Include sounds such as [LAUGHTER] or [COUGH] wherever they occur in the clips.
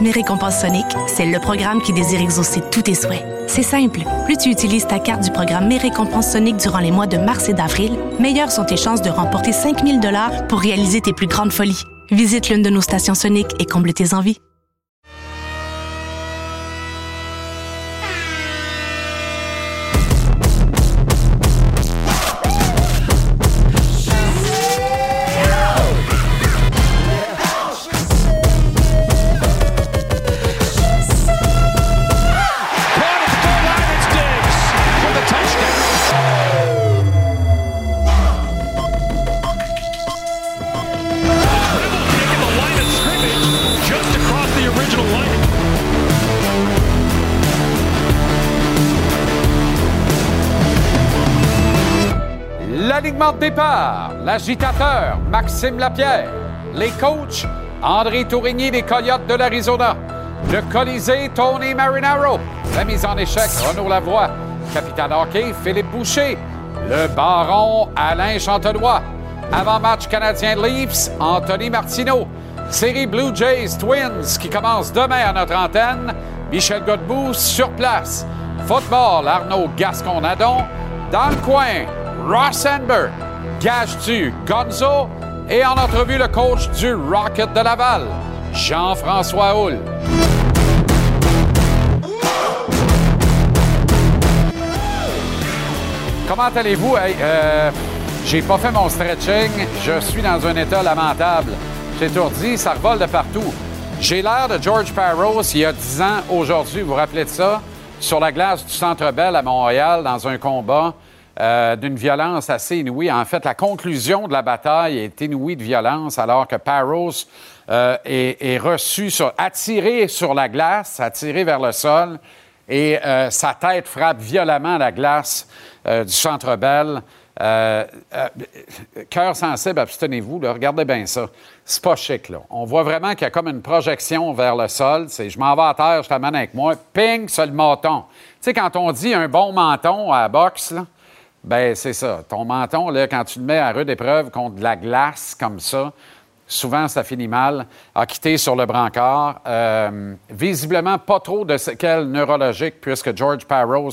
Mes récompenses Sonic, c'est le programme qui désire exaucer tous tes souhaits. C'est simple. Plus tu utilises ta carte du programme Mes récompenses Sonic durant les mois de mars et d'avril, meilleures sont tes chances de remporter 5000 dollars pour réaliser tes plus grandes folies. Visite l'une de nos stations Sonic et comble tes envies. Départ, l'agitateur Maxime Lapierre, les coachs André Tourigny des Coyotes de l'Arizona, le Colisée Tony Marinaro, la mise en échec Renaud Lavoie, capitaine hockey Philippe Boucher, le baron Alain Chantenois, avant-match canadien Leafs Anthony Martineau, série Blue Jays Twins qui commence demain à notre antenne, Michel Godbout sur place, football Arnaud Gascon-Nadon, dans le coin Ross Enberg, Gage-tu Gonzo? Et en entrevue le coach du Rocket de Laval, Jean-François Houle. Comment allez-vous? Euh, j'ai pas fait mon stretching. Je suis dans un état lamentable. J'ai étourdi, ça revole de partout. J'ai l'air de George Parros il y a 10 ans aujourd'hui, vous vous rappelez de ça? Sur la glace du Centre Bell à Montréal, dans un combat. Euh, d'une violence assez inouïe. En fait, la conclusion de la bataille est inouïe de violence, alors que Parros euh, est, reçu, attiré sur la glace, attiré vers le sol, et euh, sa tête frappe violemment la glace du Centre Bell. cœur sensible, abstenez-vous, regardez bien ça. C'est pas chic, là. On voit vraiment qu'il y a comme une projection vers le sol. C'est je m'en vais à terre, je t'amène avec moi, ping, sur le menton. Tu sais, quand on dit un bon menton à la boxe, là, ben c'est ça. Ton menton, là, quand tu le mets à rude épreuve contre de la glace comme ça, souvent ça finit mal. A quitté sur le brancard. Euh, visiblement, pas trop de séquelles neurologiques puisque George Parros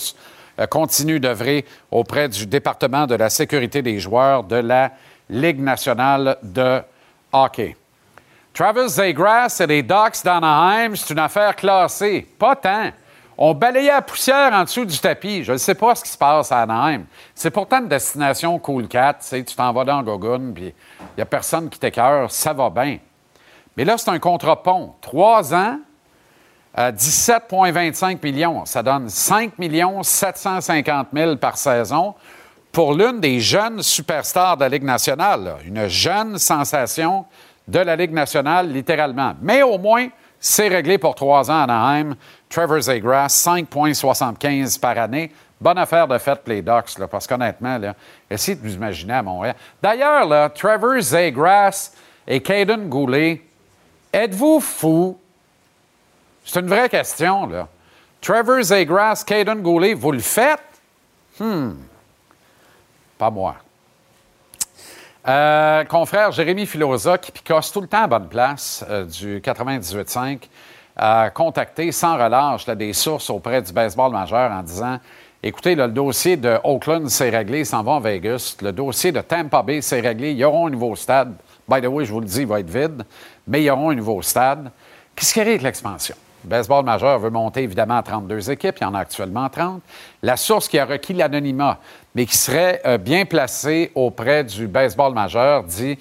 euh, continue d'œuvrer auprès du département de la sécurité des joueurs de la Ligue nationale de hockey. Travis Zagrass et les Ducks d'Anaheim, c'est une affaire classée. Pas tant. On balayait la poussière en dessous du tapis. Je ne sais pas ce qui se passe à Anaheim. C'est pourtant une destination cool cat. Tu t'en vas dans Gogun, puis il n'y a personne qui t'écœure. Ça va bien. Mais là, c'est un contre-pont. Trois ans, à 17,25 millions. Ça donne 5 750 000 par saison pour l'une des jeunes superstars de la Ligue nationale. Une jeune sensation de la Ligue nationale, littéralement. Mais au moins, c'est réglé pour trois ans à Anaheim. Trevor Zegras, 5,75 par année. Bonne affaire de fait les Ducks, là, parce qu'honnêtement, essayez de vous imaginer à Montréal. D'ailleurs, Trevor Zegras et Caden Goulet, êtes-vous fous? C'est une vraie question, là. Trevor Zegras, Caden Goulet, vous le faites? Hmm. Pas moi. Euh, confrère Jérémy Filosa, qui picosse tout le temps à bonne place euh, du 98.5, a contacté sans relâche des sources auprès du baseball majeur en disant Écoutez, le dossier de Oakland s'est réglé, ils s'en vont à Vegas. Le dossier de Tampa Bay s'est réglé. Ils auront un nouveau stade. By the way, je vous le dis, il va être vide, mais ils auront un nouveau stade. Qu'est-ce qui arrive avec l'expansion? Le baseball majeur veut monter évidemment à 32 équipes. Il y en a actuellement 30. La source qui a requis l'anonymat, mais qui serait euh, bien placée auprès du baseball majeur, dit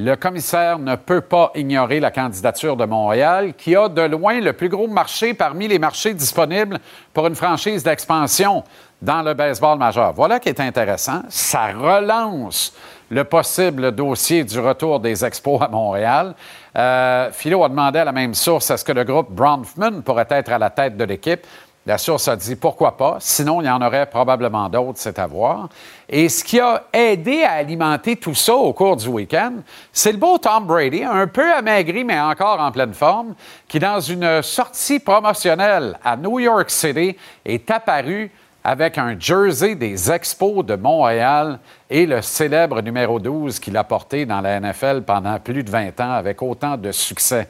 le commissaire ne peut pas ignorer la candidature de Montréal, qui a de loin le plus gros marché parmi les marchés disponibles pour une franchise d'expansion dans le baseball majeur. Voilà qui est intéressant. Ça relance le possible dossier du retour des expos à Montréal. Euh, Philo a demandé à la même source est-ce que le groupe Bronfman pourrait être à la tête de l'équipe? La source a dit pourquoi pas, sinon il y en aurait probablement d'autres, c'est à voir. Et ce qui a aidé à alimenter tout ça au cours du week-end, c'est le beau Tom Brady, un peu amaigri mais encore en pleine forme, qui dans une sortie promotionnelle à New York City est apparu avec un jersey des Expos de Montréal et le célèbre numéro 12 qu'il a porté dans la NFL pendant plus de 20 ans avec autant de succès.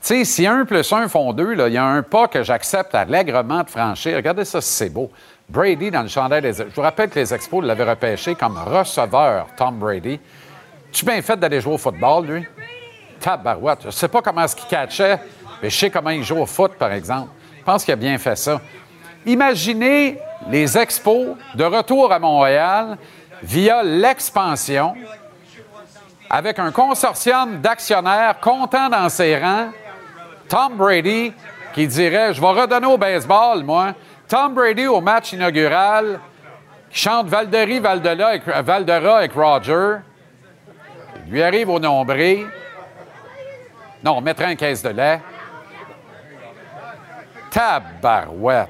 Sais, si un plus un font deux, il y a un pas que j'accepte allègrement de franchir. Regardez ça, c'est beau. Brady dans le chandail des Je vous rappelle que les Expos l'avaient repêché comme receveur, Tom Brady. Tu bien fait d'aller jouer au football, lui? Tabarouette. Je ne sais pas comment est-ce qu'il catchait, mais je sais comment il joue au foot, par exemple. Je pense qu'il a bien fait ça. Imaginez les expos de retour à Montréal via l'expansion avec un consortium d'actionnaires comptant dans ses rangs Tom Brady qui dirait Je vais redonner au baseball, moi. Tom Brady au match inaugural qui chante Valdery, Valdera avec, Valdera avec Roger. Il lui arrive au nombril. Non, on mettrait un caisse de lait. Tabarouette.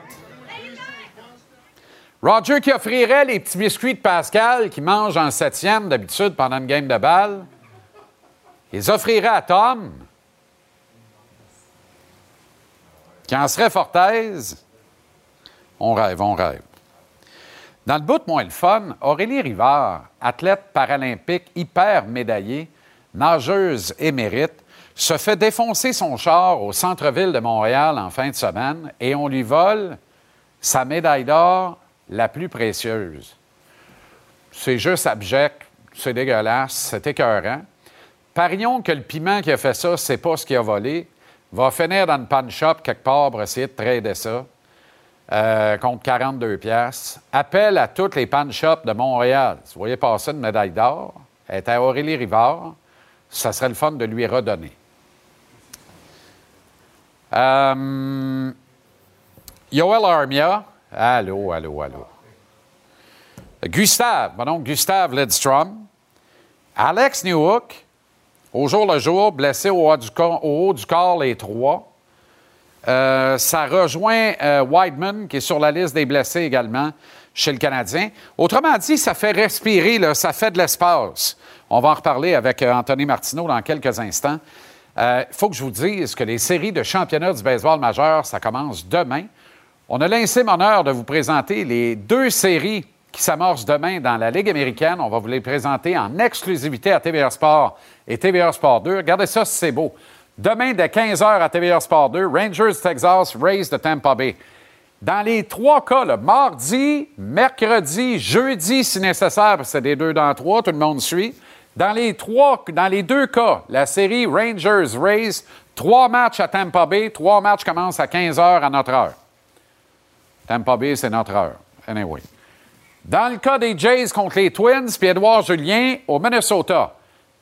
Roger qui offrirait les petits biscuits de Pascal qui mange en septième d'habitude pendant une game de balle. Ils offriraient à Tom, en serait fort aise. On rêve, on rêve. Dans le bout de moins le fun, Aurélie Rivard, athlète paralympique hyper médaillée, nageuse émérite, se fait défoncer son char au centre-ville de Montréal en fin de semaine et on lui vole sa médaille d'or la plus précieuse. C'est juste abject, c'est dégueulasse, c'est écœurant. Parions que le piment qui a fait ça, c'est pas ce qu'il a volé, va finir dans une pan shop quelque part pour essayer de trader ça euh, contre 42 pièces. Appel à toutes les pan shops de Montréal. Vous voyez passer une médaille d'or, elle est à Aurélie Rivard, ça serait le fun de lui redonner. Euh, Yoel Armia, Allô, allô, allô. Gustave, mon oncle Gustave Lidstrom. Alex Newhook, au jour le jour, blessé au haut du corps, les trois. Euh, ça rejoint euh, Whiteman, qui est sur la liste des blessés également chez le Canadien. Autrement dit, ça fait respirer, ça fait de l'espace. On va en reparler avec euh, Anthony Martineau dans quelques instants. Il faut que je vous dise que les séries de championnat du baseball majeur, ça commence demain. On a l'insime honneur de vous présenter les deux séries qui s'amorcent demain dans la Ligue américaine. On va vous les présenter en exclusivité à TVR Sport et TVR Sport 2. Regardez ça, c'est beau. Demain, dès 15h à TVR Sport 2, Rangers Texas, Rays de Tampa Bay. Dans les trois cas, mardi, mercredi, jeudi, si nécessaire, parce que c'est des deux dans trois, tout le monde suit. Dans les, trois, dans les deux cas, la série Rangers-Rays, trois matchs à Tampa Bay, trois matchs commencent à 15 h à notre heure. Tampa Bay, c'est notre heure. Anyway. Dans le cas des Jays contre les Twins, puis Edouard Julien au Minnesota,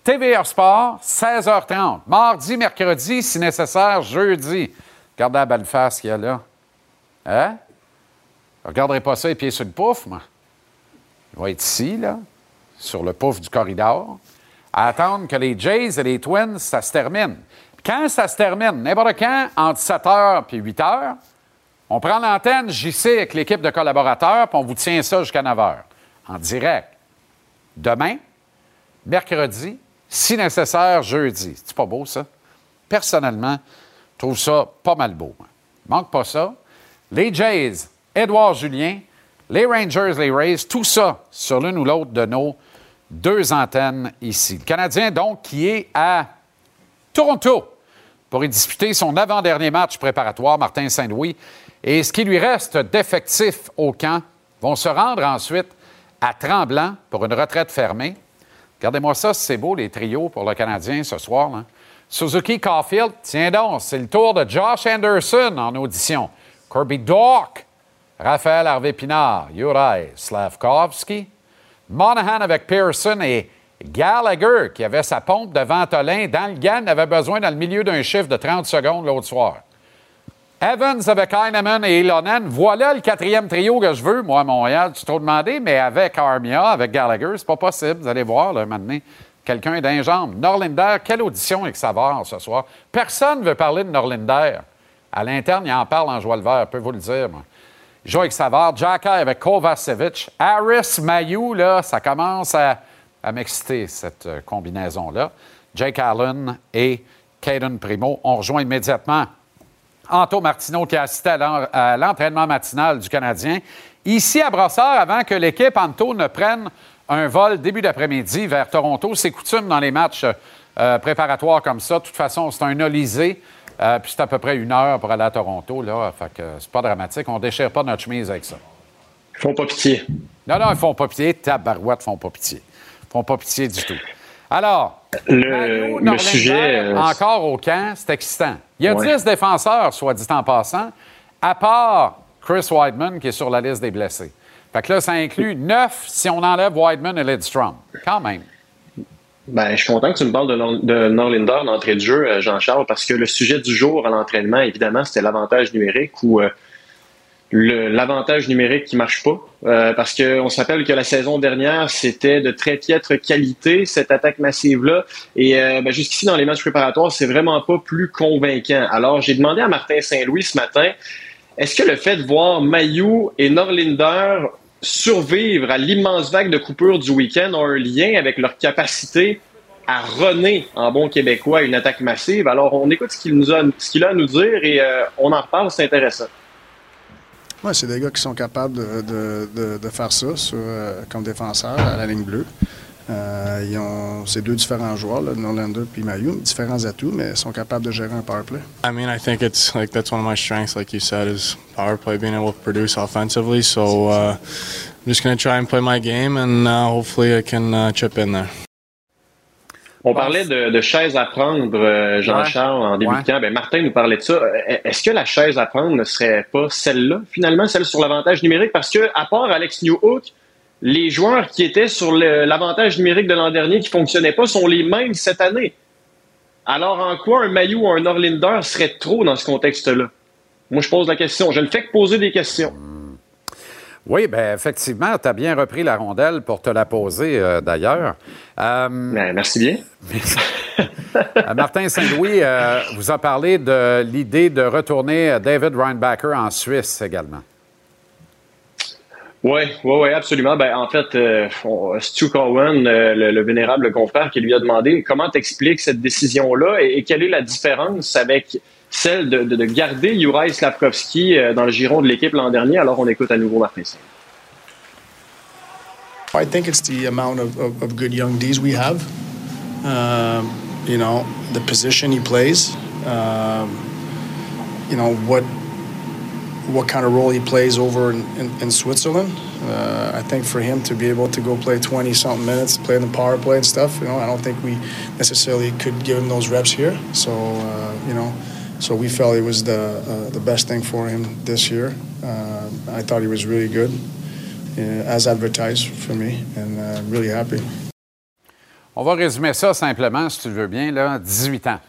TVR Sport, 16h30. Mardi, mercredi, si nécessaire, jeudi. Regardez la belle face qu'il y a là. Hein? Je regarderai pas ça les pieds sur le pouf, moi. Il va être ici, là, sur le pouf du corridor, à attendre que les Jays et les Twins, ça se termine. quand ça se termine, n'importe quand, entre 7h et 8h, on prend l'antenne JC avec l'équipe de collaborateurs, puis on vous tient ça jusqu'à 9 h, en direct. Demain, mercredi, si nécessaire, jeudi. C'est pas beau, ça? Personnellement, je trouve ça pas mal beau. Manque pas ça. Les Jays, Edouard Julien, les Rangers, les Rays, tout ça sur l'une ou l'autre de nos deux antennes ici. Le Canadien, donc, qui est à Toronto pour y disputer son avant-dernier match préparatoire, Martin Saint-Louis et ce qui lui reste d'effectifs au camp vont se rendre ensuite à Tremblant pour une retraite fermée. Regardez-moi ça, c'est beau, les trios pour le Canadien ce soir. Suzuki Caulfield, tiens donc, c'est le tour de Josh Anderson en audition. Kirby Dork, Raphaël Harvey-Pinard, Uri Slavkovski, Monahan avec Pearson et Gallagher, qui avait sa pompe de Ventolin dans le GAN, avait besoin dans le milieu d'un chiffre de 30 secondes l'autre soir. Evans avec Heinemann et Ilonen. Voilà le quatrième trio que je veux, moi, à Montréal. Tu t'as demandé, mais avec Armia, avec Gallagher, c'est pas possible. Vous allez voir, là, maintenant. Quelqu'un est d'un. Norlinder, quelle audition avec Savard ce soir. Personne ne veut parler de Norlinder. À l'interne, il en parle en joie le vert, je peux vous le dire, moi. Avec Savard. Jacky avec Kovacevic. Harris, Mayou, là, ça commence à, à m'exciter, cette euh, combinaison-là. Jake Allen et Caden Primo. On rejoint immédiatement Anto Martineau qui a assisté à l'entraînement matinal du Canadien. Ici à Brossard, avant que l'équipe Anto ne prenne un vol début d'après-midi vers Toronto. C'est coutume dans les matchs euh, préparatoires comme ça. De toute façon, c'est un Olysée. Euh, puis c'est à peu près une heure pour aller à Toronto. Là, fait que c'est pas dramatique. On déchire pas notre chemise avec ça. Ils font pas pitié. Non, non, ils font pas pitié. Tabarouette font pas pitié. Ils font pas pitié du tout. Alors, le, sujet. Euh, encore au camp, c'est excitant. Il y a 10 défenseurs, soit dit en passant, à part Chris Weidman, qui est sur la liste des blessés. Fait que là, ça inclut 9 si on enlève Weidman et Lidstrom. Quand même. Ben, je suis content que tu me parles de, Norlinder d'entrée de jeu, euh, Jean-Charles, parce que le sujet du jour à l'entraînement, évidemment, c'était l'avantage numérique ou euh, l'avantage numérique qui marche pas. Euh, parce qu'on se rappelle que la saison dernière, c'était de très piètre qualité, cette attaque massive-là. Et euh, ben, jusqu'ici, dans les matchs préparatoires, c'est vraiment pas plus convaincant. Alors, j'ai demandé à Martin Saint-Louis ce matin, est-ce que le fait de voir Mayou et Norlinder survivre à l'immense vague de coupures du week-end a un lien avec leur capacité à runner en bon québécois une attaque massive? Alors, on écoute ce qu'il a, a à nous dire et euh, on en reparle, c'est intéressant. Oui, c'est des gars qui sont capables de, de, de, faire ça sur, euh, comme défenseurs à la ligne bleue. Euh, ils ont ces deux différents joueurs, là, Norlander et Mayu, différents atouts, mais ils sont capables de gérer un power play. I mean, I think it's like that's one of my strengths, like you said, is power play, being able to produce offensively. So uh, I'm just going to try and play my game, and uh, hopefully I can uh, chip in there. On parlait de, de chaise à prendre, euh, Jean-Charles, en début de camp. Ben, Martin nous parlait de ça. Euh, est-ce que la chaise à prendre ne serait pas celle-là, finalement, celle sur l'avantage numérique? Parce que, à part Alex Newhook, les joueurs qui étaient sur l'avantage numérique de l'an dernier qui fonctionnaient pas sont les mêmes cette année. Alors, en quoi un Maillot ou un Norlinder serait trop dans ce contexte-là? Moi, je pose la question. Je ne fais que poser des questions. Oui, bien, effectivement, tu as bien repris la rondelle pour te la poser, euh, d'ailleurs. Euh, ben, merci bien. [LAUGHS] Euh, Martin Saint-Louis vous a parlé de l'idée de retourner David Reinbacher en Suisse également. Oui, oui, oui, absolument. Ben, en fait, Stu Cowan, le, vénérable confrère, qui lui a demandé comment t'expliques cette décision-là et, quelle est la différence avec celle de, de, de garder Juraj Slavkovski euh, dans le giron de l'équipe l'an dernier. Alors, on écoute à nouveau Martin I think it's the amount of, of, of good young Ds we have. Um, you know, the position he plays. Um, you know what what kind of role he plays over in, in, in Switzerland. Uh, I think for him to be able to go play 20 something minutes, play in the power play and stuff, you know, I don't think we necessarily could give him those reps here. So, uh, you know, so we felt it was the uh, the best thing for him this year. Uh, I thought he was really good, uh, as advertised for me, and uh, really happy. On va résumer ça simplement, si tu veux bien, là, 18 ans.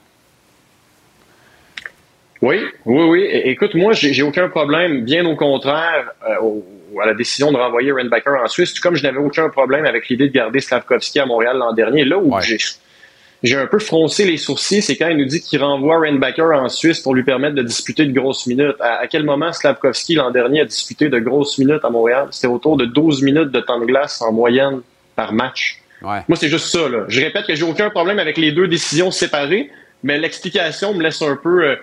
Oui, oui, oui. Écoute, moi, j'ai aucun problème, bien au contraire, euh, à la décision de renvoyer Renbacker en Suisse, tout comme je n'avais aucun problème avec l'idée de garder Slavkovski à Montréal l'an dernier. Là où j'ai j'ai un peu froncé les sourcils, c'est quand il nous dit qu'il renvoie Rainbacker en Suisse pour lui permettre de disputer de grosses minutes. À, quel moment Slavkovski l'an dernier a disputé de grosses minutes à Montréal? C'était autour de 12 minutes de temps de glace en moyenne par match. Moi, c'est juste ça. Là. Je répète que j'ai aucun problème avec les deux décisions séparées, mais l'explication me laisse un peu euh,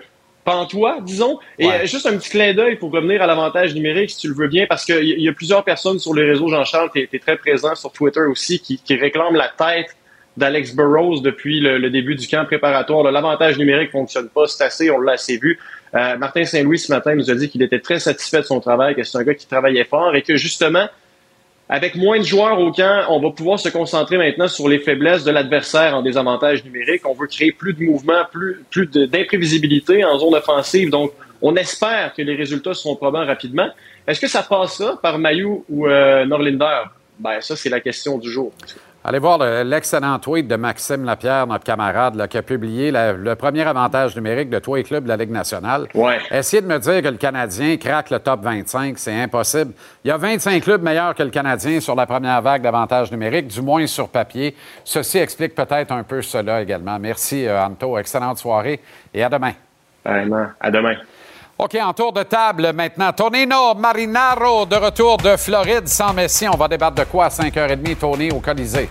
pantois, disons. Et euh, juste un petit clin d'œil pour revenir à l'avantage numérique, si tu le veux bien, parce qu'il y, a plusieurs personnes sur les réseaux, Jean-Charles, tu es, très présent sur Twitter aussi, qui, qui réclament la tête d'Alex Burrows depuis le, début du camp préparatoire. L'avantage numérique fonctionne pas, c'est assez, on l'a assez vu. Euh, Martin Saint-Louis ce matin nous a dit qu'il était très satisfait de son travail, que c'est un gars qui travaillait fort et que justement, avec moins de joueurs au camp, on va pouvoir se concentrer maintenant sur les faiblesses de l'adversaire en désavantage numérique. On veut créer plus de mouvement, plus, plus d'imprévisibilité en zone offensive. Donc, on espère que les résultats seront probants rapidement. Est-ce que ça passe ça par Mayou ou euh, Norlinder? Ben, ça, c'est la question du jour. Allez voir l'excellent tweet de Maxime Lapierre, notre camarade, qui a publié le premier avantage numérique de tous les clubs de la Ligue nationale. Ouais. Essayez de me dire que le Canadien craque le top 25, c'est impossible. Il y a 25 clubs meilleurs que le Canadien sur la première vague d'avantage numérique, du moins sur papier. Ceci explique peut-être un peu cela également. Merci, euh, Anto. Excellente soirée et à demain. Vraiment. À demain. OK, en tour de table maintenant. Tonino Marinaro de retour de Floride sans Messi. On va débattre de quoi à 5h30, Tony, au Colisée?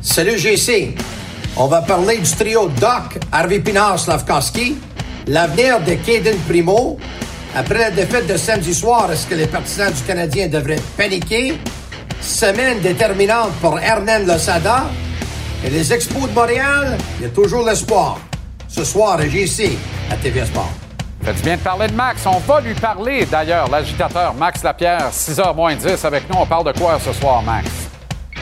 Salut GC. On va parler du trio Doc, Harvey Pinard, Slavkowski, l'avenir de Caden Primo. Après la défaite de samedi soir, est-ce que les partisans du Canadien devraient paniquer? Semaine déterminante pour Hernan Losada. Et les Expos de Montréal, il y a toujours l'espoir. Ce soir GC, à TV Sport. Faites bien de parler de Max. On va lui parler d'ailleurs, l'agitateur Max Lapierre, 6h moins 10 avec nous. On parle de quoi ce soir, Max?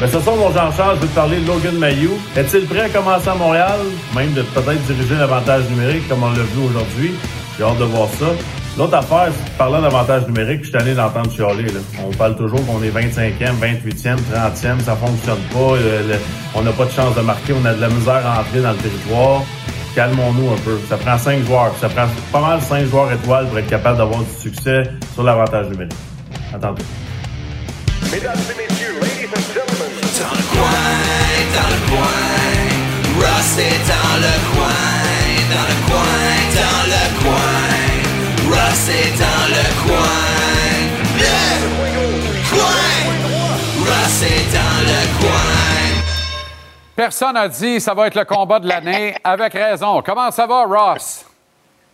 Mais ce soir, mon Jean-Charles, je veux te parler de Logan Mayou. Est-il prêt à commencer à Montréal, même de peut-être diriger l'avantage numérique comme on l'a vu aujourd'hui? J'ai hâte de voir ça. L'autre affaire, parlant d'avantage numérique, je suis allé d'entendre chialer. On parle toujours qu'on est 25e, 28e, 30e, ça fonctionne pas, on n'a pas de chance de marquer, on a de la misère à entrer dans le territoire calmons-nous un peu. Ça prend cinq joueurs. Ça prend pas mal cinq joueurs étoiles pour être capable d'avoir du succès sur l'avantage numérique. Attendez. Mesdames et messieurs, ladies and gentlemen. Dans le coin, dans le coin. Ross est dans le coin, dans le coin, dans le coin. Ross est dans le coin. Le coin. Ross est dans le coin. Personne n'a dit ça va être le combat de l'année. [LAUGHS] Avec raison. Comment ça va, Ross?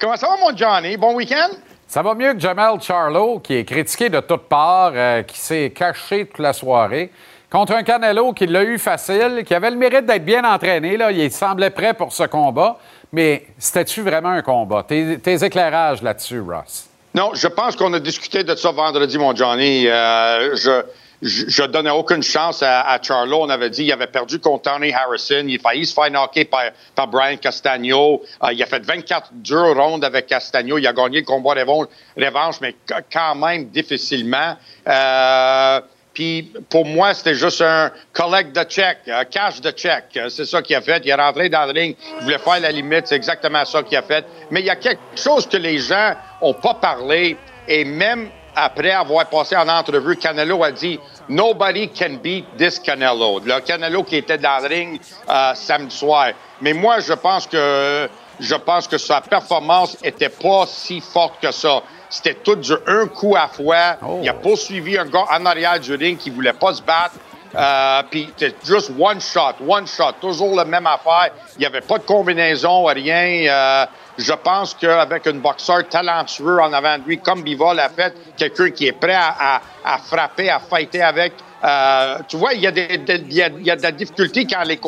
Comment ça va, mon Johnny? Bon week-end? Ça va mieux que Jamel Charlo, qui est critiqué de toutes parts, euh, qui s'est caché toute la soirée, contre un Canelo qui l'a eu facile, qui avait le mérite d'être bien entraîné. Là. Il semblait prêt pour ce combat. Mais c'était-tu vraiment un combat? Tes, éclairages là-dessus, Ross? Non, je pense qu'on a discuté de ça vendredi, mon Johnny. Euh, je je, donnais aucune chance à, à, Charlo. On avait dit qu'il avait perdu contre Tony Harrison. Il a failli se faire knocker par, Brian Castagno. Euh, il a fait 24 dures rondes avec Castagno. Il a gagné le combat revanche, mais quand même difficilement. Euh, puis pour moi, c'était juste un collect de check, un cash de check. C'est ça qu'il a fait. Il est rentré dans le ring. Il voulait faire la limite. C'est exactement ça qu'il a fait. Mais il y a quelque chose que les gens ont pas parlé. Et même après avoir passé en entrevue, Canelo a dit Nobody can beat this Canelo. Le Canelo qui était dans le ring euh, samedi soir. Mais moi, je pense que je pense que sa performance était pas si forte que ça. C'était tout du un coup à fois. Oh. Il a poursuivi un gars en arrière du ring qui voulait pas se battre. Euh, puis c'était juste one shot, one shot, toujours la même affaire. Il n'y avait pas de combinaison, rien. Euh, je pense qu'avec un boxeur talentueux en avant de lui, comme Bivol a fait, quelqu'un qui est prêt à, frapper, à fighter avec, euh, tu vois, il y, a des, y a, y a de la difficulté quand les,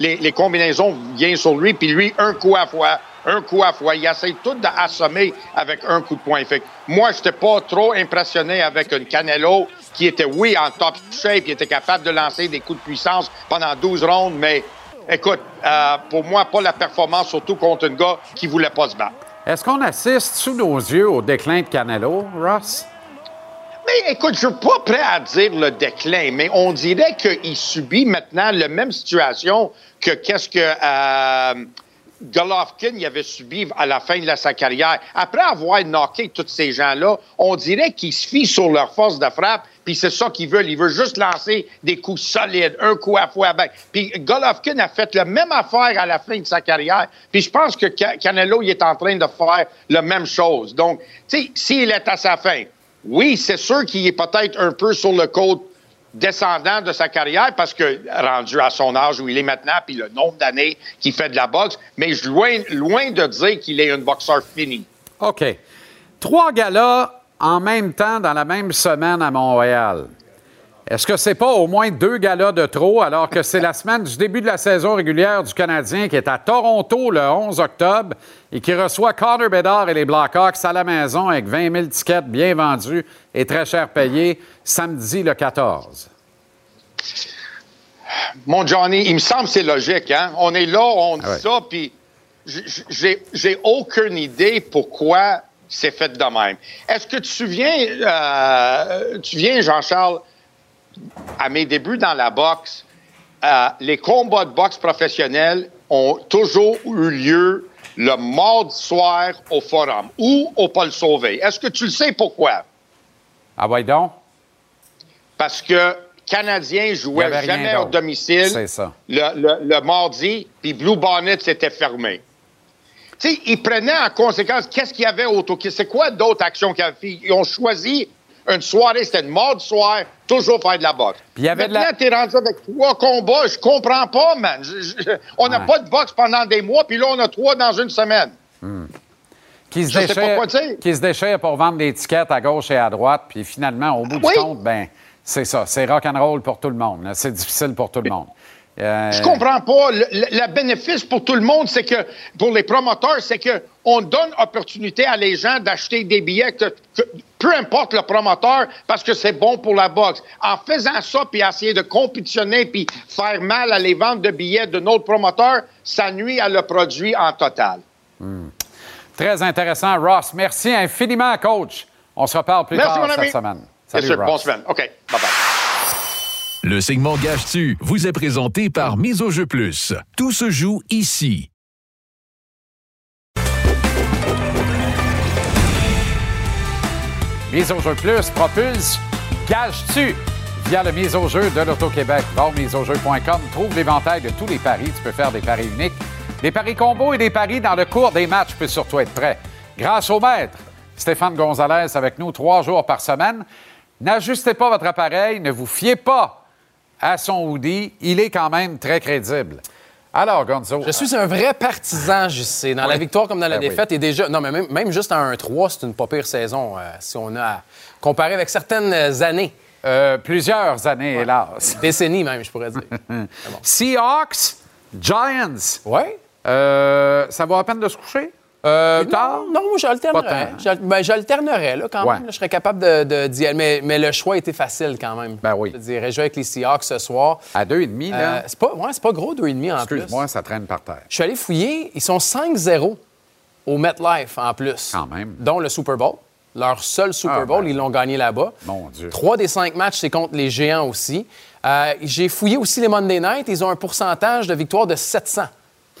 les, les, combinaisons viennent sur lui, puis lui, un coup à fois, un coup à fois. Il essaie tout d'assommer avec un coup de poing. Fait moi, je n'étais pas trop impressionné avec un Canelo qui était, oui, en top shape, qui était capable de lancer des coups de puissance pendant 12 rondes, mais écoute, euh, pour moi, pas la performance, surtout contre un gars qui voulait pas se battre. Est-ce qu'on assiste sous nos yeux au déclin de Canelo, Ross? Mais écoute, je suis pas prêt à dire le déclin, mais on dirait qu'il subit maintenant la même situation que qu'est-ce que euh, Golovkin avait subi à la fin de sa carrière. Après avoir knocké tous ces gens-là, on dirait qu'il se fie sur leur force de frappe puis c'est ça qu'ils veulent. Ils veulent juste lancer des coups solides, un coup à fois. Ben. Puis Golovkin a fait la même affaire à la fin de sa carrière. Puis je pense que Canelo il est en train de faire la même chose. Donc, tu sais, s'il est à sa fin, oui, c'est sûr qu'il est peut-être un peu sur le côté descendant de sa carrière parce que rendu à son âge où il est maintenant, puis le nombre d'années qu'il fait de la boxe, mais loin, loin de dire qu'il est un boxeur fini. OK. Trois gars-là en même temps dans la même semaine à Montréal. Est-ce que c'est pas au moins deux galas de trop alors que c'est la [LAUGHS] semaine du début de la saison régulière du Canadien qui est à Toronto le 11 octobre et qui reçoit Connor Bedard et les Blackhawks à la maison avec 20 000 tickets bien vendus et très cher payés samedi le 14? Mon Johnny, il me semble que c'est logique. Hein? On est là, on dit ah ça, puis j'ai aucune idée pourquoi c'est fait de même. Est-ce que tu te souviens, euh, tu viens, Jean-Charles, à mes débuts dans la boxe, euh, les combats de boxe professionnels ont toujours eu lieu le mardi soir au Forum ou au Paul Sauvé. Est-ce que tu le sais pourquoi? Ah ouais donc? Parce que Canadiens jouaient jamais au domicile Le, le, mardi, puis Blue Bonnet s'était fermé. Tu sais, ils prenaient en conséquence qu'est-ce qu'il y avait autour? C'est quoi d'autres actions qu'ils avaient fait? Ils ont choisi une soirée, c'était une mardi soir, toujours faire de la boxe. Puis il y avait Maintenant, t'es rendu avec trois combats. Je comprends pas, man. on n'a pas de boxe pendant des mois, puis là, on a trois dans une semaine. Hmm. Qui se, déchire, qui se déchire pour vendre des tickets à gauche et à droite, puis finalement, au bout du compte, ben c'est ça. C'est rock'n'roll pour tout le monde. C'est difficile pour tout le monde. Euh... Je comprends pas. Le, bénéfice pour tout le monde, c'est que, pour les promoteurs, c'est que on donne opportunité à les gens d'acheter des billets, que, peu importe le promoteur, parce que c'est bon pour la boxe. En faisant ça, puis essayer de compétitionner, puis faire mal à les ventes de billets de notre promoteur, ça nuit à le produit en total. Hmm. Très intéressant, Ross. Merci infiniment, coach. On se reparle plus tard cette semaine. Salut, Bonne semaine. OK. Bye-bye. Le segment Gage-tu vous est présenté par Mise au jeu plus. Tout se joue ici. Mise au jeu plus propulse Gage-tu via le mise au jeu de l'Auto-Québec. Va miseaujeu.com, trouve l'éventail de tous les paris. Tu peux faire des paris uniques, des paris combos et des paris dans le cours des matchs. Tu peux surtout être prêt. Grâce au maître, Stéphane Gonzalez avec nous trois jours par semaine. N'ajustez pas votre appareil, ne vous fiez pas à son hoodie. Il est quand même très crédible. Alors, Gonzo. Je suis un vrai partisan, je sais. Dans la victoire comme dans la ben défaite. Et déjà, non, mais même, juste à 1-3, c'est une pas pire saison euh, si on a comparé avec certaines années. Euh, plusieurs années, hélas. Décennies même, je pourrais dire. [LAUGHS] Seahawks, Giants. Oui. Euh, ça vaut la peine de se coucher? Euh, non, non, moi, j'alternerais. Ben, j'alternerais, là, quand même. je serais capable de, d'y aller. Mais, le choix était facile, quand même. Ben oui. Je dirais, jouer avec les Seahawks ce soir. À 2,5, là? Euh, c'est pas, ouais, c'est pas gros, 2,5 en plus. Excuse-moi, ça traîne par terre. Je suis allé fouiller. Ils sont 5-0 au MetLife, en plus. Quand même. Dont le Super Bowl. Leur seul Super ah, Bowl, ben. ils l'ont gagné là-bas. Mon Dieu. Trois des cinq matchs, c'est contre les Géants aussi. Euh, j'ai fouillé aussi les Monday Night. Ils ont un pourcentage de victoire de 700.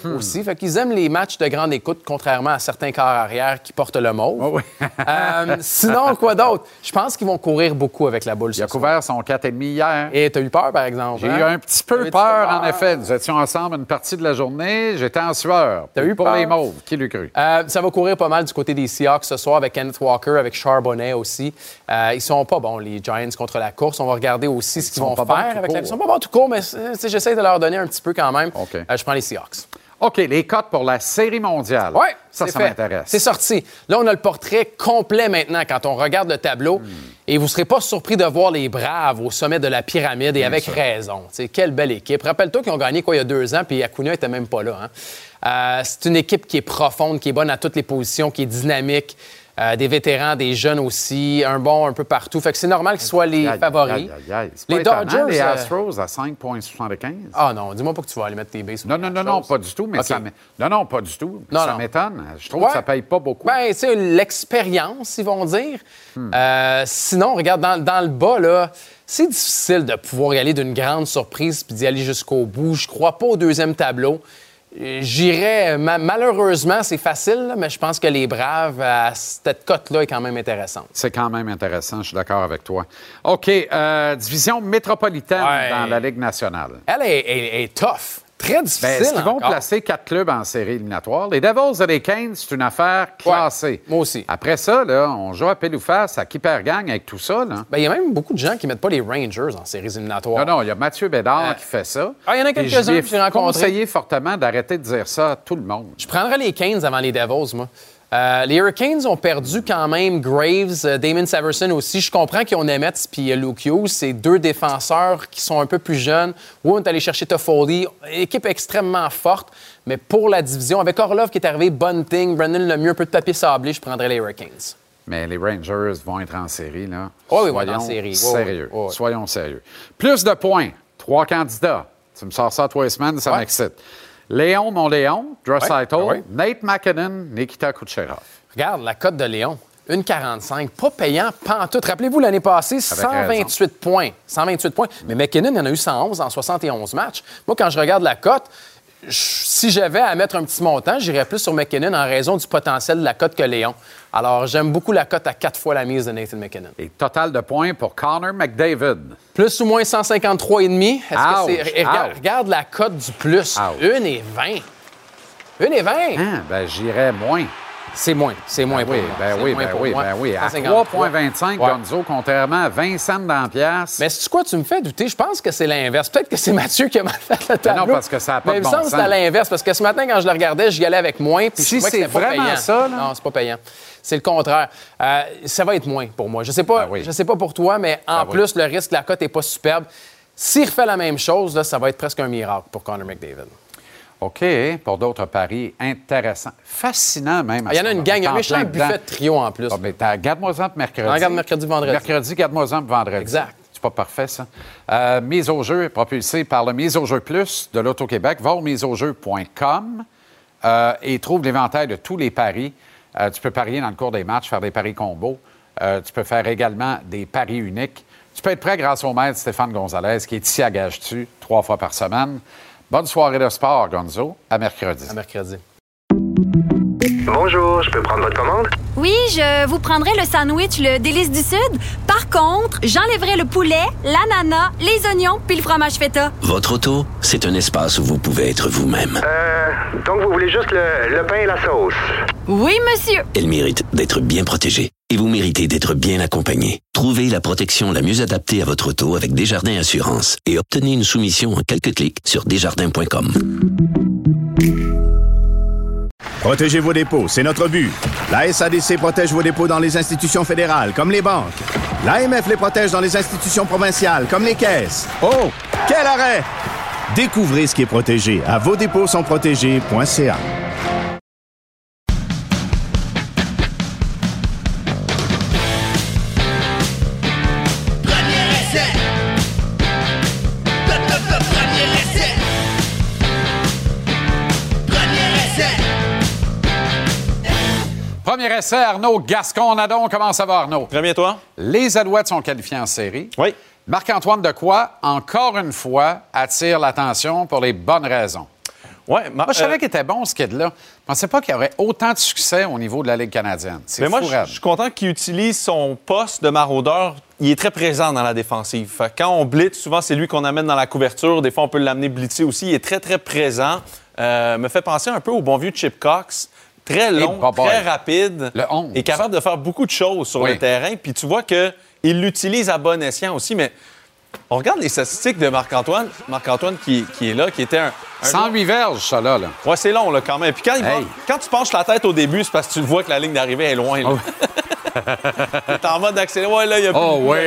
Hmm. aussi. Fait qu'ils aiment les matchs de grande écoute, contrairement à certains corps arrière qui portent le mauve. Ah euh, sinon, quoi d'autre? Je pense qu'ils vont courir beaucoup avec la boule. Il a couvert son 4,5 hier. Et tu as eu peur, par exemple? J'ai eu hein? un petit peu peur, en effet. Nous étions ensemble une partie de la journée. J'étais en sueur. T'as eu pour les mauves. Qui l'eût cru? Euh, ça va courir pas mal du côté des Seahawks ce soir avec Kenneth Walker, avec Charbonnet aussi. Euh, ils sont pas bons, les Giants, contre la course. On va regarder aussi ce qu'ils vont faire. Avec la... Ils sont pas bons tout court, mais j'essaie de leur donner un petit peu quand même. je prends les Seahawks. OK, les cotes pour la Série mondiale. Oui, ça, ça m'intéresse. C'est sorti. Là, on a le portrait complet maintenant quand on regarde le tableau. Hmm. Et vous ne serez pas surpris de voir les Braves au sommet de la pyramide et avec raison. quelle belle équipe. Rappelle-toi qu'ils ont gagné quoi il y a deux ans, puis Acuna n'était même pas là. Hein. Euh, c'est une équipe qui est profonde, qui est bonne à toutes les positions, qui est dynamique. Euh, des vétérans, des jeunes aussi, un bon un peu partout. Fait que c'est normal qu'ils soient les favoris. les Dodgers. Les euh, Astros à 5,75. Ah non, dis-moi pas que tu vas aller mettre tes bases. Non, non, non, non, pas du tout. Mais ça non, non, pas du tout. ça m'étonne. Je trouve que ça paye pas beaucoup. Ben, tu l'expérience, ils vont dire. Hmm. Euh, sinon, regarde, dans, dans le bas, là, c'est difficile de pouvoir y aller d'une grande surprise puis d'y aller jusqu'au bout. Je crois pas au deuxième tableau. J'irais, malheureusement, c'est facile, mais je pense que les Braves, à cette cote-là, est quand même intéressante. C'est quand même intéressant, je suis d'accord avec toi. OK, euh, division métropolitaine dans la Ligue nationale. Elle est tough. Très difficile. Ben, est-ce qu'ils vont placer quatre clubs en série éliminatoire? Les Devils et les Canes, c'est une affaire classée. moi aussi. Après ça, là, on joue à pile ou face à qui perd gagne avec tout ça. Ben, il y a même beaucoup de gens qui ne mettent pas les Rangers en séries éliminatoires. Non, non, il y a Mathieu Bédard euh, qui fait ça. Ah, il y en a quelques-uns que j'ai rencontrés. conseillé fortement d'arrêter de dire ça à tout le monde. Je prendrais les Canes avant les Devils, moi. Euh, les Hurricanes ont perdu quand même Graves, euh, Damon Severson aussi. Je comprends qu'ils ont Nemetz puis euh, Luke Hughes. C'est deux défenseurs qui sont un peu plus jeunes. Oui, on est allé chercher Toffoli. Équipe extrêmement forte. Mais pour la division, avec Orlov qui est arrivé, Bunting, Brendan Lemieux, un peu de papier sablé, je prendrais les Hurricanes. Mais les Rangers vont être en série, là. Oh oui, Soyons en série. Sérieux. Soyons sérieux. Plus de points. Trois candidats. Tu me sors ça trois semaines, ça m'excite. Léon, mon Léon, Dressitel, Nate McKinnon, Nikita Kucherov. Regarde la cote de Léon. Une 45, pas payant, pantoute. Rappelez-vous, l'année passée, 128 points. 128 points. Mais McKinnon, il en a eu 111 en 71 matchs. Moi, quand je regarde la cote, si j'avais à mettre un petit montant, j'irais plus sur McKinnon en raison du potentiel de la cote que Léon. Alors, j'aime beaucoup la cote à quatre fois la mise de Nathan McKinnon. Et total de points pour Connor McDavid. Plus ou moins 153,5. Est-ce que c'est... Regarde, regarde, la cote du plus. 1 et 20. 1 et 20. Ah, ben, j'irais moins. C'est moins. C'est moins ben oui, ben oui, ben oui, ben oui. À 3,25 Gonzo, contrairement à 20 cents dans la pièce. Mais c'est quoi, tu me fais douter? Je pense que c'est l'inverse. Peut-être que c'est Mathieu qui a mal fait le tableau. non, parce que ça n'a pas mais de bon sens. c'est à l'inverse. Parce que ce matin, quand je le regardais, j'y allais avec moins. Puis si c'est vraiment payant. ça, là? Non, c'est pas payant. C'est le contraire. Euh, ça va être moins pour moi. Je sais pas, ben oui. je sais pas pour toi, mais en ben plus, le risque, la cote n'est pas superbe. S'il refait la même chose, là, ça va être presque un miracle pour Connor McDavid. OK, pour d'autres paris intéressants. Fascinant même. Ah, il y en a une gang, un méchant buffet de trio en plus. Ah, ben, garde-moi pour mercredi. regarde mercredi, vendredi. Mercredi, garde-moi ça pour vendredi. Exact. C'est pas parfait, ça. Euh, mise au jeu propulsé par le Mise au jeu plus de l'Auto-Québec. Va au miseaujeu.com euh, et trouve l'éventail de tous les paris. Euh, tu peux parier dans le cours des matchs, faire des paris combos. Euh, tu peux faire également des paris uniques. Tu peux être prêt grâce au maître Stéphane Gonzalez, qui est ici à Gage-Tu, trois fois par semaine. Bonne soirée de sport, Gonzo. À mercredi. À mercredi. Bonjour, je peux prendre votre commande? Oui, je vous prendrai le sandwich, le délice du Sud. Par contre, j'enlèverai le poulet, l'ananas, les oignons puis le fromage feta. Votre auto, c'est un espace où vous pouvez être vous-même. Euh, donc vous voulez juste le, le pain et la sauce? Oui, monsieur. Elle mérite d'être bien protégée. Et vous méritez d'être bien accompagné. Trouvez la protection la mieux adaptée à votre auto avec Desjardins Assurance et obtenez une soumission en quelques clics sur desjardins.com. Protégez vos dépôts, c'est notre but. La SADC protège vos dépôts dans les institutions fédérales, comme les banques. L'AMF les protège dans les institutions provinciales, comme les caisses. Oh, quel arrêt! Découvrez ce qui est protégé à vos dépôts sont protégés.ca. Premier essai, Arnaud Gascon-Nadon. Comment ça va, Arnaud? Très bien, toi? Les Alouettes sont qualifiés en série. Oui. Marc-Antoine Decoy, encore une fois, attire l'attention pour les bonnes raisons. Oui, moi, je savais qu'il était bon, ce kid-là. Je ne pensais pas qu'il y aurait autant de succès au niveau de la Ligue canadienne. C'est Mais moi, je suis content qu'il utilise son poste de maraudeur. Il est très présent dans la défensive. Quand on blitz, souvent, c'est lui qu'on amène dans la couverture. Des fois, on peut l'amener blitzer aussi. Il est très, très présent. Euh, me fait penser un peu au bon vieux Chip Cox. Très long, très rapide. Le 11. Et capable de faire beaucoup de choses sur Oui. le terrain. Puis tu vois qu'il l'utilise à bon escient aussi. Mais on regarde les statistiques de Marc-Antoine. Marc-Antoine qui, qui est là, qui était un. un 108 verges, ça, là. là. Ouais, c'est long, là, quand même. Puis quand, va- tu penches la tête au début, c'est parce que tu vois que la ligne d'arrivée est loin. Là. [LAUGHS] T'es en mode d'accélérer. Ouais, là, il y a plus Oh oui,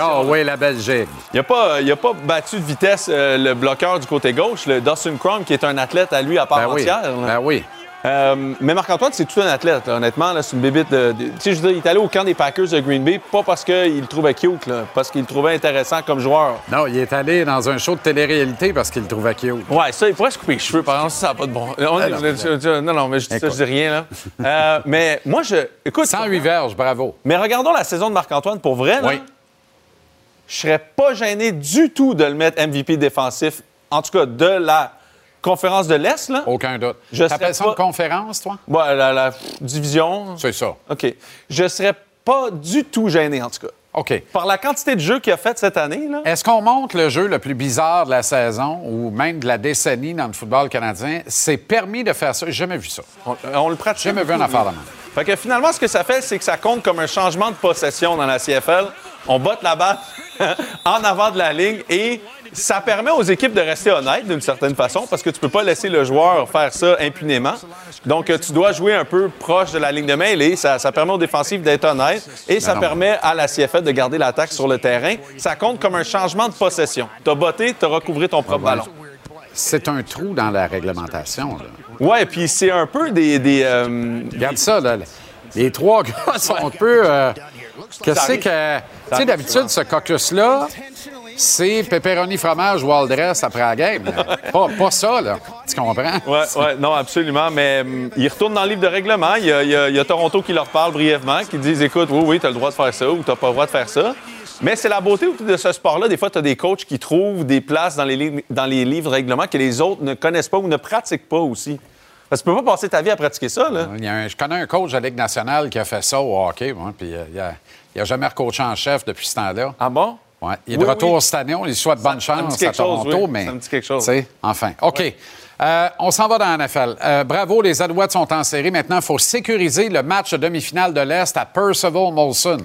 oh oui, la Belgique. Il n'a pas, a pas battu de vitesse euh, le bloqueur du côté gauche, le Dawson Crum, qui est un athlète à lui à part Ben entière. ben oui. Euh, mais Marc-Antoine, c'est tout un athlète, là, honnêtement. là, C'est une bébite de. de- Tu sais, je veux dire, il est allé au camp des Packers de Green Bay, pas parce qu'il le trouvait cute, là, parce qu'il le trouvait intéressant comme joueur. Non, il est allé dans un show de télé-réalité parce qu'il le trouvait cute. Ouais, ça, il pourrait se couper les cheveux, par exemple, ça n'a pas de bon. On- Ah, non, je- je- non, non, mais je dis ça, je dis rien, là. Euh, mais moi, je. Écoute. 108 verges, bravo. Mais regardons la saison de Marc-Antoine pour vrai, là. Oui. Je serais pas gêné du tout de le mettre MVP défensif, en tout cas de la conférence de l'Est, là? Aucun doute. Je T'appelles ça une conférence, toi? Ouais, la, la division. C'est ça. OK. Je serais pas du tout gêné, en tout cas. OK. Par la quantité de jeux qu'il a fait cette année, là. Est-ce qu'on montre le jeu le plus bizarre de la saison ou même de la décennie dans le football canadien? C'est permis de faire ça. J'ai jamais vu ça. On, on le pratique. J'ai jamais vu beaucoup, affaire de même. Fait que finalement, ce que ça fait, c'est que ça compte comme un changement de possession dans la CFL. On botte la balle [LAUGHS] en avant de la ligne et ça permet aux équipes de rester honnêtes d'une certaine façon parce que tu peux pas laisser le joueur faire ça impunément. Donc, euh, tu dois jouer un peu proche de la ligne de mêlée. Ça, ça permet aux défensifs d'être honnêtes et ça non. permet à la CFL de garder l'attaque sur le terrain. Ça compte comme un changement de possession. T'as botté, t'as recouvré ton propre ballon. C'est un trou dans la réglementation. Là. Ouais, puis c'est un peu des... des euh, Regarde ça, là. Les trois gars [LAUGHS] sont un peu. euh, Qu'est-ce que. Tu sais, d'habitude, ce caucus-là, c'est pepperoni fromage ou all dress après la game. pas, pas ça, là. Tu comprends? Oui, ouais, non, absolument. Mais hum, ils retournent dans le livre de règlement. Il y, a, il y a- il y a Toronto qui leur parle brièvement, qui disent écoute, oui, oui, tu as le droit de faire ça ou tu n'as pas le droit de faire ça. Mais c'est la beauté de ce sport-là. Des fois, tu as des coachs qui trouvent des places dans les, dans les livres de règlement que les autres ne connaissent pas ou ne pratiquent pas aussi. Parce que tu peux pas passer ta vie à pratiquer ça, là. Il y a un- je connais un coach de la Ligue nationale qui a fait ça au hockey, moi, puis euh, il a, il a jamais recoaché en chef depuis ce temps-là. Ah bon? Ouais. Il est de Oui, retour oui. cette année. On lui souhaite bonne ça chance à chose, Toronto, oui. mais. Ça me dit quelque chose. Enfin. OK. Euh, on s'en va dans la NFL. Euh, bravo, les Alouettes sont en série. Maintenant, il faut sécuriser le match de demi-finale de l'Est à Percival Molson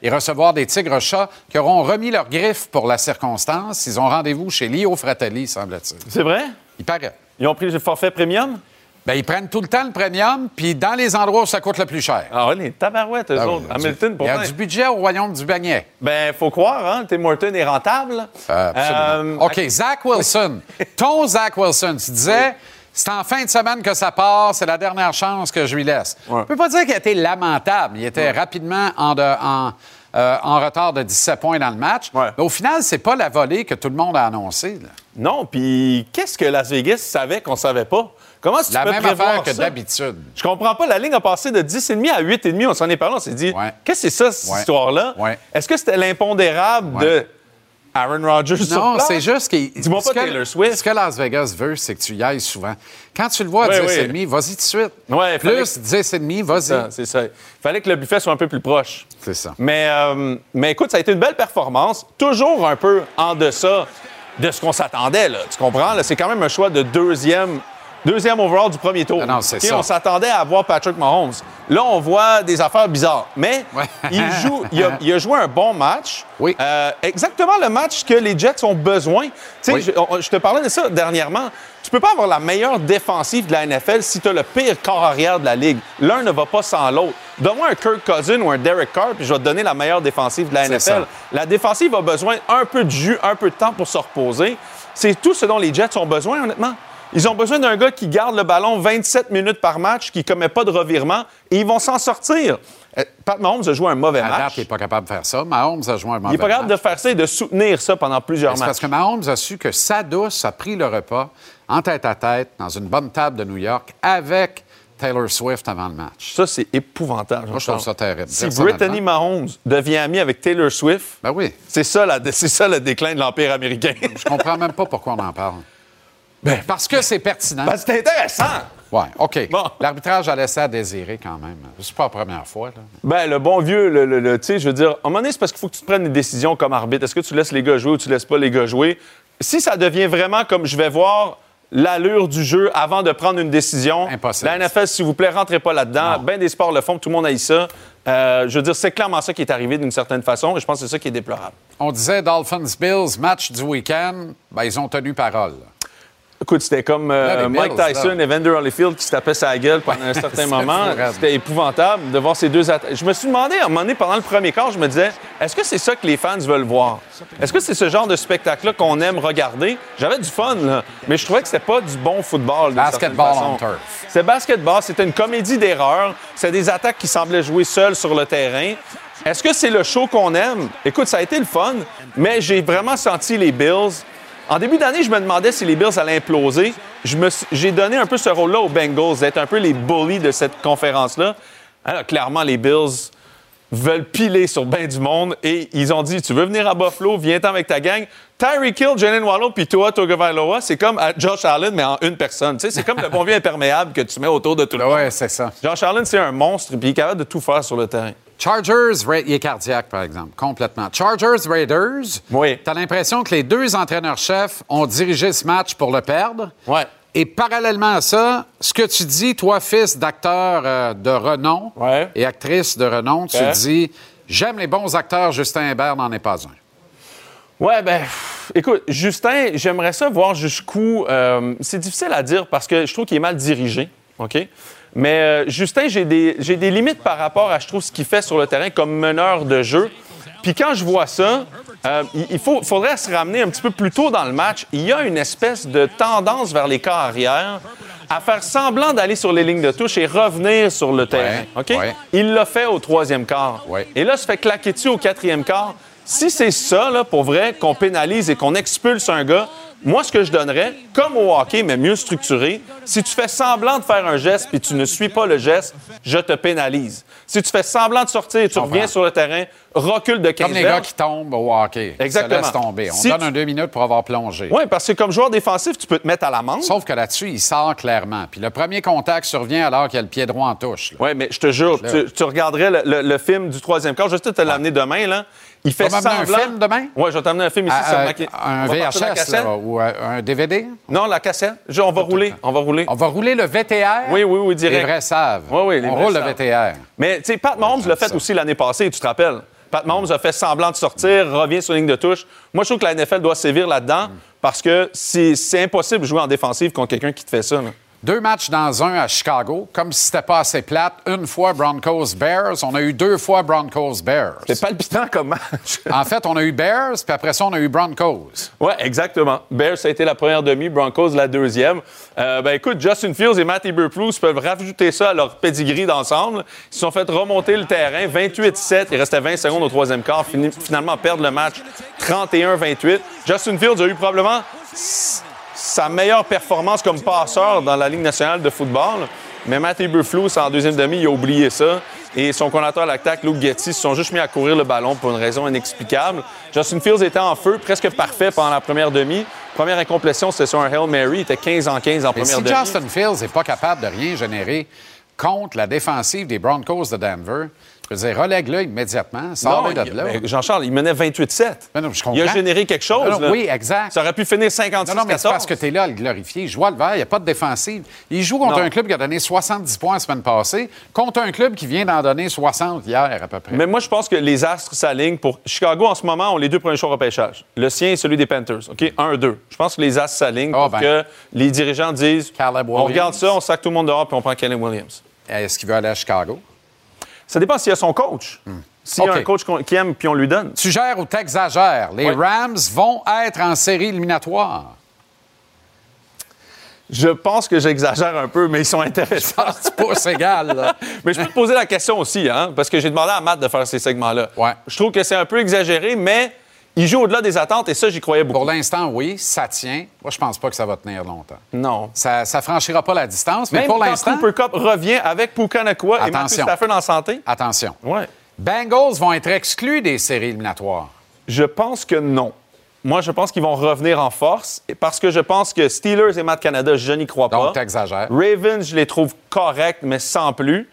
et recevoir des Tigres chats qui auront remis leurs griffes pour la circonstance. Ils ont rendez-vous chez Lio Fratelli, semble-t-il. C'est vrai? Il paraît. Ils ont pris le forfait premium? Ben, ils prennent tout le temps le premium, puis dans les endroits où ça coûte le plus cher. Ah ouais, les tabarouettes, eux Ah oui, autres. Hamilton, Il y a du budget au royaume du beignet. Ben, faut croire, hein? Tim Morton est rentable. Euh, absolument. Euh, OK, Zach Wilson. [LAUGHS] Ton Zach Wilson, tu disais, c'est en fin de semaine que ça part, c'est la dernière chance que je lui laisse. On peut pas dire qu'il a été lamentable. Il était rapidement en, de- en, euh, en retard de 17 points dans le match. Mais au final, c'est pas la volée que tout le monde a annoncée. Non, puis qu'est-ce que Las Vegas savait qu'on savait pas? Comment est-ce que tu peux même prévoir affaire que d'habitude. Je comprends pas. La ligne a passé de 10,5 à 8,5. On s'en est parlé. On s'est dit, qu'est-ce que c'est ça, cette Ouais. histoire-là? Ouais. Est-ce que c'était l'impondérable de Aaron Rodgers Non, c'est juste qu'il. Dis-moi pas que- Taylor Swift. Ce que Las Vegas veut, c'est que tu y ailles souvent. Quand tu le vois à Ouais, 10 et ouais. demi, vas-y tout de suite. Ouais, Plus 10 et demi, vas-y. C'est ça. Il fallait que le buffet soit un peu plus proche. C'est ça. Mais, euh, mais écoute, ça a été une belle performance. Toujours un peu en deçà de ce qu'on s'attendait. là. Tu comprends? C'est quand même un choix de deuxième, deuxième overall du premier tour. Ah non, ça. On s'attendait à voir Patrick Mahomes. Là, on voit des affaires bizarres. Mais [LAUGHS] il, joue, il, a, il a joué un bon match. Oui. Euh, exactement le match que les Jets ont besoin. Tu sais, Oui. je, on- je te parlais de ça dernièrement. Tu peux pas avoir la meilleure défensive de la NFL si tu as le pire corps arrière de la Ligue. L'un ne va pas sans l'autre. Donne-moi un Kirk Cousin ou un Derek Carr, puis je vais te donner la meilleure défensive de la NFL. ça. La défensive a besoin un peu de jus, un peu de temps pour se reposer. C'est tout ce dont les Jets ont besoin, honnêtement. Ils ont besoin d'un gars qui garde le ballon 27 minutes par match, qui ne commet pas de revirement, et ils vont s'en sortir. Euh, Pat Mahomes a joué un mauvais À date, match. il n'est pas capable de faire ça. Mahomes a joué un mauvais Il n'est pas capable match. de faire ça et de soutenir ça pendant plusieurs matchs. parce que Mahomes a su que sa douce a pris le repas en tête à tête dans une bonne table de New York avec Taylor Swift avant le match. Ça, c'est épouvantable. Moi, je trouve ça terrible. Si. Brittany Mahomes devient ami avec Taylor Swift, Ben oui. c'est ça, ça le déclin de l'Empire américain. Je comprends même pas pourquoi on en parle. [LAUGHS] Parce que c'est pertinent. Ben, c'est intéressant. Ouais, OK. Bon. L'arbitrage a laissé à désirer quand même. C'est pas la première fois. Là. Ben, le bon vieux, le, le- le- tu sais, je veux dire, à un moment donné, c'est parce qu'il faut que tu te prennes des décisions comme arbitre. Est-ce que tu laisses les gars jouer ou tu laisses pas les gars jouer? Si ça devient vraiment comme je vais voir l'allure du jeu avant de prendre une décision, Impossible. la NFL, s'il vous plaît, rentrez pas là-dedans. Ben des sports le font, tout le monde haït ça. Euh, je veux dire, c'est clairement ça qui est arrivé d'une certaine façon et je pense que c'est ça qui est déplorable. On disait Dolphins-Bills, match du week-end. Ben, ils ont tenu parole. Écoute, c'était comme euh, Mike Bills, Tyson là. et Vander Holyfield qui se tapaient sa gueule pendant un [LAUGHS] certain moment. C'était épouvantable de voir ces deux attaques. Je me suis demandé, à un moment donné, pendant le premier quart, je me disais, est-ce que c'est ça que les fans veulent voir? Est-ce que c'est ce genre de spectacle-là qu'on aime regarder? J'avais du fun, là, mais je trouvais que c'était pas du bon football. Basketball on turf. C'est basketball, c'était une comédie d'erreurs. C'est des attaques qui semblaient jouer seules sur le terrain. Est-ce que c'est le show qu'on aime? Écoute, ça a été le fun, mais j'ai vraiment senti les Bills. En début d'année, je me demandais si les Bills allaient imploser. J'ai donné un peu ce rôle-là aux Bengals, d'être un peu les bullies de cette conférence-là. Alors, clairement, les Bills veulent piler sur ben du monde et ils ont dit Tu veux venir à Buffalo, viens-t'en avec ta gang. Tyreek Hill, Jalen Wallow puis toi, Tagovailoa, c'est comme à Josh Allen, mais en une personne. Tu sais, c'est comme le bon vieux imperméable que tu mets autour de tout le monde. Ouais, c'est ça. Josh Allen, c'est un monstre puis il est capable de tout faire sur le terrain. Chargers, Ra- il est cardiaque, par exemple, complètement. Chargers, Raiders. Oui. T'as l'impression que les deux entraîneurs-chefs ont dirigé ce match pour le perdre. Ouais. Et parallèlement à ça, ce que tu dis, toi, fils d'acteur euh, de renom Ouais. et actrice de renom, tu dis J'aime les bons acteurs, Justin Hébert n'en est pas un. Ouais, ben, écoute, Justin, j'aimerais ça voir jusqu'où. euh, c'est difficile à dire parce que je trouve qu'il est mal dirigé, OK? Mais euh, Justin, j'ai des, j'ai des limites par rapport à, je trouve, ce qu'il fait sur le terrain comme meneur de jeu. Puis quand je vois ça, euh, il faut, faudrait se ramener un petit peu plus tôt dans le match. Il y a une espèce de tendance vers les cas arrière à faire semblant d'aller sur les lignes de touche et revenir sur le terrain. OK? ouais. Il l'a fait au troisième quart. Ouais. Et là, se fait claquer dessus au quatrième quart. Si c'est ça, là, pour vrai, qu'on pénalise et qu'on expulse un gars, moi, ce que je donnerais, comme au hockey, mais mieux structuré, si tu fais semblant de faire un geste puis tu ne suis pas le geste, je te pénalise. Si tu fais semblant de sortir et tu reviens sur le terrain, recule de 15 Comme les gars qui tombent au hockey. Exactement. Laisse tomber. On Si donne tu- un deux minutes pour avoir plongé. Oui, parce que comme joueur défensif, tu peux te mettre à l'amende. Sauf que là-dessus, il sort clairement. Puis le premier contact survient alors qu'il y a le pied droit en touche. Oui, mais je te jure, tu, tu regarderais le, le- le film du troisième quart. Je vais te l'amener demain, là. Il fait Tu vas m'amener un semblant... film demain? Oui, je vais t'amener un film ici À- sur à- ma... un VHS là, ou un DVD? Non, la cassette. Je- on va rouler. On va rouler. On va rouler le VTR? Oui, oui, oui, direct. Les vrais savent. Oui, oui, les On vrais roule le. VTR. Mais, tu sais, Pat Mahomes l'a fait aussi l'année passée, tu te rappelles? Pat Mahomes a fait semblant de sortir, revient sur la ligne de touche. Moi, je trouve que la NFL doit sévir là-dedans parce que c'est c'est impossible de jouer en défensive contre quelqu'un qui te fait ça. là. Deux matchs dans un à Chicago, comme si c'était pas assez plate. Une fois Broncos Bears, on a eu deux fois Broncos Bears. C'est palpitant comme match. [LAUGHS] en fait, on a eu Bears, puis après ça, on a eu Broncos. Oui, exactement. Bears, ça a été la première demi, Broncos la deuxième. Euh, ben écoute, Justin Fields et Matt Eberflus peuvent rajouter ça à leur pedigree d'ensemble. Ils se sont fait remonter le terrain, 28-7. Il restait 20 secondes au troisième quart. Finalement, perdre le match 31-28. Justin Fields a eu probablement sa meilleure performance comme passeur dans la Ligue nationale de football. Mais Matt Eberflus, en deuxième demi, il a oublié ça. Et son coordinateur à l'attaque, Luke Getty, se sont juste mis à courir le ballon pour une raison inexplicable. Justin Fields était en feu, presque parfait pendant la première demi. Première incomplétion, c'était sur un Hail Mary. Il était 15 en 15 en Mais première si demi. Justin Fields n'est pas capable de rien générer contre la défensive des Broncos de Denver, je veux dire, relègue-le immédiatement, de là. Jean-Charles, il menait 28-7. Ben je Il a généré quelque chose. Non, non, là. oui, exact. Ça aurait pu finir 56 Non, non, mais c'est parce que tu es là à le glorifier. Il joue à le vert, il n'y a pas de défensive. Il joue contre Non. un club qui a donné 70 points la semaine passée, contre un club qui vient d'en donner 60 hier à peu près. Mais moi, je pense que les astres s'alignent pour. Chicago, en ce moment, ont les deux premiers choix au repêchage. Le sien et celui des Panthers. OK? 1-2. Je pense que les astres s'alignent Ah, pour ben. que les dirigeants disent Caleb on regarde ça, on sac tout le monde dehors puis on prend Caleb Williams. Est-ce qu'il veut aller à Chicago? Ça dépend s'il y a son coach. S'il y a un coach qui aime puis on lui donne. Tu gères ou t'exagères? Les Oui. Rams vont être en série éliminatoire. Je pense que j'exagère un peu, mais ils sont intéressants. C'est pas égal, là. [LAUGHS] mais je peux te poser la question aussi, hein, parce que j'ai demandé à Matt de faire ces segments-là. Ouais. Je trouve que c'est un peu exagéré, mais il joue au-delà des attentes et ça, j'y croyais beaucoup. Pour l'instant, oui, ça tient. Moi, je pense pas que ça va tenir longtemps. Non. Ça, ça franchira pas la distance, mais Même pour l'instant, Cooper Cup revient avec Puka Nakua et Matthew. Stafford en santé, attention. ouais. Bengals vont être exclus des séries éliminatoires. Je pense que non. Moi, je pense qu'ils vont revenir en force parce que je pense que Steelers et Matt Canada, je n'y crois Donc, pas. t'exagères. Ravens, je les trouve corrects, mais sans plus.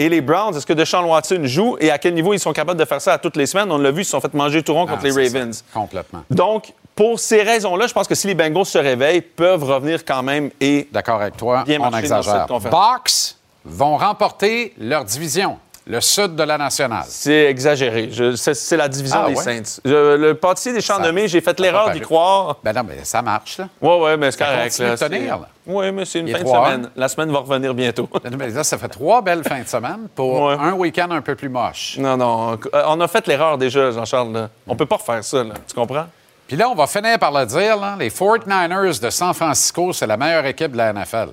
Et les Browns, est-ce que Deshaun Watson joue et à quel niveau ils sont capables de faire ça à toutes les semaines? On l'a vu, ils se sont fait manger tout rond contre Ah, les ça. Ravens. Complètement. Donc, pour ces raisons-là, je pense que si les Bengals se réveillent, peuvent revenir quand même et D'accord avec toi, Bien on exagère. Bucks vont remporter leur division, le sud de la nationale. c'est exagéré. C'est la division Ah, des ouais? Saints. Je- le pâtissier des champs nommés, j'ai fait l'erreur d'y croire. Ben non, mais ça marche, là. Oui, oui, mais c'est correct. là, tenir, là. Oui, mais c'est une fin de semaine. La semaine va revenir bientôt. [LAUGHS] Mais là, ça fait trois belles fins de semaine pour Ouais. un week-end un peu plus moche. non, non. euh, On a fait l'erreur déjà, Jean-Charles. là. On peut pas refaire ça, là. Tu comprends? Puis là, on va finir par le dire, là, les 49ers de San Francisco, c'est la meilleure équipe de la NFL.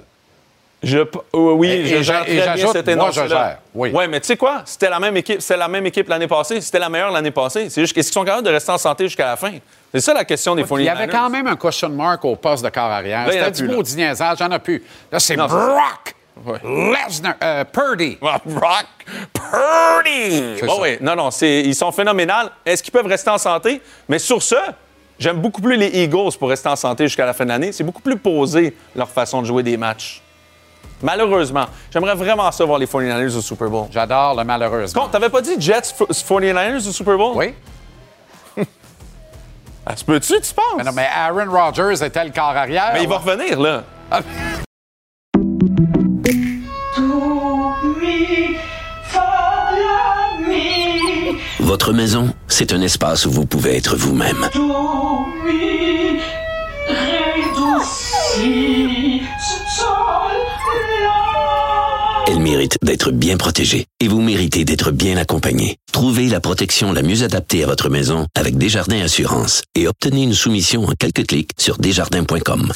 Je, euh, oui, Et- je et gère et très bien gère, oui. Ouais, mais tu sais quoi? C'était la même équipe, c'était la même équipe l'année passée. C'était la meilleure l'année passée. C'est juste est-ce qu'ils sont capables de rester en santé jusqu'à la fin? C'est ça la question des Il 49ers. y avait quand même un question mark au poste de corps arrière. Il C'était du beau niaisage, j'en ai plus. Là, c'est Brock Ouais. Lesnar, euh, Purdy. Brock Purdy! Oh oui, non, non, ils sont phénoménales. Est-ce qu'ils peuvent rester en santé? Mais sur ce, j'aime beaucoup plus les Eagles pour rester en santé jusqu'à la fin de l'année. C'est beaucoup plus posé leur façon de jouer des matchs. Malheureusement, j'aimerais vraiment ça voir les 49ers au Super Bowl. J'adore le malheureusement. Con, t'avais pas dit Jets f- 49ers au Super Bowl? Oui. [LAUGHS] Ah, tu peux-tu, tu penses? Mais non, mais Aaron Rodgers était le corps arrière. Mais il va revenir, là. Votre maison, c'est un espace où vous pouvez être vous-même. Elle mérite d'être bien protégée et vous méritez d'être bien accompagnée. Trouvez la protection la mieux adaptée à votre maison avec Desjardins Assurance et obtenez une soumission en quelques clics sur desjardins.com.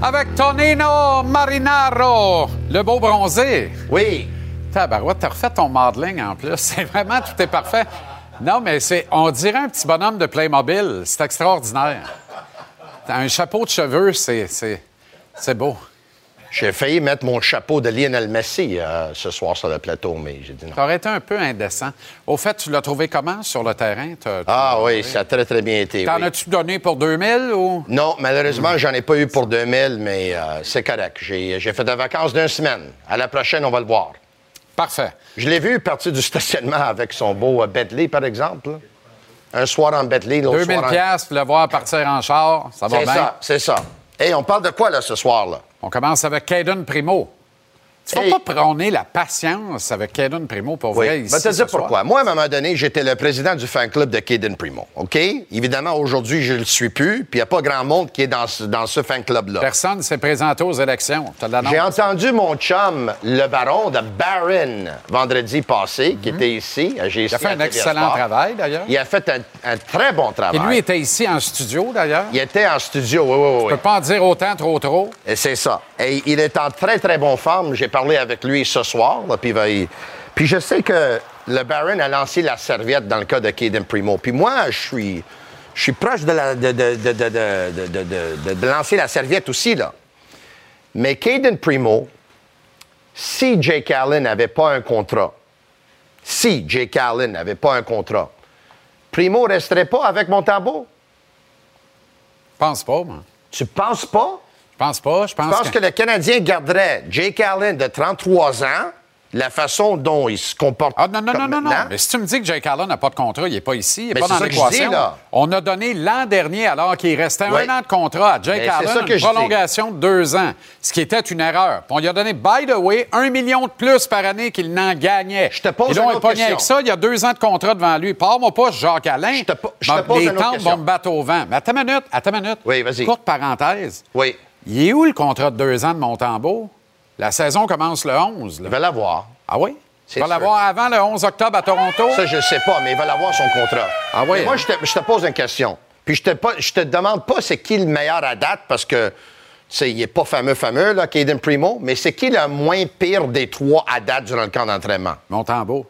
Avec Tonino Marinaro, le beau bronzé. Oui. Tabarouette, t'as refait ton modeling en plus. [LAUGHS] C'est vraiment, tout est parfait. Non, mais c'est, on dirait un petit bonhomme de Playmobil. C'est extraordinaire. T'as un chapeau de cheveux, c'est, c'est, c'est beau. J'ai failli mettre mon chapeau de Lionel Messi euh, ce soir sur le plateau, mais j'ai dit non. T'aurais été un peu indécent. Au fait, tu l'as trouvé comment sur le terrain? T'as- Ah oui, ça a très, très bien été. T'en oui. as-tu donné pour 2000 ou? Non, malheureusement, j'en ai pas eu pour 2000, mais euh, c'est correct. J'ai j'ai fait des vacances d'une semaine. À la prochaine, on va le voir. Parfait. Je l'ai vu partir du stationnement avec son beau euh, Bentley, par exemple. là. Un soir en Bentley, l'autre 2000 soir en... piastres pour le voir partir en char, ça va C'est bien? ça, c'est ça. Hey, on parle de quoi, là, ce soir-là? On commence avec Caden Primo. Tu vas Hey. pas prôner la patience avec Caden Primo pour vrai Oui. ici Je vais te dire soir? pourquoi. Moi, à un moment donné, j'étais le président du fan club de Caden Primo. OK? Évidemment, aujourd'hui, je ne le suis plus, puis il n'y a pas grand monde qui est dans ce, dans ce fan club-là. Personne ne s'est présenté aux élections. J'ai entendu mon chum, le baron de Barron, vendredi passé, qui était ici. Mhm. Il a fait un excellent travail, d'ailleurs. Il a fait un, un très bon travail. Et lui était ici en studio, d'ailleurs. Il était en studio, oui, oui, Je oui. peux pas en dire autant, trop, trop. Et c'est ça. Et il est en très, très bonne forme. J'ai parlé avec lui ce soir. là, puis, il va y- puis je sais que le Baron a lancé la serviette dans le cas de Caden Primo. Puis moi, je suis, je suis proche de, la- de, de- de- lancer la serviette aussi. Là. Mais Caden Primo, si Jake Allen n'avait pas un contrat, si Jake Allen n'avait pas un contrat, Primo resterait pas avec Montembeau? Je pense pas, moi. Tu penses pas? Je pense pas. Je pense, Je pense que le Canadien garderait Jake Allen de 33 ans, la façon dont il se comporte. Ah non, non, non, comme non, non. maintenant. Mais si tu me dis que Jake Allen n'a pas de contrat, il n'est pas ici, il n'est pas dans l'équation. On a donné l'an dernier, alors qu'il restait Oui. un an de contrat à Jake Mais Allen, une dis. prolongation de deux ans, ce qui était une erreur. Puis on lui a donné, by the way, un million de plus par année qu'il n'en gagnait. Je te pose Et là, une on est avec ça, il y a deux ans de contrat devant lui. Parle-moi pas, Jacques Alain. Je te, je te pose Les une autre tentes question. vont me battre au vent. Mais attends une minute, attends une minute. Oui, vas-y. Courte parenthèse. Oui. Il est où le contrat de deux ans de Montembeau? La saison commence le 11. Il va l'avoir. Ah oui? Il va l'avoir avant le 11 octobre à Toronto? Ça, je ne sais pas, mais il va l'avoir son contrat. Ah oui? Mais moi, je te, je te pose une question. Puis je te, pas- je te demande pas c'est qui le meilleur à date parce que il n'est pas fameux, fameux, là, Caden Primo, mais c'est qui le moins pire des trois à date durant le camp d'entraînement? Montembeau.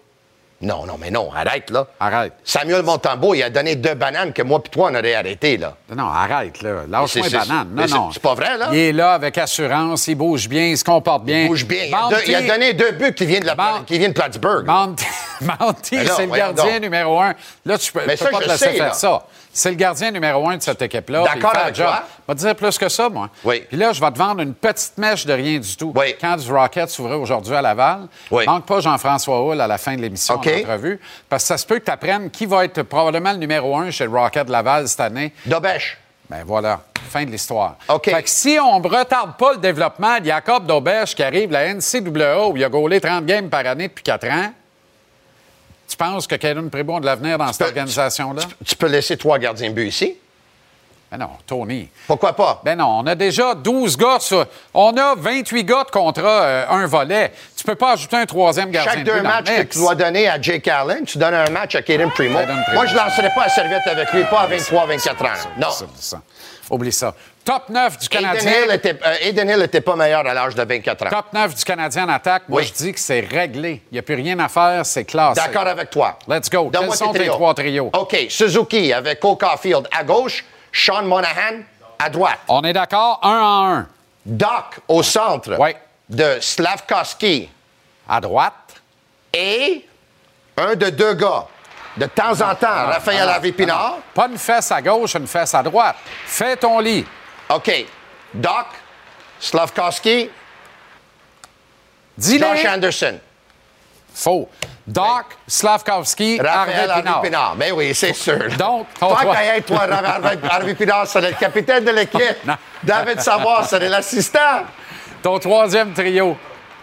Non, non, mais non, arrête, là. Arrête. Samuel Montembeau, il a donné deux bananes que moi puis toi, on aurait arrêté, là. Non, arrête, là. Lâche-moi bananes. Non, non. c'est pas vrai, là? Il est là avec assurance, il bouge bien, il se comporte bien. Il bouge bien. Il a, deux- il a donné deux buts qui viennent de, la, qui viennent de Plattsburgh. Monty, [LAUGHS] Monty, c'est le gardien donc. numéro un. Là, tu peux, Mais peux ça, pas te laisser sais, faire là. ça. C'est le gardien numéro un de cette équipe-là. D'accord avec toi. Je vais te dire plus que ça, moi. Oui. Puis là, je vais te vendre une petite mèche de rien du tout. Oui. Quand du Rocket s'ouvrait aujourd'hui à Laval, Oui. manque pas Jean-François Hull à la fin de l'émission OK. en entrevue, parce que ça se peut que tu apprennes qui va être probablement le numéro un chez le Rocket de Laval cette année. Dobèche. Ben voilà, fin de l'histoire. OK. Fait que si on ne retarde pas le développement de Jacob Daubèche qui arrive à la NCAA où il a gaulé 30 games par année depuis 4 ans, tu penses que Caden Primo a de l'avenir dans cette organisation-là? Tu peux laisser trois gardiens de but ici? Ben non, Tony. Pourquoi pas? Ben non, on a déjà 12 gars. sur- On a 28 gars de contrat, euh, un volet. Tu peux pas ajouter un troisième gardien Chaque de but deux dans le matchs que tu dois donner à Jake Allen, tu donnes un match à Caden Primo. Moi, je ne lancerai pas à serviette avec lui, pas à 23-24 ans. Non. Oublie ça. Top 9 du Canadien. Hill euh, Aiden Hill n'était pas meilleur à l'âge de 24 ans. Top 9 du Canadien en attaque. Moi, Oui. je dis que c'est réglé. Il n'y a plus rien à faire, c'est classé. D'accord avec toi. Let's go. Quels sont tes trois trios? OK. Suzuki avec Cole Caulfield à gauche, Sean Monahan à droite. On est d'accord? Un en un. Doc au centre Oui. de Slavkovski À droite. et un de deux gars. De temps en temps, Ah, Raphaël ah, ah, Pas une fesse à gauche, une fesse à droite. Fais ton lit. OK. Doc, Slavkovski, Dis-le. Josh Anderson. Faux. Doc, Slavkovski, Raphaël Harvey Pinard. Pinard. Ben oui, c'est sûr. Donc, qu'à être, toi, Harvey, Harvey Pinard, c'est le capitaine de l'équipe. David Savoie, c'est l'assistant. Ton troisième trio.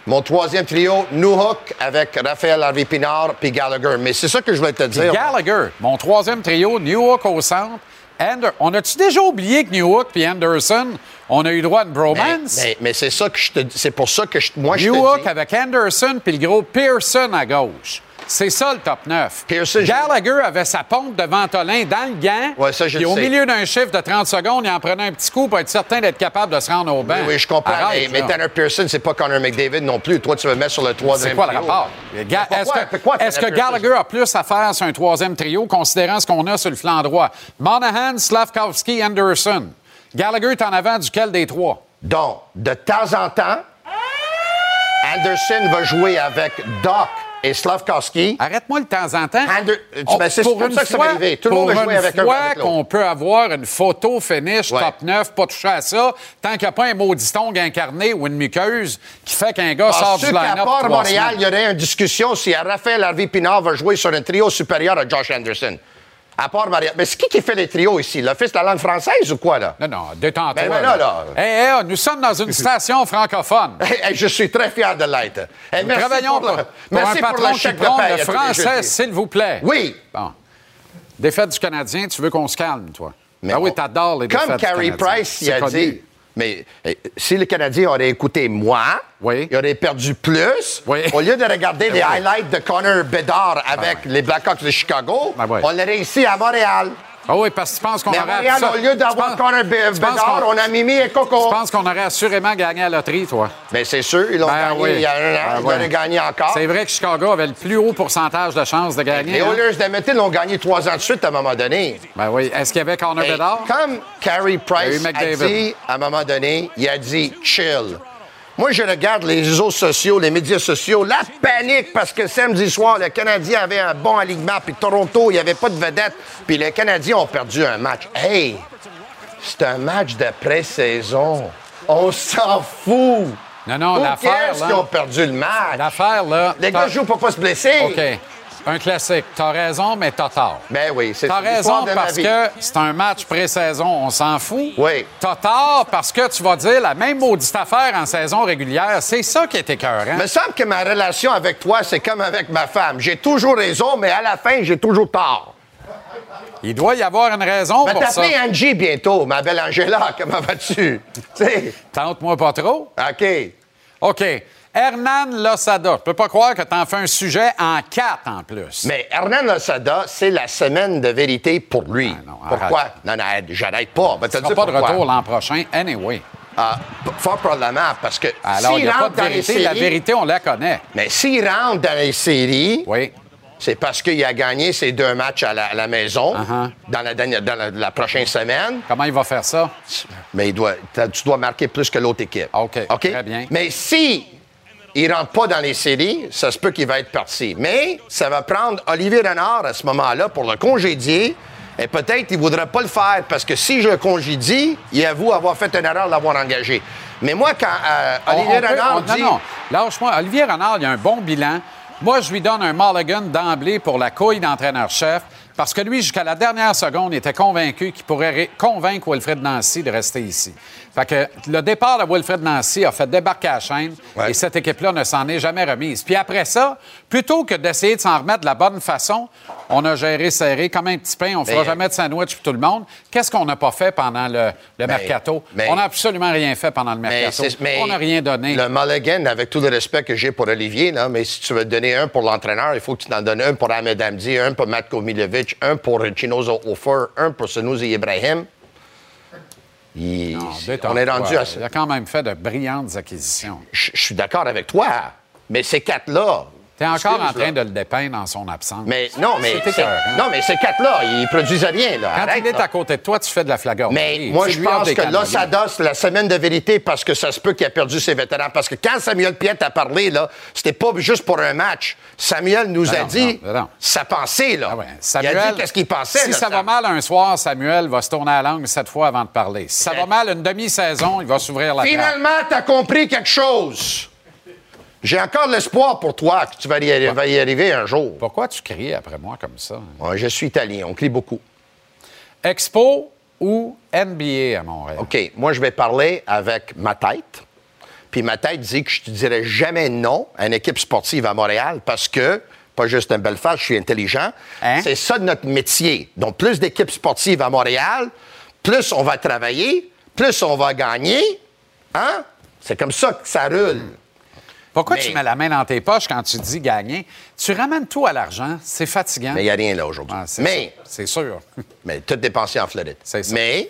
Mon troisième trio, Newhook avec Raphaël Harvey Pinard puis Gallagher. Mais c'est ça que je voulais te dire. Gallagher, mon troisième trio, Newhook au centre. Ander- on a-tu déjà oublié que Newhook et Anderson, on a eu droit à une Mais, bromance? mais- mais c'est ça que je te c'est pour ça que je- moi je Newhook avec Anderson puis le gros Pearson à gauche. C'est ça le top 9. Pearson, Gallagher avait sa pompe de Ventolin dans le gant. Ouais, ça, je puis le au sais. milieu d'un chiffre de 30 secondes, il en prenait un petit coup pour être certain d'être capable de se rendre au banc. Oui, oui, je comprends. Arrête, mais, mais. Tanner Pearson, c'est pas Connor McDavid non plus. Toi, tu veux mettre sur le troisième C'est quoi le rapport? Est-ce que, que? Gallagher a plus à faire sur un troisième trio, considérant ce qu'on a sur le flanc droit? Monahan, Slavkovski, Anderson. Gallagher est en avant duquel des trois? Donc, de temps en temps, Anderson va jouer avec Doc et. Arrête-moi de temps en temps. On- ben, c'est pour comme une ça que ça va arriver. Tout le monde jouer une avec un fois avec qu'on peut avoir une photo finish Ouais. top 9, pas toucher à ça, tant qu'il n'y a pas un maudiston incarné ou une muqueuse qui fait qu'un gars sort du line-up part trois Montréal, il y aurait une discussion si Raphaël Harvey Pinard va jouer sur un trio supérieur à Josh Anderson? À part Montréal. Mais c'est qui qui fait les trios ici? L'Office de la langue française ou quoi, là? Non, non, détends-toi. Ben, ben là, là. Hey, hey, nous sommes dans une [LAUGHS] station francophone. Hey, hey, je suis très fier de l'être. Hey, Nous merci travaillons pour, pour, le, pour merci un pour patron le qui paye le français, s'il vous plaît. Oui. Bon. Défaite du Canadien, tu veux qu'on se calme, toi? ah oui, t'adores les défaites Comme du Canadien. Price il C'est a connu. dit, mais eh, si le Canadien aurait écouté moi, il aurait perdu plus. Au lieu de regarder les highlights de Connor Bedard avec les Blackhawks de Chicago, ouais. on l'aurait ici à Montréal. Ah oui, parce que tu penses qu'on aurait... Montréal, au lieu d'avoir Connor penses Bedard, qu'on- on a Mimi et Coco. Tu penses qu'on aurait assurément gagné à la loterie, toi? Bien, c'est sûr, ils l'ont Ben gagné oui. il y a un an, Ben ils oui. gagné encore. C'est vrai que Chicago avait le plus haut pourcentage de chances de gagner. Les? Oilers d'Edmonton l'ont gagné trois ans de suite à un moment donné. Ben oui. Est-ce qu'il y avait Connor Et Bedard? Comme Carey Price a dit à un moment donné, il a dit chill. Moi, je regarde les réseaux sociaux, les médias sociaux, la panique parce que samedi soir, le Canadien avait un bon alignement, puis Toronto, il n'y avait pas de vedette, puis les Canadiens ont perdu un match. Hey, c'est un match de pré-saison. On s'en fout. Non, non, l'affaire, là- ont perdu le match? L'affaire, là... Les gars jouent pour pas se blesser. OK. Un classique. T'as raison, mais t'as tort. Ben oui, c'est T'as raison de ma parce que c'est un match pré-saison, on s'en fout. Oui. T'as tort parce que tu vas dire la même maudite affaire en saison régulière. C'est ça qui est écœurant. Il me semble que ma relation avec toi, c'est comme avec ma femme. J'ai toujours raison, mais à la fin, j'ai toujours tort. Il doit y avoir une raison vais pour ça. t'appeler Angie bientôt, ma belle Angela. Comment vas-tu? [LAUGHS] Tente-moi pas trop. OK. OK. Hernan Losada. Je peux pas croire que t'en fais un sujet en quatre en plus. Mais Hernan Losada, c'est la semaine de vérité pour lui. Pourquoi? arrête. Non, non, j'arrête pas. Tu dire seras pas de pourquoi. retour l'an prochain, anyway. Ah, fort probablement, parce que Alors, il s'il rentre de dans les vérité. séries... La vérité, on la connaît. Mais s'il rentre dans les séries, Oui. c'est parce qu'il a gagné ses deux matchs à la, à la maison Uh-huh. dans, la, dernière- dans la, la prochaine semaine. Comment il va faire ça? Mais il doit, tu dois marquer plus que l'autre équipe. OK? Très bien. Mais si il rentre pas dans les séries, ça se peut qu'il va être parti. Mais ça va prendre Olivier Renard à ce moment-là pour le congédier. Et peut-être il ne voudra pas le faire parce que si je le congédie, il avoue avoir fait une erreur de l'avoir engagé. Mais moi, quand euh, Olivier on peut- Renard on- dit. Non, non. Lâche-moi. Olivier Renard, il a un bon bilan. Moi, je lui donne un mulligan d'emblée pour la couille d'entraîneur-chef parce que lui, jusqu'à la dernière seconde, était convaincu qu'il pourrait convaincre Wilfred Nancy de rester ici. Fait que le départ de Wilfred Nancy a fait débarquer la chaîne et cette équipe-là ne s'en est jamais remise. Puis après ça, plutôt que d'essayer de s'en remettre de la bonne façon, on a géré serré comme un petit pain. On fera Mais- jamais de sandwich pour tout le monde. Qu'est-ce qu'on n'a pas fait pendant le, le mercato? mais- on n'a absolument rien fait pendant le mercato. mais on n'a rien donné. Le mulligan, avec tout le respect que j'ai pour Olivier, là, mais si tu veux donner un pour l'entraîneur, il faut que tu en donnes un pour Ahmed Hamdi, un pour Matko Milovic, un pour Chinozo Ofer, un pour Senouzi Ibrahim. Il- on est rendu à ça. Il a quand même fait de brillantes acquisitions. Je je suis d'accord avec toi, mais ces quatre-là. Tu es encore en train là. de le dépeindre en son absence. Mais non, mais non, mais ces quatre-là, ils produisent rien. Là. Quand Arrête, il est là. à côté de toi, tu fais de la flagornerie. Mais moi, je pense que calories. Losada, c'est la semaine de vérité parce que ça se peut qu'il a perdu ses vétérans. Parce que quand Samuel Piette a parlé, là, c'était pas juste pour un match. Samuel nous Non, a dit non, non. sa pensée, là. Samuel, il a dit qu'est-ce qu'il pensait. Si là, ça va mal un soir, Samuel va se tourner la langue sept fois avant de parler. Si ça va mal une demi-saison, il va s'ouvrir la. Finalement, tu as compris quelque chose. J'ai encore l'espoir pour toi que tu vas y, arri- vas y arriver un jour. Pourquoi tu cries après moi comme ça? Ouais, je suis italien, on crie beaucoup. Expo ou NBA à Montréal? OK, moi, je vais parler avec ma tête. Puis ma tête dit que je te dirais jamais non à une équipe sportive à Montréal parce que, pas juste un bel face, je suis intelligent. Hein? C'est ça notre métier. Donc, plus d'équipes sportives à Montréal, plus on va travailler, plus on va gagner. Hein? C'est comme ça que ça roule. Pourquoi Mais- tu mets la main dans tes poches quand tu dis gagner? Tu ramènes tout à l'argent. C'est fatigant. Mais il n'y a rien là aujourd'hui. Ah, mais, ça. C'est sûr. [LAUGHS] mais tout dépensé en Floride. C'est ça. Mais,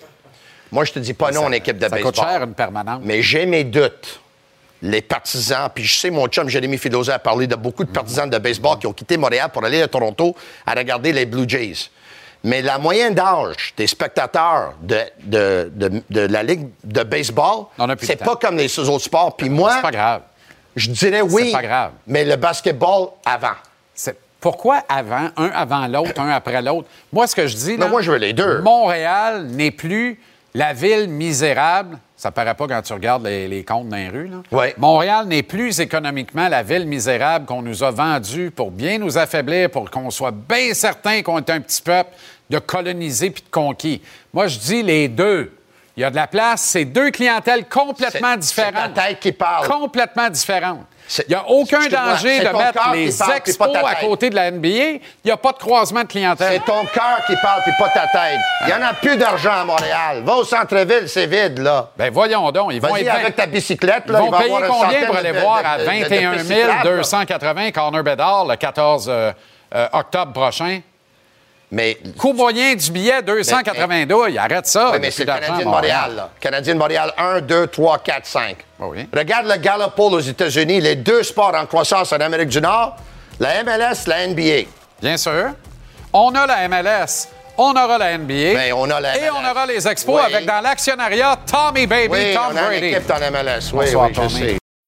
moi, je te dis pas non Ça- en équipe de ça baseball. coûte cher, une permanente. Mais j'ai mes doutes. Les partisans, puis je sais, mon chum Jérémy Filosa a parlé de beaucoup de partisans de baseball qui ont quitté Montréal pour aller à Toronto à regarder les Blue Jays. Mais la moyenne d'âge des spectateurs de, de, de- de la Ligue de baseball, c'est pas comme les autres sports. Puis moi, C'est pas grave. Je dirais oui, pas grave. mais le basketball avant. C'est- Pourquoi avant, un avant l'autre, un après l'autre? Moi, ce que je dis, là, Non, moi, je veux les deux. Montréal n'est plus la ville misérable. Ça paraît pas quand tu regardes les, les comptes dans les rues. Là. Ouais. Montréal n'est plus économiquement la ville misérable qu'on nous a vendue pour bien nous affaiblir, pour qu'on soit bien certain qu'on est un petit peuple de colonisés puis de conquis. Moi, je dis les deux. Il y a de la place. C'est deux clientèles complètement différentes. c'est ta tête qui parle. Complètement différentes. Il n'y a aucun danger de mettre les parle, expos à côté de la NBA. Il n'y a pas de croisement de clientèle. C'est ton cœur qui parle, puis pas ta tête. Il n'y en a plus d'argent à Montréal. Va au centre-ville, c'est vide, là. Ben voyons donc, ils vont être avec ta bicyclette, Ils là. vont il va payer combien pour aller de- voir à de- de 21 bicyclettes, là? 280 Corner Bedard le 14 euh, euh, octobre prochain? Mais, Coût moyen du billet, 280 douilles. Arrête ça. oui, mais c'est le Canadien de Montréal, là. Canadien de Montréal, 1, 2, 3, 4, 5. Ah oui. Regarde le Gallup Poll aux États-Unis, les deux sports en croissance en Amérique du Nord, la MLS, la NBA. Bien sûr. On a la MLS. On aura la NBA. Ben, on a la Et MLS. on aura les expos Oui. avec dans l'actionnariat Tommy Baby, Oui, Tom on a une Brady. équipe en MLS. Oui, Bonsoir, oui, je sais.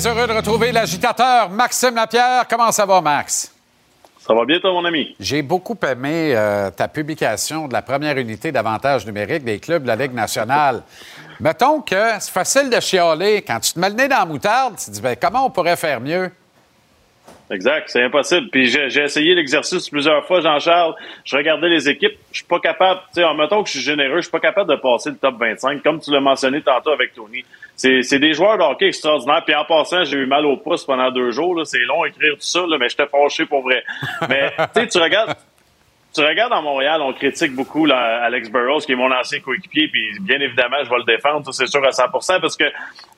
Très heureux de retrouver l'agitateur Maxime Lapierre. Comment ça va, Max? Ça va bien, toi, mon ami? J'ai beaucoup aimé euh, ta publication de la première unité d'avantage numérique des clubs de la Ligue nationale. [LAUGHS] Mettons que c'est facile de chialer. Quand tu te mets le nez dans la moutarde, tu te dis ben, comment on pourrait faire mieux? Exact, c'est impossible. Puis j'ai j'ai essayé l'exercice plusieurs fois, Jean-Charles. Je regardais les équipes. Je suis pas capable, tu sais, en mettons que je suis généreux, je suis pas capable de passer le top 25, comme tu l'as mentionné tantôt avec Tony. C'est c'est des joueurs de hockey extraordinaires. Puis en passant, j'ai eu mal au pouce pendant deux jours. là. C'est long à écrire tout ça, là, mais j'étais fâché pour vrai. Mais [LAUGHS] tu sais, tu regardes. Tu regardes à Montréal, on critique beaucoup là, Alex Burrows, qui est mon ancien coéquipier, puis bien évidemment, je vais le défendre, ça, c'est sûr à 100% parce que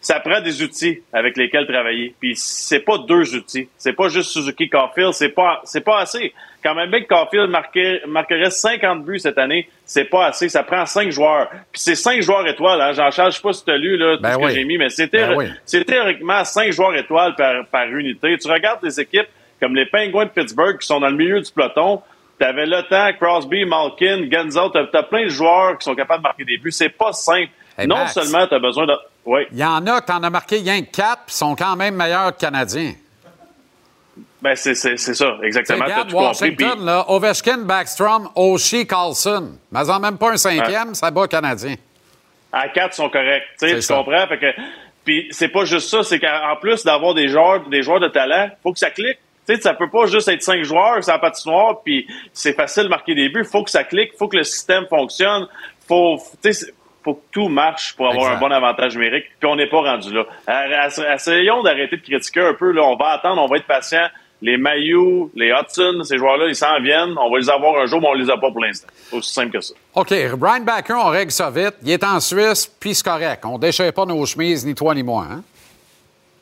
ça prend des outils avec lesquels travailler. Puis c'est pas deux outils, c'est pas juste Suzuki Caulfield, c'est pas c'est pas assez. Quand même que Caulfield marquait, marquerait 50 buts cette année, c'est pas assez. Ça prend cinq joueurs. Puis c'est cinq joueurs étoiles. Hein. Jean-Charles, je sais pas si tu as lu là, tout Ben ce oui. que j'ai mis, mais Ben oui. c'est théoriquement cinq joueurs étoiles par, par unité. Tu regardes les équipes comme les Penguins de Pittsburgh qui sont dans le milieu du peloton. T'avais Le Temps, Crosby, Malkin, Genzel. T'as as plein de joueurs qui sont capables de marquer des buts. C'est pas simple. Hey, non Max. seulement t'as besoin de... Oui. Il y en a, t'en as marqué rien que quatre, puis sont quand même meilleurs que Canadiens. Ben, c'est c'est- c'est ça, exactement. T'as regardes tout compris? Washington, Puis- là, Ovechkin, Backstrom, Oshie, Carlson. Mais en même pas un cinquième, ça bat Canadien. à quatre sont corrects. Tu ça. comprends? Fait que, puis c'est pas juste ça, c'est qu'en plus d'avoir des joueurs, des joueurs de talent, faut que ça clique. Tu sais, ça peut pas juste être cinq joueurs, la patinoire, puis c'est facile de marquer des buts. Faut que ça clique, faut que le système fonctionne, faut, faut que tout marche pour avoir un bon avantage numérique. Puis on n'est pas rendu là. Ess- Essayons d'arrêter de critiquer un peu. Là, on va attendre, on va être patient. Les Mayu, les Hudson, ces joueurs-là, ils s'en viennent. On va les avoir un jour, mais on les a pas pour l'instant. Aussi simple que ça. OK, Brian Backer, on règle ça vite. Il est en Suisse, puis c'est correct. On déchire pas nos chemises, ni toi ni moi. Hein?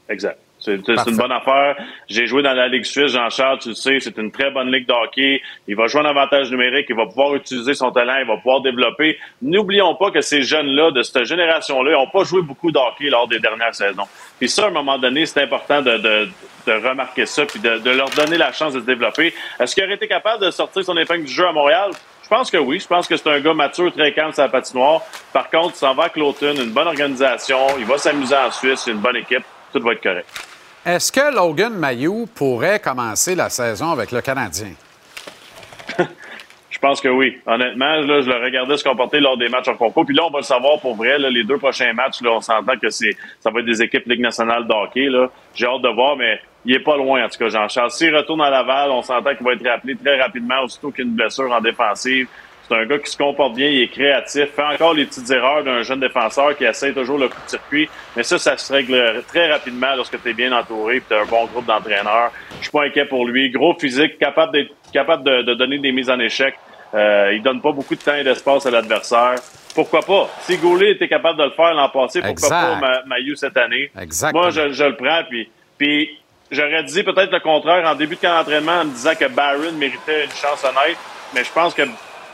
Exact. C'est une bonne affaire. J'ai joué dans la Ligue suisse, Jean-Charles, tu le sais, c'est une très bonne ligue de hockey. Il va jouer en avantage numérique, il va pouvoir utiliser son talent, il va pouvoir développer. N'oublions pas que ces jeunes-là, de cette génération-là, n'ont pas joué beaucoup de hockey lors des dernières saisons. Puis ça, à un moment donné, c'est important de, de, de remarquer ça, puis de, de leur donner la chance de se développer. Est-ce qu'il aurait été capable de sortir son épingle du jeu à Montréal? Je pense que oui. Je pense que c'est un gars mature, très calme sur la patinoire. Par contre, il s'en va à Cloton, une bonne organisation. Il va s'amuser en Suisse, c'est une bonne équipe. tout va être correct. Est-ce que Logan Mayou pourrait commencer la saison avec le Canadien? [LAUGHS] Je pense que oui. Honnêtement, là, je le regardais se comporter lors des matchs en concours. Puis là, on va le savoir pour vrai. Les deux prochains matchs, on s'entend que ça va être des équipes Ligue nationale de hockey. Là. J'ai hâte de voir, mais il est pas loin, en tout cas, Jean-Charles. S'il retourne à Laval, on s'entend qu'il va être rappelé très rapidement, aussitôt qu'une blessure en défensive. C'est un gars qui se comporte bien, il est créatif, fait encore les petites erreurs d'un jeune défenseur qui essaie toujours le coup de circuit. Mais ça, ça se règle très rapidement lorsque tu es bien entouré et tu as un bon groupe d'entraîneurs. Je suis pas inquiet pour lui. Gros physique, capable d'être capable de, de donner des mises en échec. Euh, il donne pas beaucoup de temps et d'espace à l'adversaire. Pourquoi pas? Si Goulet était capable de le faire l'an passé, pourquoi Exact. pas Ma- Mailloux cette année? Exactement. Moi, je, je le prends. Puis, puis j'aurais dit peut-être le contraire en début de camp d'entraînement en me disant que Barron méritait une chance honnête, mais je pense que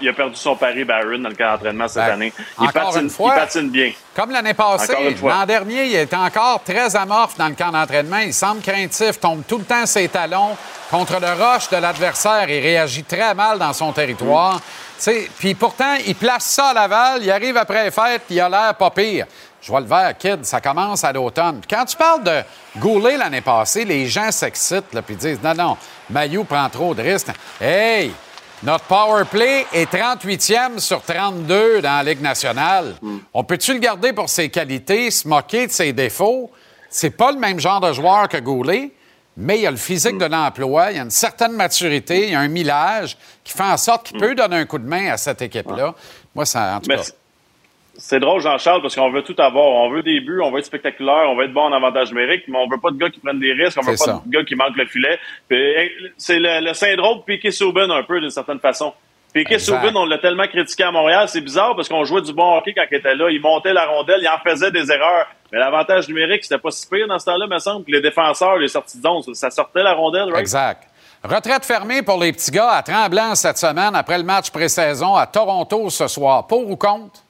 il a perdu son pari Barron dans le camp d'entraînement cette Ben, année. Il encore patine, une fois, il patine bien. Comme l'année passée, l'an dernier, il était encore très amorphe dans le camp d'entraînement. Il semble craintif, tombe tout le temps ses talons contre le roche de l'adversaire. Il réagit très mal dans son territoire. Sais, Puis pourtant, il place ça à Laval, il arrive après les fêtes, il a l'air pas pire. Je vois le vert, kid, ça commence à l'automne. Quand tu parles de Goulet l'année passée, les gens s'excitent puis disent Non, non, Mayou prend trop de risques. Hey! Notre power play est 38e sur 32 dans la Ligue nationale. On peut-tu le garder pour ses qualités, se moquer de ses défauts? C'est pas le même genre de joueur que Goulet, mais il a le physique de l'emploi, il a une certaine maturité, il a un millage qui fait en sorte qu'il peut donner un coup de main à cette équipe-là. Moi, ça, en tout cas. C'est- drôle, Jean-Charles, parce qu'on veut tout avoir. On veut des buts, on veut être spectaculaire, on veut être bon en avantage numérique, mais on veut pas de gars qui prennent des risques, on veut pas ça. de gars qui manquent le filet. C'est le, le syndrome Piquet Souben un peu, d'une certaine façon. Piquet. Souben, on l'a tellement critiqué à Montréal, c'est bizarre parce qu'on jouait du bon hockey quand il était là. Il montait la rondelle, il en faisait des erreurs. Mais l'avantage numérique, c'était pas si pire dans ce temps-là, me semble. Les défenseurs, les sorties de zone, ça- ça sortait la rondelle, right? Exact. Retraite fermée pour les petits gars à Tremblant cette semaine après le match pré-saison à Toronto ce soir. Pour ou contre?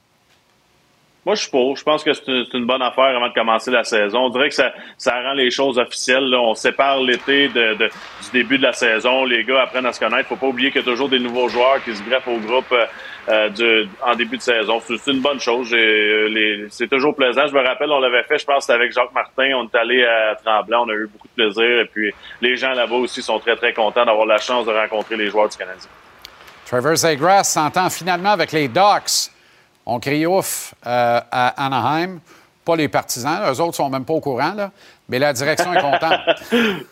Moi, je suis pour. Je pense que c'est une, bonne affaire avant de commencer la saison. On dirait que ça, rend les choses officielles. On sépare l'été du début de la saison. Les gars apprennent à se connaître. faut pas oublier qu'il y a toujours des nouveaux joueurs qui se greffent au groupe euh, euh, en début de saison. C'est une bonne chose. Euh, C'est toujours plaisant. Je me rappelle, on l'avait fait, je pense, avec Jacques Martin. On est allé à Tremblant. On a eu beaucoup de plaisir. Et puis, les gens là-bas aussi sont très, très contents d'avoir la chance de rencontrer les joueurs du Canadien. Trevor Zegras s'entend finalement avec les Ducks. On crie ouf euh, à Anaheim. Pas les partisans, eux autres sont même pas au courant, là. mais la direction est contente. [LAUGHS]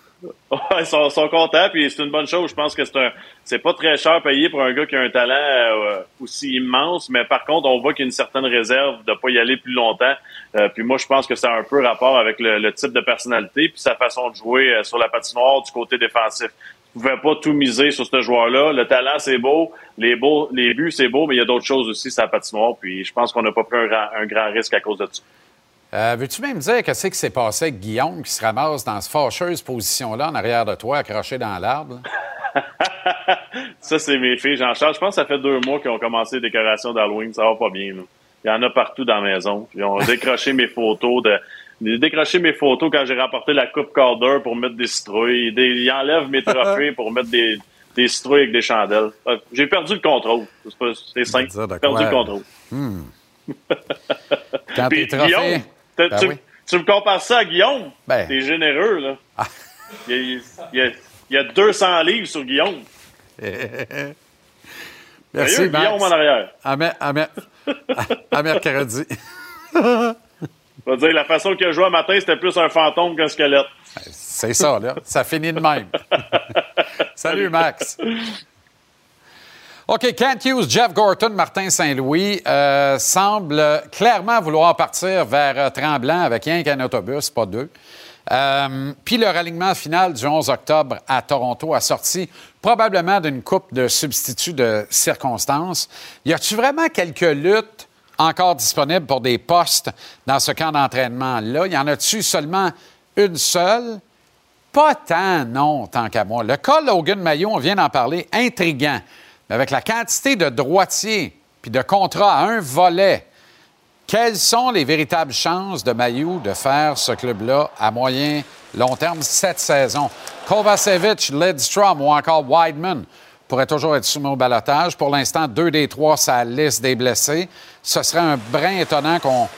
Ils sont, contents, puis c'est une bonne chose. Je pense que c'est un, c'est pas très cher payé pour un gars qui a un talent euh, aussi immense, mais par contre, on voit qu'il y a une certaine réserve de pas y aller plus longtemps. Euh, puis moi, je pense que ça a un peu rapport avec le, type de personnalité puis sa façon de jouer sur la patinoire du côté défensif. Vous pouvez pas tout miser sur ce joueur-là. Le talent, c'est beau. Les beaux, les buts, c'est beau, mais il y a d'autres choses aussi la patinoire. Puis je pense qu'on n'a pas pris un grand, un grand risque à cause de ça. Euh, Veux-tu même dire qu'est-ce qui s'est passé avec Guillaume qui se ramasse dans cette fâcheuse position-là en arrière de toi, accroché dans l'arbre? [LAUGHS] Ça, c'est mes filles. Jean-Charles, je pense que ça fait deux mois qu'ils ont commencé les décorations d'Halloween. Ça va pas bien. là. Il y en a partout dans la maison. Ils ont [LAUGHS] décroché mes photos de. Ont décroché mes photos quand j'ai rapporté la coupe Calder pour mettre des citrouilles. Des- Ils enlèvent mes trophées pour mettre des, des citrouilles avec des chandelles. Euh, J'ai perdu le contrôle. C'est simple. J'ai perdu le contrôle. Hmm. [LAUGHS] Quand Puis, tes trophées... Guillaume, Ben tu, oui. tu me compares ça à Guillaume? Ben. T'es généreux, là. Il, y a, il y a- il y a 200 livres sur Guillaume. [LAUGHS] Merci. Guillaume en arrière. À, mer- à mer- à [LAUGHS] mercredi. Je veux dire, la façon qu'il a joué un matin, c'était plus un fantôme qu'un squelette. C'est ça, là. Ça finit de même. [LAUGHS] Salut, Max. OK, Kent Hughes, Jeff Gorton, Martin Saint-Louis euh, semblent clairement vouloir partir vers euh, Tremblant avec rien qu'un autobus, pas deux. Euh, Puis le ralignement final du 11 octobre à Toronto a sorti probablement d'une coupe de substituts de circonstances. Y a-tu vraiment quelques luttes encore disponibles pour des postes dans ce camp d'entraînement-là? Y en a-tu seulement une seule? Pas tant, non, tant qu'à moi. Le cas Logan Maillot, on vient d'en parler, intriguant. Mais avec la quantité de droitiers puis de contrats à un volet, quelles sont les véritables chances de Maillot de faire ce club-là à moyen, long terme cette saison? Kovacevic, Lidstrom ou encore Wideman pourraient toujours être soumis au balotage. Pour l'instant, deux des trois, ça liste des blessés. Ce serait un brin étonnant qu'on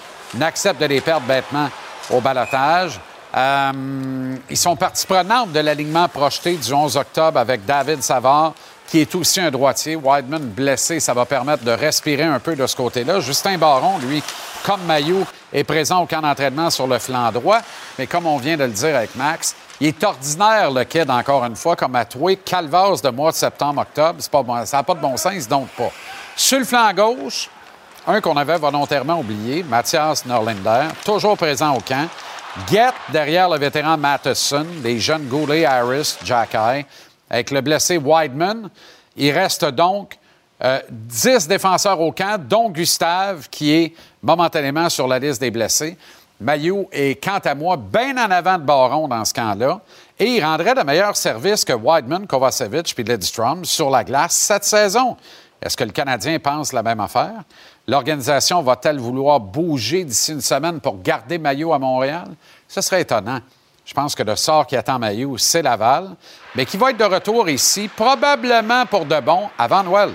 accepte de les perdre bêtement au balotage. Euh, ils sont partie prenante de l'alignement projeté du 11 octobre avec David Savard, qui est aussi un droitier. Wideman blessé, ça va permettre de respirer un peu de ce côté-là. Justin Baron, lui, comme Mayou, est présent au camp d'entraînement sur le flanc droit. Mais comme on vient de le dire avec Max, il est ordinaire, le kid, encore une fois, comme à trouver calvas de mois de septembre-octobre. C'est pas bon- Ça n'a pas de bon sens, donc pas. Sur le flanc gauche, un qu'on avait volontairement oublié, Mathias Norlinder, toujours présent au camp. Get derrière le vétéran Matheson, les jeunes Goulet, Harris, Jacky, avec le blessé Wideman. Il reste donc euh, 10 défenseurs au camp, dont Gustave, qui est momentanément sur la liste des blessés. Mayou est, quant à moi, bien en avant de Baron dans ce camp-là. Et il rendrait de meilleurs services que Wideman, Kovacevic et Lidstrom sur la glace cette saison. Est-ce que le Canadien pense la même affaire? L'organisation va-t-elle vouloir bouger d'ici une semaine pour garder Maillot à Montréal? Ce serait étonnant. Je pense que le sort qui attend Maillot, c'est Laval, mais qui va être de retour ici, probablement pour de bon, avant Noël.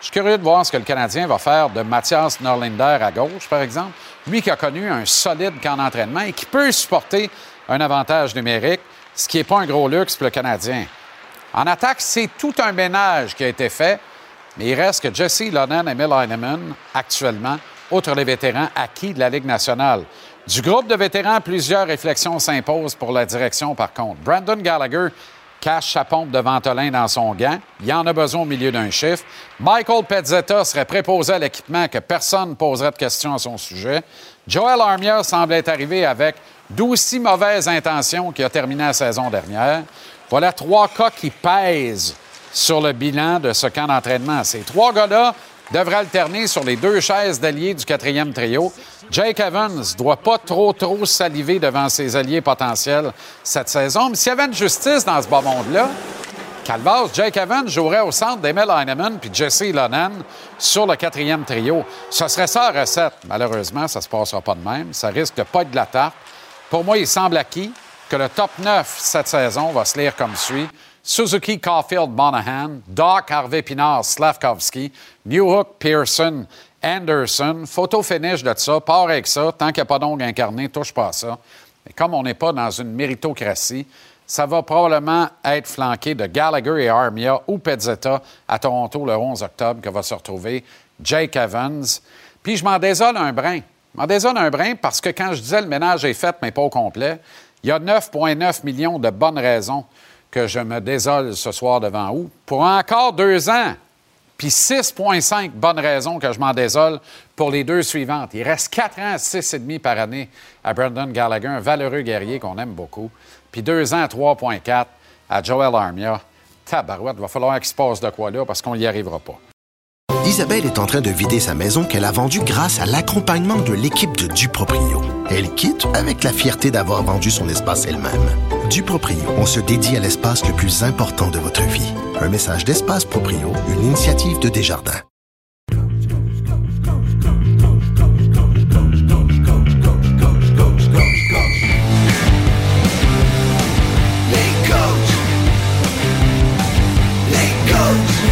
Je suis curieux de voir ce que le Canadien va faire de Mathias Norlinder à gauche, par exemple. Lui qui a connu un solide camp d'entraînement et qui peut supporter un avantage numérique, ce qui n'est pas un gros luxe pour le Canadien. En attaque, c'est tout un ménage qui a été fait, mais il reste que Jesse Lonan et Mil Heinemann, actuellement, outre les vétérans acquis de la Ligue nationale. Du groupe de vétérans, plusieurs réflexions s'imposent pour la direction, par contre. Brandon Gallagher cache sa pompe de Ventolin dans son gant. Il en a besoin au milieu d'un chiffre. Michael Pezzetta serait préposé à l'équipement que personne ne poserait de questions à son sujet. Joel Armia semble être arrivé avec d'aussi mauvaises intentions qu'il a terminé la saison dernière. Voilà trois cas qui pèsent sur le bilan de ce camp d'entraînement. Ces trois gars-là devraient alterner sur les deux chaises d'alliés du quatrième trio. Jake Evans doit pas trop, trop saliver devant ses alliés potentiels cette saison. Mais s'il y avait une justice dans ce bas monde-là, Calvas, Jake Evans jouerait au centre d'Emil Heinemann puis Jesse Lonan sur le quatrième trio. Ce serait ça la recette. Malheureusement, ça ne se passera pas de même. Ça risque de pas être de la tarte. Pour moi, il semble acquis que le top 9 cette saison va se lire comme suit. Suzuki, Caulfield, Monahan, Doc, Harvey Pinard, Slavkovski, Newhook, Pearson, Anderson. Photo finish de ça. Part avec ça. Tant qu'il n'y a pas d'ongles incarnés, touche pas ça. Mais comme on n'est pas dans une méritocratie, ça va probablement être flanqué de Gallagher et Armia ou Pezzetta à Toronto le 11 octobre que va se retrouver Jake Evans. Puis je m'en désole un brin. Je m'en désole un brin parce que quand je disais le ménage est fait, mais pas au complet, il y a 9,9 millions de bonnes raisons que je me désole ce soir devant vous. Pour encore deux ans, puis 6,5 bonnes raisons que je m'en désole pour les deux suivantes. Il reste 4 ans, 6,5 par année à Brandon Gallagher, un valeureux guerrier qu'on aime beaucoup. Puis 2 ans, 3,4 à Joel Armia. Tabarouette, il va falloir qu'il se passe de quoi là parce qu'on n'y arrivera pas. Isabelle est en train de vider sa maison qu'elle a vendue grâce à l'accompagnement de l'équipe de Duproprio. Elle quitte avec la fierté d'avoir vendu son espace elle-même. Duproprio, on se dédie à l'espace le plus important de votre vie. Un message d'Espace Proprio, une initiative de Desjardins. Les coachs. Les coachs.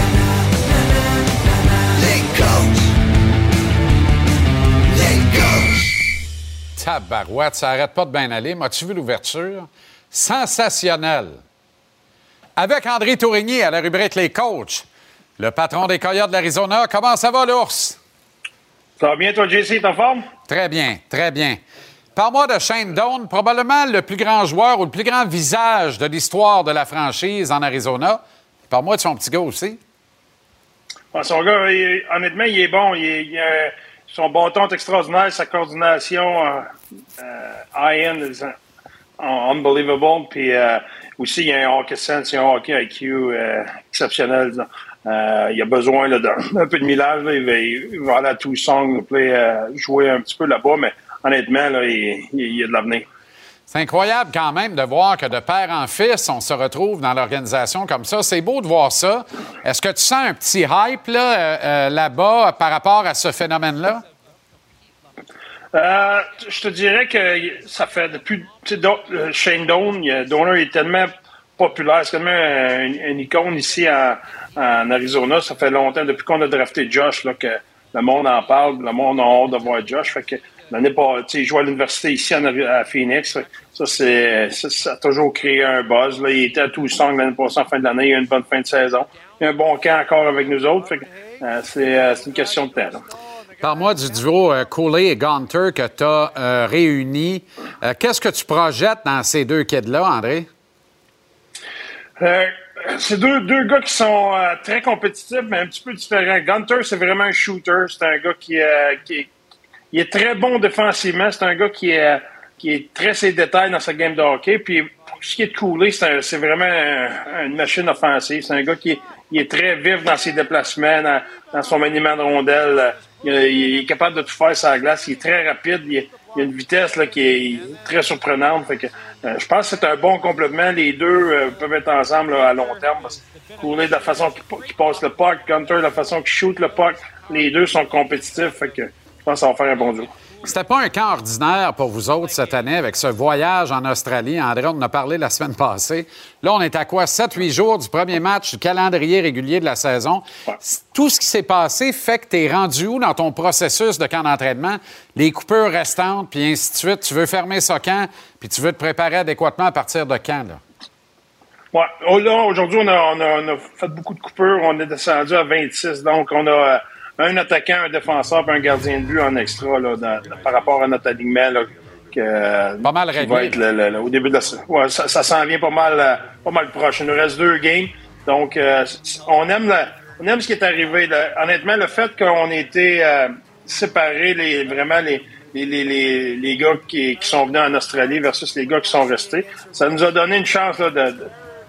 Les coachs. Les coachs. Tabarouette, ça n'arrête pas de bien aller. M'as-tu vu l'ouverture? Sensationnel. Avec André Tourigny à la rubrique Les coachs, le patron des Coyotes de l'Arizona. Comment ça va, l'ours? Ça va bien, toi, JC, t'es en forme? Très bien, très bien. Parle-moi de Shane Doan, probablement le plus grand joueur ou le plus grand visage de l'histoire de la franchise en Arizona. Parle-moi de son petit gars aussi. Son gars, il- honnêtement, il est bon. Il il son bon ton est extraordinaire. Sa coordination euh, euh, uh, unbelievable. Puis euh, aussi, il a un hockey sense, il a un hockey IQ euh, exceptionnel. Euh, il a besoin d'un peu de millage. là. Il, va, il aller à euh, jouer un petit peu là-bas, mais honnêtement, là, il, y a de l'avenir. C'est incroyable quand même de voir que de père en fils, on se retrouve dans l'organisation comme ça. C'est beau de voir ça. Est-ce que tu sens un petit hype là, là-bas par rapport à ce phénomène-là? Euh, je te dirais que ça fait depuis Don- euh, Shane Doan, Donner est tellement populaire, c'est tellement euh, une, icône ici en Arizona. Ça fait longtemps, depuis qu'on a drafté Josh, que le monde en parle, le monde a hâte de voir Josh. Fait que l'année pas, tu sais, il joue à l'université ici à Phoenix. Ça, c'est, ça, a toujours créé un buzz. Il était à Tucson l'année passée en fin de l'année. Il a eu une bonne fin de saison. Il a un bon camp encore avec nous autres. Fait que, c'est, une question de temps. Parle-moi du duo euh, Cooley et Gunter que tu as réuni. Euh, Qu'est-ce que tu projettes dans ces deux kids-là, André? Euh, c'est deux, gars qui sont euh, très compétitifs, mais un petit peu différents. Gunter, c'est vraiment un shooter. C'est un gars qui, euh, est, très bon défensivement. C'est un gars qui est, euh, très ses détails dans sa game de hockey. Puis pour ce qui est de Cooley, c'est vraiment un- une machine offensive. C'est un gars qui est très vif dans ses déplacements, dans, dans son maniement de rondelle. Il, il est capable de tout faire sur la glace. Il est très rapide. Il, a une vitesse là, qui est très surprenante. Euh, je pense que c'est un bon complément. Les deux euh, peuvent être ensemble à long terme. Cooley, de la façon qu'il passe le puck, Gunter, de la façon qu'il shoot le puck, les deux sont compétitifs. Fait que je pense que ça va faire un bon duo. C'était pas un camp ordinaire pour vous autres cette année avec ce voyage en Australie. André, on en a parlé la semaine passée. Là, on est à quoi? 7-8 jours du premier match du calendrier régulier de la saison. Tout ce qui s'est passé fait que tu es rendu où dans ton processus de camp d'entraînement? Les coupures restantes, puis ainsi de suite. Tu veux fermer ça quand? Puis tu veux te préparer adéquatement à partir de quand? Là? Ouais. Oh, là, aujourd'hui, on a, on, a, fait beaucoup de coupures. On est descendu à 26. Donc, on a euh, un attaquant, un défenseur et un gardien de but en extra là, dans- par rapport à notre alignement. Là, que, pas mal va être le- le- le- au début de la ouais, ça, ça s'en vient pas mal, euh, pas mal proche. Il nous reste deux games. Donc, euh, on aime la- on aime ce qui est arrivé. là. Honnêtement, le fait qu'on ait été euh, séparés, les, vraiment les, les, les, les, les gars qui, qui sont venus en Australie versus les gars qui sont restés, ça nous a donné une chance là, de, de-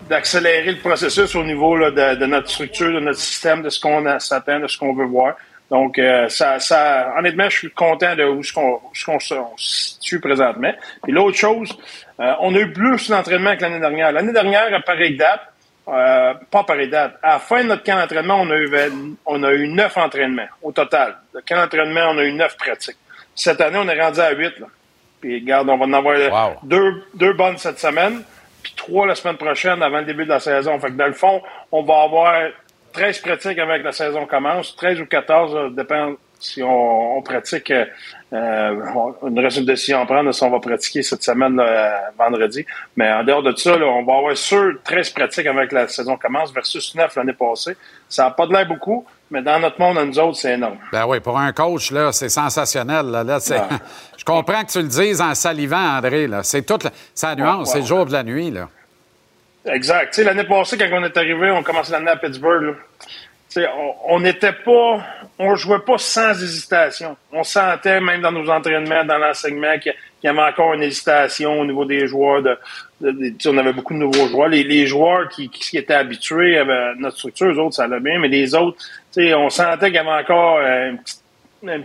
d'accélérer le processus au niveau là, de, de notre structure, de notre système, de ce qu'on s'attend, de ce qu'on veut voir. Donc, euh, ça, ça, honnêtement, je suis content de où ce qu'on, qu'on se situe présentement. Puis l'autre chose, euh, on a eu plus d'entraînement que l'année dernière. L'année dernière, à pareille date, euh, pas pareille date, à la fin de notre camp d'entraînement, on a eu, on a eu neuf entraînements au total. Le camp d'entraînement, on a eu neuf pratiques. Cette année, on est rendu à huit. Là. Puis regarde, on va en avoir deux, deux bonnes cette semaine, puis trois la semaine prochaine avant le début de la saison. Fait que dans le fond, on va avoir 13 pratiques avant que la saison commence, 13 ou 14, ça dépend si on, on pratique. Euh, on, il nous reste une décision à prendre si on va pratiquer cette semaine, là, euh, vendredi. Mais en dehors de ça, là, on va avoir sûr 13 pratiques que la saison commence versus 9 l'année passée. Ça n'a pas de l'air beaucoup, mais dans notre monde, à nous autres, c'est énorme. Ben oui, pour un coach, là, c'est sensationnel. Là, Là, c'est- Ouais. [LAUGHS] Je comprends que tu le dises en salivant, André. Là. C'est toute la... sa nuance, Ouais, c'est le jour de la nuit. Là. Exact. L'année passée, quand on est arrivé, on commençait l'année à Pittsburgh. On- n'était pas, on jouait pas sans hésitation. On sentait même dans nos entraînements, dans l'enseignement, qu'il y avait encore une hésitation au niveau des joueurs. De, on avait beaucoup de nouveaux joueurs. Les, les joueurs qui, étaient habitués à notre structure, eux autres, ça allait bien, mais les autres, on sentait qu'il y avait encore euh, une petite, une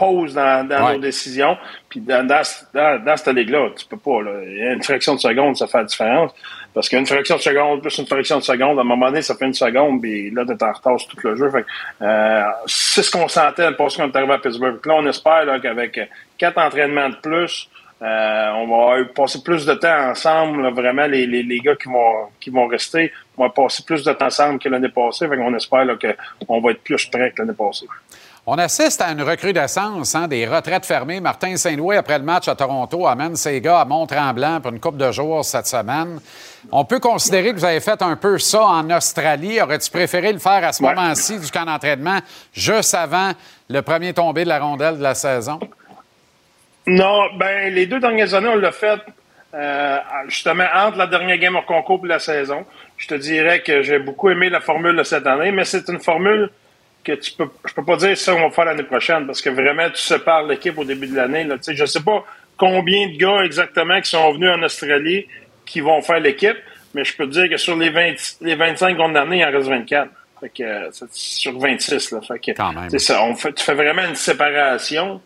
pause dans, dans Ouais. nos décisions. Puis dans, dans, dans, dans cette ligue-là, tu peux pas. Là, une fraction de seconde, ça fait la différence. Parce qu'une fraction de seconde plus une fraction de seconde, à un moment donné, ça fait une seconde, puis là, t'es en retard sur tout le jeu. Fait, euh, c'est ce qu'on sentait parce qu'on est arrivé à Pittsburgh. Puis là, on espère là, qu'avec quatre entraînements de plus, euh, on va passer plus de temps ensemble. là, vraiment, les, les, les gars qui vont, qui vont rester vont passer plus de temps ensemble que l'année passée. Fait qu'on espère là, qu'on va être plus prêts que l'année passée. On assiste à une recrudescence hein, des retraites fermées. Martin Saint-Louis, après le match à Toronto, amène ses gars à Mont-Tremblant pour une coupe de jours cette semaine. On peut considérer que vous avez fait un peu ça en Australie. Aurais-tu préféré le faire à ce moment-ci du camp d'entraînement, juste avant le premier tombé de la rondelle de la saison? Non, ben les deux dernières années, on l'a fait euh, justement entre la dernière game hors concours et la saison. Je te dirais que j'ai beaucoup aimé la formule de cette année, mais c'est une formule que tu peux, je peux pas dire ça on va faire l'année prochaine parce que vraiment tu sépares l'équipe au début de l'année. Là. Tu sais, Je sais pas combien de gars exactement qui sont venus en Australie qui vont faire l'équipe, mais je peux te dire que sur les 20, les 25 qu'on a il en reste 24. Fait que, euh, c'est sur 26. Là. Fait que, ça, on fait, tu fais vraiment une séparation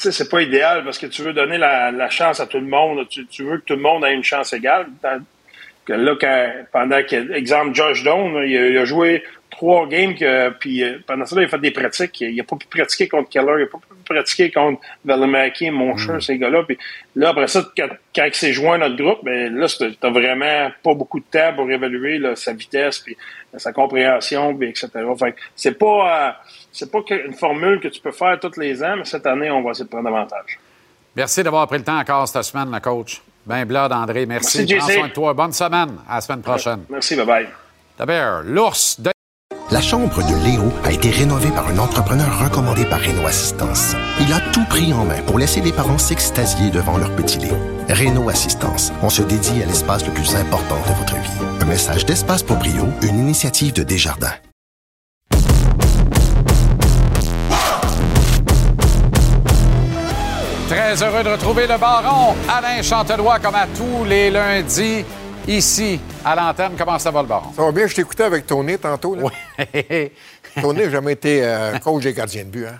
tu sais, c'est pas idéal parce que tu veux donner la, la chance à tout le monde. Tu, tu veux que tout le monde ait une chance égale. Dans- que là, quand- pendant que, exemple, Josh il, a, il a joué trois games, que, puis euh, pendant ça, il a fait des pratiques. Il n'a pas pu pratiquer contre Keller, il n'a pas pu pratiquer contre Valimaki, Moncher, ces gars-là. Puis là, après ça, quand, quand il s'est joint à notre groupe, ben, là, tu n'as vraiment pas beaucoup de temps pour évaluer là, sa vitesse, puis euh, sa compréhension, puis etc. Fait c'est pas, euh, c'est pas une formule que tu peux faire tous les ans, mais cette année, on va essayer de prendre avantage. Merci d'avoir pris le temps encore cette semaine, le coach. Ben Blade, André, merci. Merci, Prends soin de toi. Bonne semaine. À la semaine prochaine. Merci, bye-bye. D'abord, l'ours de... La chambre de Léo a été rénovée par un entrepreneur recommandé par Renault Assistance. Il a tout pris en main pour laisser les parents s'extasier devant leur petit Léo. Renault Assistance, on se dédie à l'espace le plus important de votre vie. Un message d'Espace pour Brio, une initiative de Desjardins. Très heureux de retrouver le baron Alain Chantelois comme à tous les lundis ici à l'antenne. Comment ça va le baron? Ça va bien, je t'écoutais avec Tony tantôt. Là. [LAUGHS] Tony n'a jamais été euh, coach des gardiens de but. Hein?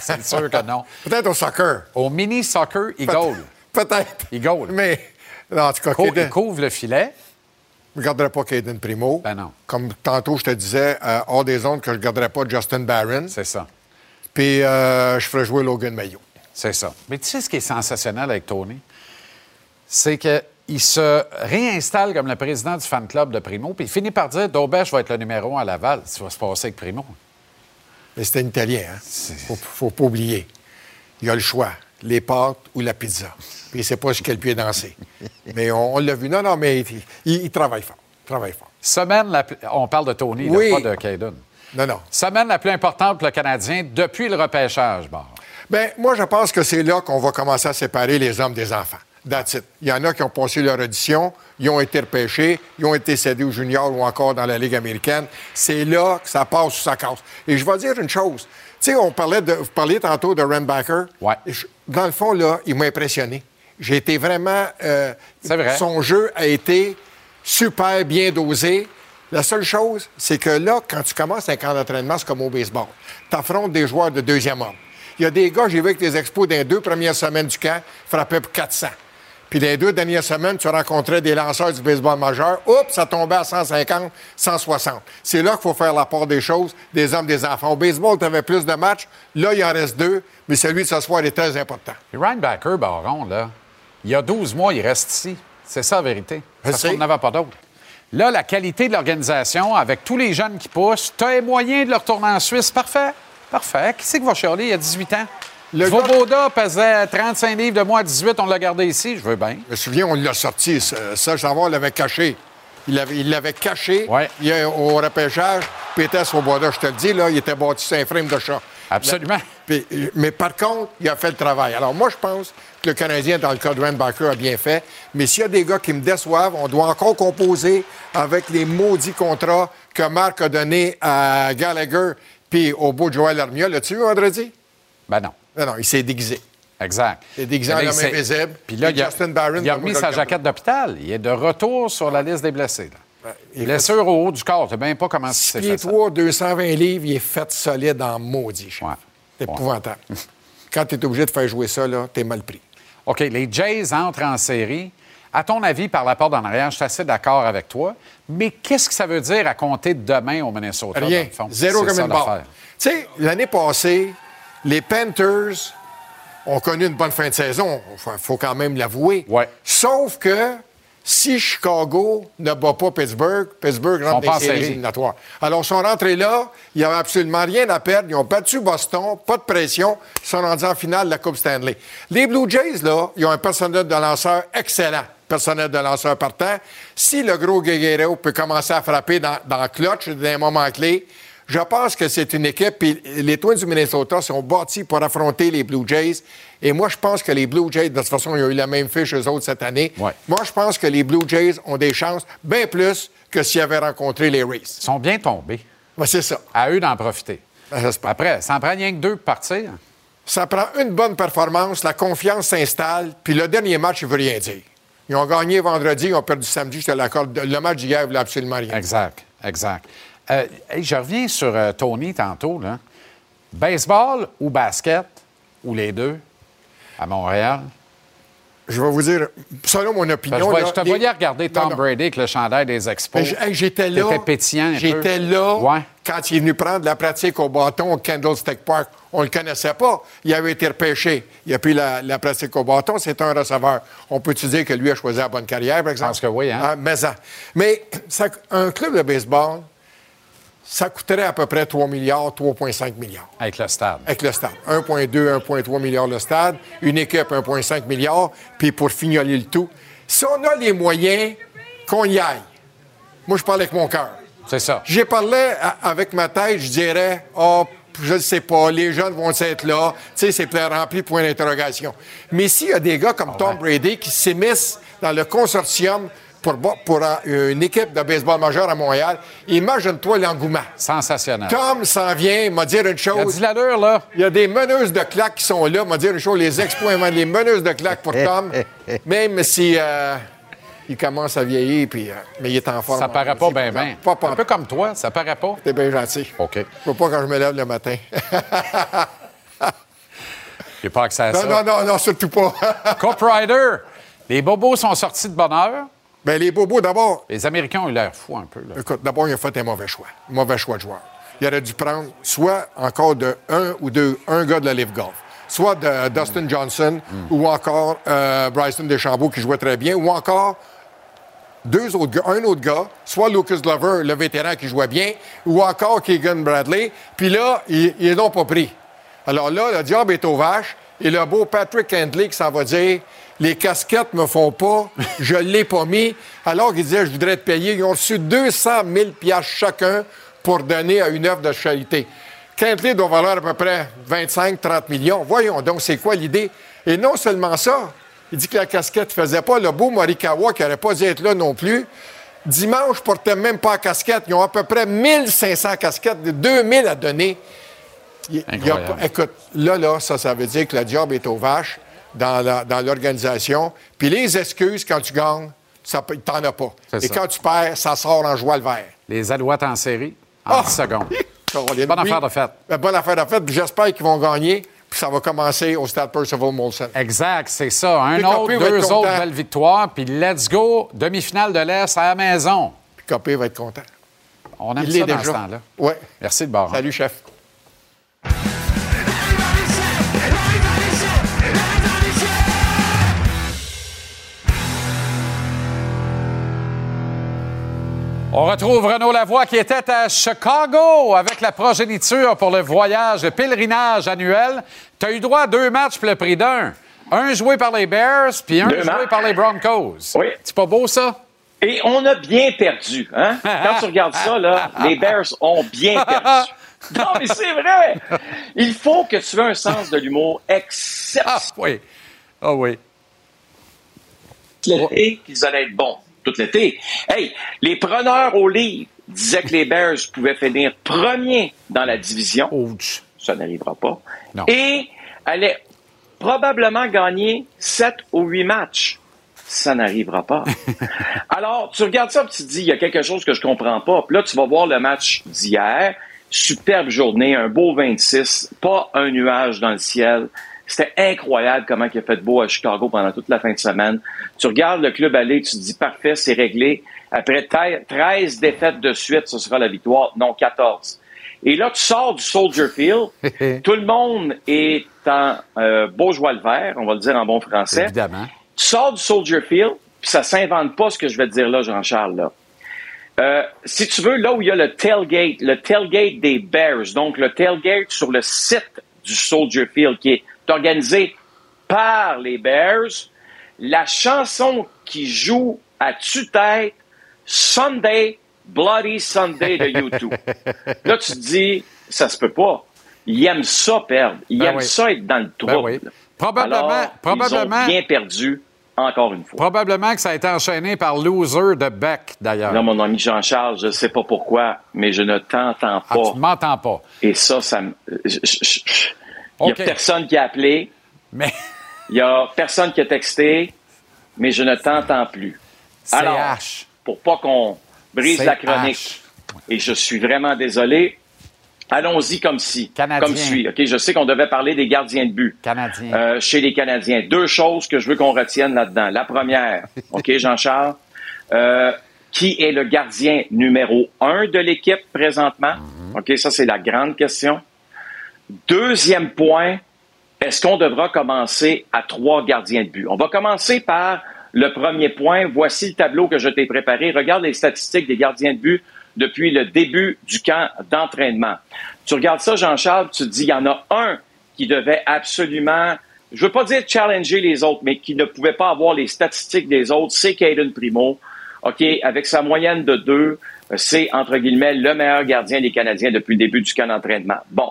C'est sûr que non. Peut-être au soccer. Au mini-soccer, il goal. Peut-être. Il goal. Mais, en tout cas, Cou- Caden- il couvre le filet. je ne garderai pas Caden Primo. Ben non. Comme tantôt, je te disais, euh, hors des ondes, que je ne garderai pas Justin Barron. C'est ça. Puis euh, je ferai jouer Logan Mayo. C'est ça. Mais tu sais ce qui est sensationnel avec Tony? C'est qu'il se réinstalle comme le président du fan club de Primo, puis il finit par dire Daubèche va être le numéro un à Laval. Ça va se passer avec Primo. Mais c'était un Italien, hein? Faut, faut pas oublier. Il a le choix, les pâtes ou la pizza. Puis il sait pas sur quel pied danser. mais on, on l'a vu. Non, non, mais il, il- il travaille fort. Il travaille fort. Semaine, la plus- on parle de Tony, là, pas de Caden. Non, non. Semaine la plus importante pour le Canadien depuis le repêchage, Bar. Bien, moi, je pense que c'est là qu'on va commencer à séparer les hommes des enfants. That's it. Il y en a qui ont passé leur audition, ils ont été repêchés, ils ont été cédés aux juniors ou encore dans la Ligue américaine. C'est là que ça passe ou ça casse. Et je vais dire une chose. Tu sais, on parlait de, vous parliez tantôt de Renbacker. Ouais. Je- Dans le fond, là, il m'a impressionné. J'ai été vraiment... euh, C'est vrai. Son jeu a été super bien dosé. La seule chose, c'est que là, quand tu commences un camp d'entraînement, c'est comme au baseball. Tu affrontes des joueurs de deuxième ordre. Il y a des gars, j'ai vu avec les expos dans les deux premières semaines du camp, frappaient pour 400. Puis les deux dernières semaines, tu rencontrais des lanceurs du baseball majeur. Oups, ça tombait à 150, 160. C'est là qu'il faut faire la part des choses, des hommes, des enfants. Au baseball, tu avais plus de matchs. Là, il en reste deux, mais celui de ce soir est très important. Puis Ryan Backer, Baron, là, il y a 12 mois, il reste ici. C'est ça la vérité. Parce qu'on n'avait pas d'autre. Là, la qualité de l'organisation, avec tous les jeunes qui poussent, tu as les moyens de le retourner en Suisse. Parfait. Parfait. Qui c'est qui va chialer? Il y a 18 ans? Le Svoboda pesait 35 livres de moi à 18, on l'a gardé ici. Je veux bien. Je me souviens, on l'a sorti. Ça, on l'avait caché. Il l'avait il caché il y a- au repêchage. Il sur bois je te le dis, là, il était bâti un frame de chat. Absolument. Puis, mais par contre, il a fait le travail. Alors moi, je pense que le Canadien, dans le cas de Baker, a bien fait. Mais s'il y a des gars qui me déçoivent, on doit encore composer avec les maudits contrats que Marc a donnés à Gallagher puis au beau Joël Armia. L'as-tu vu vendredi? Ben non. Non, non, il s'est déguisé. Exact. Il est déguisé en homme s'est- invisible. Puis là, il a, Justin Barron, il a remis sa jaquette d'hôpital. Il est de retour sur la liste des blessés. là. il Blessure au haut du corps. Tu sais bien pas comment s'est Pied fait. ça. 3, 220 livres, il est fait solide en maudit. chef. C'est épouvantable. [LAUGHS] Quand tu es obligé de faire jouer ça, là, t'es mal pris. OK, les Jays entrent en série. À ton avis, par la porte d'en arrière, je suis assez d'accord avec toi. Mais qu'est-ce que ça veut dire à compter de demain au Minnesota? Rien. dans le fond? Zéro C'est comme une barre. Tu sais, l'année passée, les Panthers ont connu une bonne fin de saison. Il faut quand même l'avouer. Sauf que si Chicago ne bat pas Pittsburgh, Pittsburgh Ils rentre dans les séries éliminatoires. Alors, ils sont rentrés là, il n'y avait absolument rien à perdre. Ils ont battu Boston, pas de pression. Ils sont rendus en finale de la Coupe Stanley. Les Blue Jays, là, ils ont un personnel de lanceur excellent. Personnel de lanceur partant. Si le gros Guerrero peut commencer à frapper dans, dans le clutch, dans les moments clés, je pense que c'est une équipe. Puis les Twins du Minnesota sont bâtis pour affronter les Blue Jays. Et moi, je pense que les Blue Jays, de toute façon, ils ont eu la même fiche eux autres cette année. Moi, je pense que les Blue Jays ont des chances bien plus que s'ils avaient rencontré les Rays. Ils sont bien tombés. c'est ça. À eux d'en profiter. Ben, Après, ça en prend rien que deux pour partir. Ça prend une bonne performance, la confiance s'installe, puis le dernier match, il veut rien dire. Ils ont gagné vendredi, ils ont perdu samedi, je te l'accorde. Le match d'hier ne voulait absolument rien. Exact, exact. Euh, je reviens sur euh, Tony tantôt. Là. Baseball ou basket, ou les deux, à Montréal? Je vais vous dire, selon mon opinion. Je, vois- là, je te les- voyais regarder Tom Non, non. Brady avec le chandail des Expos. J'étais là. Pétillant. J'étais là Ouais. quand il est venu prendre la pratique au bâton au Candlestick Park. On ne le connaissait pas. Il avait été repêché. Il a pris la, la pratique au bâton. C'est un receveur. On peut-tu dire que lui a choisi la bonne carrière, par exemple? Je pense que oui, hein? mais ça. Mais ça- un club de baseball, ça coûterait à peu près 3 milliards, 3,5 milliards. Avec le stade. Avec le stade. 1,2, 1,3 milliards le stade, une équipe 1,5 milliard, puis pour fignoler le tout. Si on a les moyens, qu'on y aille. Moi, je parle avec mon cœur. C'est ça. J'ai parlé avec ma tête, je dirais, oh, je ne sais pas, les jeunes vont être là. Tu sais, c'est plein rempli, point d'interrogation. Mais s'il y a des gars comme Tom Brady qui s'émissent dans le consortium pour, euh, une équipe de baseball majeur à Montréal, imagine-toi l'engouement. Sensationnel. Tom s'en vient, m'a dire une chose. Il a dit l'allure, là. Il y a des meneuses de claques qui sont là, m'a dire une chose. Les exploits, les meneuses de claques pour Tom, [LAUGHS] même si euh, il commence à vieillir, puis, euh, mais il est en forme. Ça paraît pas bien, bien. Pas, pas, Un peu comme toi, ça paraît pas. T'es bien gentil. OK. Je pas quand je me lève le matin. [LAUGHS] J'ai pas accès à non, ça. non, non, non, surtout pas. Cop Rider, les bobos sont sortis de bonne heure. Bien, les bobos, d'abord, Les Américains ont eu l'air fous un peu. Là. écoute, d'abord, il a fait un mauvais choix. Un mauvais choix de joueur. Il aurait dû prendre soit encore de un ou deux, un gars de la Live Golf, soit de Dustin Johnson, ou encore euh, Bryson DeChambeau qui jouait très bien, ou encore deux autres gars, un autre gars, soit Lucas Glover, le vétéran qui jouait bien, ou encore Keegan Bradley. Puis là, ils ils l'ont pas pris. Alors là, le diable est aux vaches, et le beau Patrick Handley qui s'en va dire les casquettes me font pas, je l'ai pas mis. Alors qu'il disait je voudrais te payer. Ils ont reçu 200 000 piastres chacun pour donner à une œuvre de charité. Handley doit valoir à peu près 25-30 millions. Voyons donc, c'est quoi l'idée? Et non seulement ça, il dit que la casquette ne faisait pas. Le beau Morikawa, qui n'aurait pas dû être là non plus, dimanche, portait même pas la casquette. Ils ont à peu près 1500 casquettes, de 2000 à donner. Il- il a écoute, là, là, ça, ça veut dire que le job est aux vaches dans l'organisation. Puis les excuses, quand tu gagnes, t'en as pas. Et ça. quand tu perds, ça sort en joie le vert. Les Alouettes en série, en Ah! 10 secondes. [LAUGHS] Caroline, Bonne affaire de fête. Ben, bonne affaire de fête. J'espère qu'ils vont gagner. Puis ça va commencer au stade Percival Molson. Exact, c'est ça. Un Puis autre, deux autres belles victoires, puis let's go, demi-finale de l'Est à la maison. Puis Copé va être content. On aime Il ça dans déjà. ce temps-là. Oui. Merci de bord. Salut, chef. On retrouve Renaud Lavoie qui était à Chicago avec la progéniture pour le voyage, le pèlerinage annuel. Tu as eu droit à deux matchs pour le prix d'un. Un joué par les Bears, puis un Deux joué matchs. par les Broncos. Oui. C'est pas beau, ça? Et on a bien perdu. Hein? Quand tu regardes ça, là, les Bears ont bien perdu. [LAUGHS] Non, mais c'est vrai. Il faut que tu aies un sens de l'humour exceptionnel. Ah oui. Ah oui. l'été qu'ils allaient être bons. Tout l'été. Hey, les preneurs au livre disaient que les Bears pouvaient finir premiers dans la division. Ça n'arrivera pas. Non. Et allaient probablement gagner 7 ou 8 matchs. Ça n'arrivera pas. [LAUGHS] Alors, tu regardes ça et tu te dis, il y a quelque chose que je comprends pas. Puis là, tu vas voir le match d'hier. Superbe journée, un beau 26, pas un nuage dans le ciel. C'était incroyable comment il a fait beau à Chicago pendant toute la fin de semaine. Tu regardes le club aller, tu te dis parfait, c'est réglé. Après 13 défaites de suite, ce sera la victoire. Non, 14. Et là, tu sors du Soldier Field. [LAUGHS] Tout le monde est en euh, beau joie le vert, on va le dire en bon français. Évidemment. Tu sors du Soldier Field, puis ça s'invente pas ce que je vais te dire là, Jean-Charles. Là. Euh, si tu veux, là où il y a le tailgate, le tailgate des Bears, donc le tailgate sur le site du Soldier Field qui est organisé par les Bears, la chanson qui joue à tue-tête, Sunday, Bloody Sunday de YouTube. [LAUGHS] là, tu te dis, ça se peut pas. Ils aiment ça perdre. Ils Ben aiment oui. ça être dans le Ben trouble. oui. Probablement- Alors, probablement- Ils ont bien perdu, encore une fois. Probablement que ça a été enchaîné par Loser de Beck, d'ailleurs. Là, mon ami Jean-Charles, je ne sais pas pourquoi, mais je ne t'entends pas. Ah, tu ne m'entends pas. Et ça, ça me. je- je- je- Il n'y a personne qui a appelé. Mais. Il n'y a personne qui a texté, mais je ne t'entends plus. Alors, H. pour pas qu'on brise la chronique, et je suis vraiment désolé, allons-y comme si. Canadien. Comme suit. OK, je sais qu'on devait parler des gardiens de but. Euh, chez les Canadiens. Deux choses que je veux qu'on retienne là-dedans. La première, [LAUGHS] OK, Jean-Charles, euh, qui est le gardien numéro un de l'équipe présentement? OK, ça, c'est la grande question. Deuxième point, est-ce qu'on devra commencer à trois gardiens de but? On va commencer par le premier point. Voici le tableau que je t'ai préparé. Regarde les statistiques des gardiens de but depuis le début du camp d'entraînement. Tu regardes ça, Jean-Charles, tu te dis, il y en a un qui devait absolument, je veux pas dire challenger les autres, mais qui ne pouvait pas avoir les statistiques des autres, c'est Caden Primo. OK, avec sa moyenne de deux, c'est, entre guillemets, le meilleur gardien des Canadiens depuis le début du camp d'entraînement. Bon.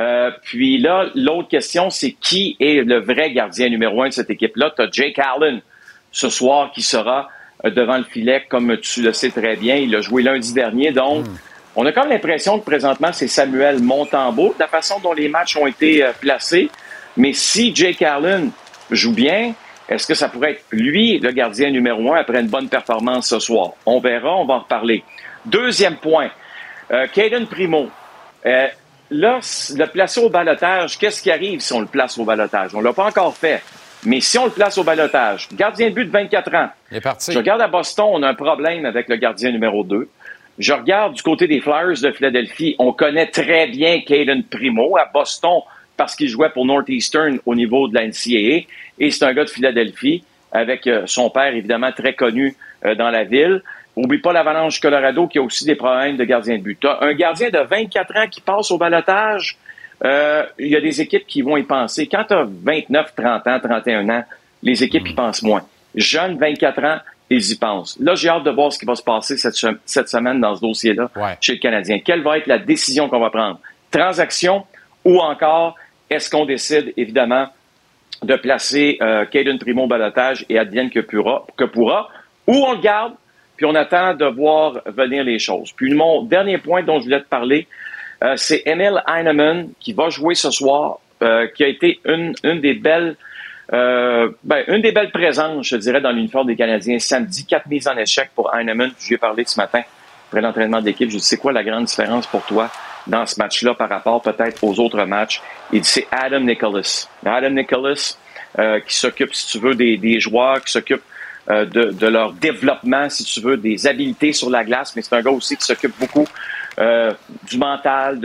Euh, puis là, l'autre question, c'est qui est le vrai gardien numéro un de cette équipe-là? Tu as Jake Allen ce soir qui sera euh, devant le filet, comme tu le sais très bien. Il a joué lundi dernier, donc on a comme l'impression que présentement, c'est Samuel Montembeau, de la façon dont les matchs ont été euh, placés. Mais si Jake Allen joue bien, est-ce que ça pourrait être lui, le gardien numéro un, après une bonne performance ce soir? On verra, on va en reparler. Deuxième point, euh, Caden Primo. Euh, là, le placer au balotage, qu'est-ce qui arrive si on le place au balotage? On l'a pas encore fait. Mais si on le place au balotage, gardien de but de 24 ans. Il est parti. Je regarde à Boston, on a un problème avec le gardien numéro 2. Je regarde du côté des Flyers de Philadelphie, on connaît très bien Caden Primo à Boston parce qu'il jouait pour Northeastern au niveau de la NCAA. Et c'est un gars de Philadelphie avec euh, son père, évidemment, très connu euh, dans la ville. Oublie pas l'Avalanche Colorado qui a aussi des problèmes de gardien de but. Un gardien de 24 ans qui passe au balotage. Euh, il y a des équipes qui vont y penser. Quand tu as 29, 30 ans, 31 ans, les équipes y pensent moins. Jeunes, 24 ans, ils y pensent. Là, j'ai hâte de voir ce qui va se passer cette, semaine dans ce dossier-là chez le Canadien. Quelle va être la décision qu'on va prendre? Transaction ou encore est-ce qu'on décide, évidemment, de placer euh, Caden Primo au balotage et advienne que pourra, que pourra, ou on le garde, puis on attend de voir venir les choses. Puis mon dernier point dont je voulais te parler, euh, c'est Emil Heinemann qui va jouer ce soir, euh, qui a été une, une des belles euh, ben, une des belles présences, je dirais, dans l'uniforme des Canadiens. Samedi, quatre mises en échec pour Heinemann. Je lui ai parlé ce matin après l'entraînement d'équipe. Je lui ai dit, c'est quoi la grande différence pour toi dans ce match-là par rapport peut-être aux autres matchs? Il dit, c'est Adam Nicholas. Adam Nicholas, euh, qui s'occupe, si tu veux, des, des joueurs, qui s'occupe euh, de, leur développement, si tu veux, des habiletés sur la glace, mais c'est un gars aussi qui s'occupe beaucoup euh, du mental,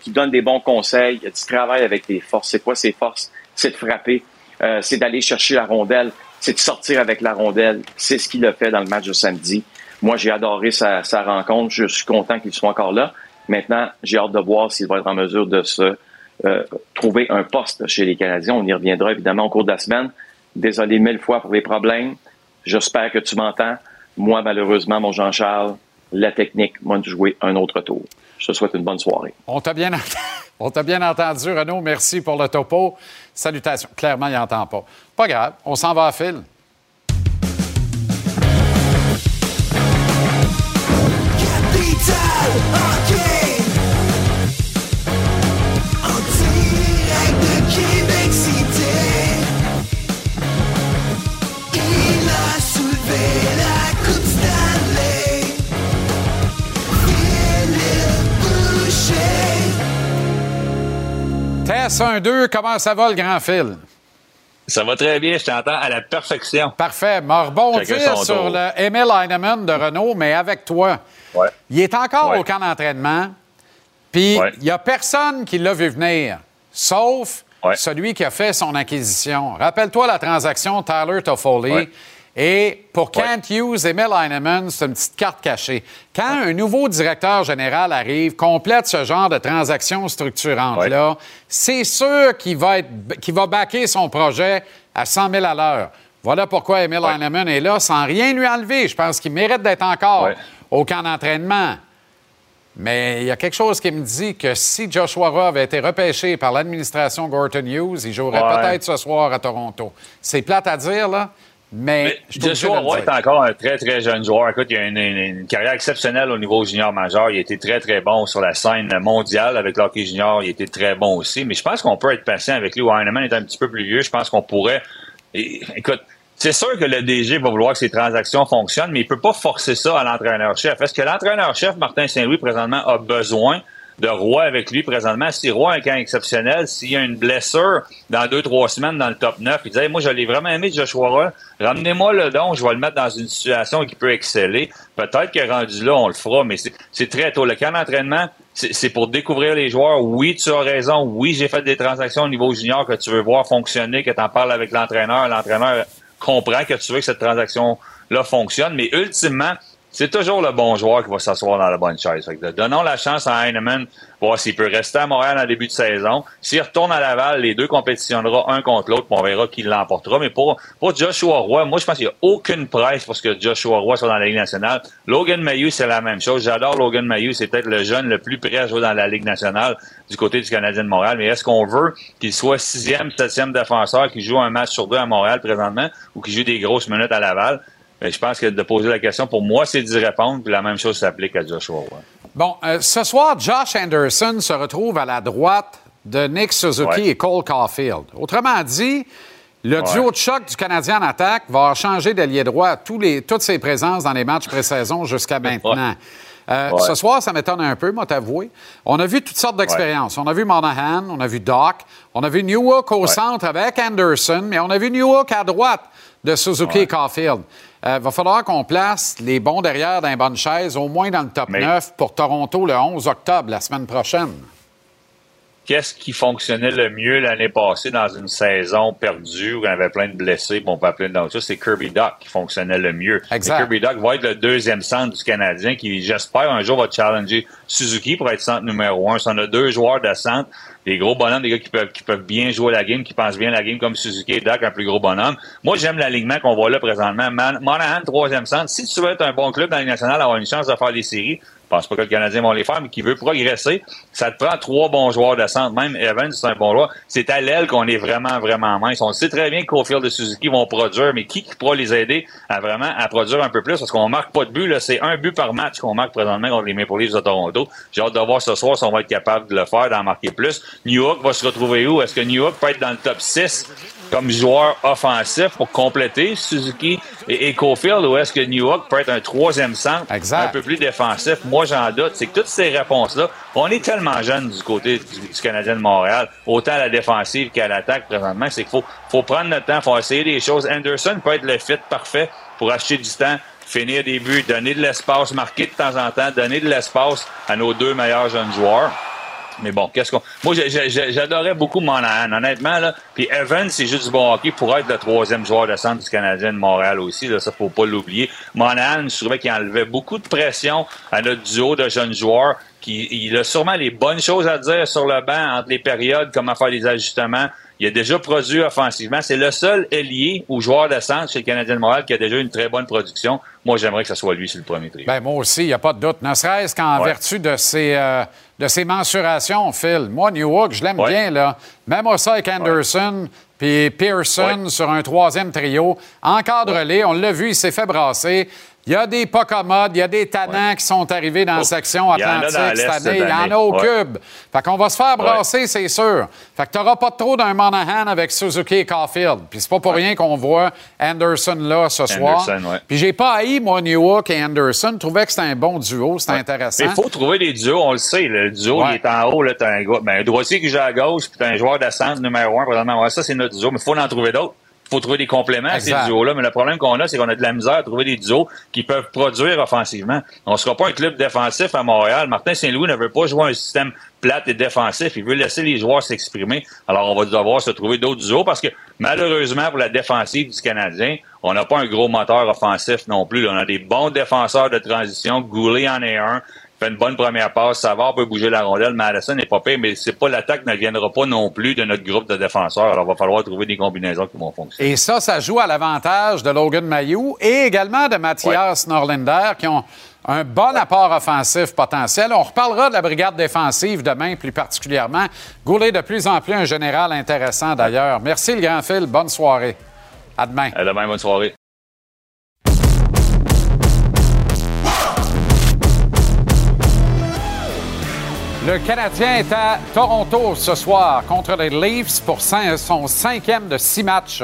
qui donne des bons conseils, il travaille avec les forces. C'est quoi ses forces? C'est de frapper, euh, c'est d'aller chercher la rondelle, c'est de sortir avec la rondelle. C'est ce qu'il a fait dans le match de samedi. Moi, j'ai adoré sa, rencontre. Je suis content qu'il soit encore là. Maintenant, j'ai hâte de voir s'il va être en mesure de se trouver un poste chez les Canadiens. On y reviendra évidemment au cours de la semaine. Désolé mille fois pour les problèmes. J'espère que tu m'entends. Moi, malheureusement, mon Jean-Charles, la technique m'a joué un autre tour. Je te souhaite une bonne soirée. On t'a bien, ent- [LAUGHS] on t'a bien entendu, Renaud. Merci pour le topo. Salutations. Clairement, il n'entend pas. Pas grave. On s'en va à fil. Capital Hockey 1-2, comment ça va le grand fil? Ça va très bien, je t'entends à la perfection. Parfait. Me rebondir sur le Emil Heinemann de Renault, mais avec toi. Il est encore au camp d'entraînement, puis il n'y a personne qui l'a vu venir, sauf celui qui a fait son acquisition. Rappelle-toi la transaction Tyler Toffoli Ouais. Et pour Kent Hughes, Emil Heinemann, c'est une petite carte cachée. Quand un nouveau directeur général arrive, complète ce genre de transaction structurante-là, c'est sûr qu'il va, être, qu'il va backer son projet à 100 000 à l'heure. Voilà pourquoi Emil Heinemann est là, sans rien lui enlever. Je pense qu'il mérite d'être encore au camp d'entraînement. Mais il y a quelque chose qui me dit que si Joshua Roy avait été repêché par l'administration Gorton Hughes, il jouerait Ouais. peut-être ce soir à Toronto. C'est plate à dire, là, mais, de Joshua Roy est encore un très, très jeune joueur. Écoute, il a une, une- une carrière exceptionnelle au niveau junior majeur. Il a été très, très bon sur la scène mondiale avec l'hockey junior. Il a été très bon aussi. Mais je pense qu'on peut être patient avec lui. Heinemann est un petit peu plus vieux. Je pense qu'on pourrait... et- écoute, c'est sûr que le DG va vouloir que ses transactions fonctionnent, mais il peut pas forcer ça à l'entraîneur-chef. Est-ce que l'entraîneur-chef, Martin Saint-Louis, présentement, a besoin de Roy avec lui présentement. Si Roy a un camp exceptionnel, s'il y a une blessure dans deux, trois semaines dans le top 9, il Hey, moi je l'ai vraiment aimé Joshua Roy, ramenez-moi le don, je vais le mettre dans une situation qui peut exceller. Peut-être que rendu là, on le fera, mais c'est- très tôt. Le camp d'entraînement, c'est pour découvrir les joueurs. Oui, tu as raison. Oui, j'ai fait des transactions au niveau junior que tu veux voir fonctionner, que tu en parles avec l'entraîneur. L'entraîneur comprend que tu veux que cette transaction-là fonctionne, mais ultimement, c'est toujours le bon joueur qui va s'asseoir dans la bonne chaise. Fait que donnons la chance à Heinemann, voir s'il peut rester à Montréal en début de saison. S'il retourne à Laval, les deux compétitionnera un contre l'autre, on verra qui l'emportera. Mais pour, pour Joshua Roy, moi, je pense qu'il n'y a aucune presse pour que Joshua Roy soit dans la Ligue nationale. Logan Mayhew, c'est la même chose. J'adore Logan Mayhew. C'est peut-être le jeune le plus prêt à jouer dans la Ligue nationale du côté du Canadien de Montréal. Mais est-ce qu'on veut qu'il soit sixième, septième défenseur qui joue un match sur deux à Montréal présentement ou qui joue des grosses minutes à Laval? Mais je pense que de poser la question, pour moi, c'est d'y répondre. Puis la même chose s'applique à Joshua Roy. Bon, euh, ce soir, Josh Anderson se retrouve à la droite de Nick Suzuki Ouais. et Cole Caulfield. Autrement dit, le Ouais. duo de choc du Canadien en attaque va changer d'allié droit à tous les, toutes ses présences dans les matchs pré-saison jusqu'à maintenant. Euh, Ouais. Ce soir, ça m'étonne un peu, moi, t'avouer. On a vu toutes sortes d'expériences. On a vu Monahan, on a vu Doc, on a vu Newhook au centre avec Anderson, mais on a vu Newhook à droite de Suzuki et Caulfield. Il va falloir qu'on place les bons derrière dans les bonnes chaises, au moins dans le top 9 pour Toronto le 11 octobre, la semaine prochaine. qu'est-ce qui fonctionnait le mieux l'année passée dans une saison perdue où il y avait plein de blessés, bon, pas plein d'autres choses, c'est Kirby Doc qui fonctionnait le mieux. Exact. Kirby Doc va être le deuxième centre du Canadien qui, j'espère, un jour va challenger Suzuki pour être centre numéro un. Si on a deux joueurs de centre, des gros bonhommes, des gars qui peuvent, qui peuvent bien jouer la game, qui pensent bien la game comme Suzuki et Doc, un plus gros bonhomme. Moi, j'aime l'alignement qu'on voit là présentement. Man- Monahan, troisième centre. Si tu veux être un bon club dans la Ligue nationale, avoir une chance de faire les séries, je pense pas que le Canadien va les faire, mais qui veut progresser, ça te prend trois bons joueurs de centre. Même Evans, c'est un bon joueur. C'est à l'aile qu'on est vraiment, vraiment mince. On sait très bien que Caulfield et Suzuki vont produire, mais qui, qui pourra les aider à vraiment à produire un peu plus? Parce qu'on marque pas de but. C'est un but par match qu'on marque présentement contre les Maple Leafs de Toronto. J'ai hâte de voir ce soir si on va être capable de le faire, d'en marquer plus. New York va se retrouver où? Est-ce que New York peut être dans le top 6 comme joueur offensif pour compléter Suzuki et, et Caulfield ou est-ce que New York peut être un troisième centre un peu plus défensif? Moi, j'en doute. C'est que toutes ces réponses-là, on est tellement jeunes du côté du, du Canadien de Montréal, autant à la défensive qu'à l'attaque présentement, c'est qu'il faut, faut prendre notre temps, faut essayer des choses. Anderson peut être le fit parfait pour acheter du temps, finir des buts, donner de l'espace, marquer de temps en temps, donner de l'espace à nos deux meilleurs jeunes joueurs. Mais bon, qu'est-ce qu'on. Moi, j'adorais beaucoup Monahan, honnêtement. Là. Puis Evans, c'est juste du bon hockey pour être le troisième joueur de centre du Canadien de Montréal aussi. Là, ça, faut pas l'oublier. Monahan, je trouvais qu'il enlevait beaucoup de pression à notre duo de jeunes joueurs. Qui, il a sûrement les bonnes choses à dire sur le banc entre les périodes, comment faire les ajustements. Il a déjà produit offensivement. C'est le seul ailier ou joueur de centre chez le Canadien de Montréal qui a déjà une très bonne production. Moi, j'aimerais que ce soit lui sur le premier trio. Ben, moi aussi, il n'y a pas de doute. Ne serait-ce qu'en Ouais. vertu de ses, euh, de ses mensurations, Phil. Moi, Newhook, je l'aime Ouais. bien, là. Même ça avec Anderson puis Pearson sur un troisième trio. Encadre-les. On l'a vu, il s'est fait brasser. Il y a des pas commodes, il y a des tannants qui sont arrivés dans la section Atlantique cette année. Il y en a au Ouais. cube. Fait qu'on va se faire brasser, c'est sûr. Fait que tu n'auras pas trop d'un Monahan avec Suzuki et Caulfield. Puis c'est pas pour rien qu'on voit Anderson là ce soir. Puis j'ai pas haï, moi, Newhook et Anderson. Je trouvais que c'était un bon duo, c'était intéressant. Il faut trouver des duos, on le sait. Le duo, il est en haut. Là, t'as un, ben, un droitier qui joue à gauche, puis t'as un joueur de centre numéro un. Présentement. Ouais, ça, c'est notre duo. Mais il faut en trouver d'autres. Il faut trouver des compléments à ces duos-là. Mais le problème qu'on a, c'est qu'on a de la misère à trouver des duos qui peuvent produire offensivement. On ne sera pas un club défensif à Montréal. Martin Saint-Louis ne veut pas jouer un système plate et défensif. Il veut laisser les joueurs s'exprimer. Alors, on va devoir se trouver d'autres duos parce que, malheureusement, pour la défensive du Canadien, on n'a pas un gros moteur offensif non plus. On a des bons défenseurs de transition. Goulet en est un. Fait une bonne première passe. Savard peut bouger la rondelle. Madison n'est pas pire, mais c'est pas l'attaque ne viendra pas non plus de notre groupe de défenseurs. Alors, il va falloir trouver des combinaisons qui vont fonctionner. Et ça, ça joue à l'avantage de Logan Mayou et également de Mathias Norlinder, qui ont un bon apport offensif potentiel. On reparlera de la brigade défensive demain, plus particulièrement. Goulet, de plus en plus un général intéressant d'ailleurs. Merci, le grand fil. Bonne soirée. À demain. À demain, bonne soirée. Le Canadien est à Toronto ce soir contre les Leafs pour son cinquième de six matchs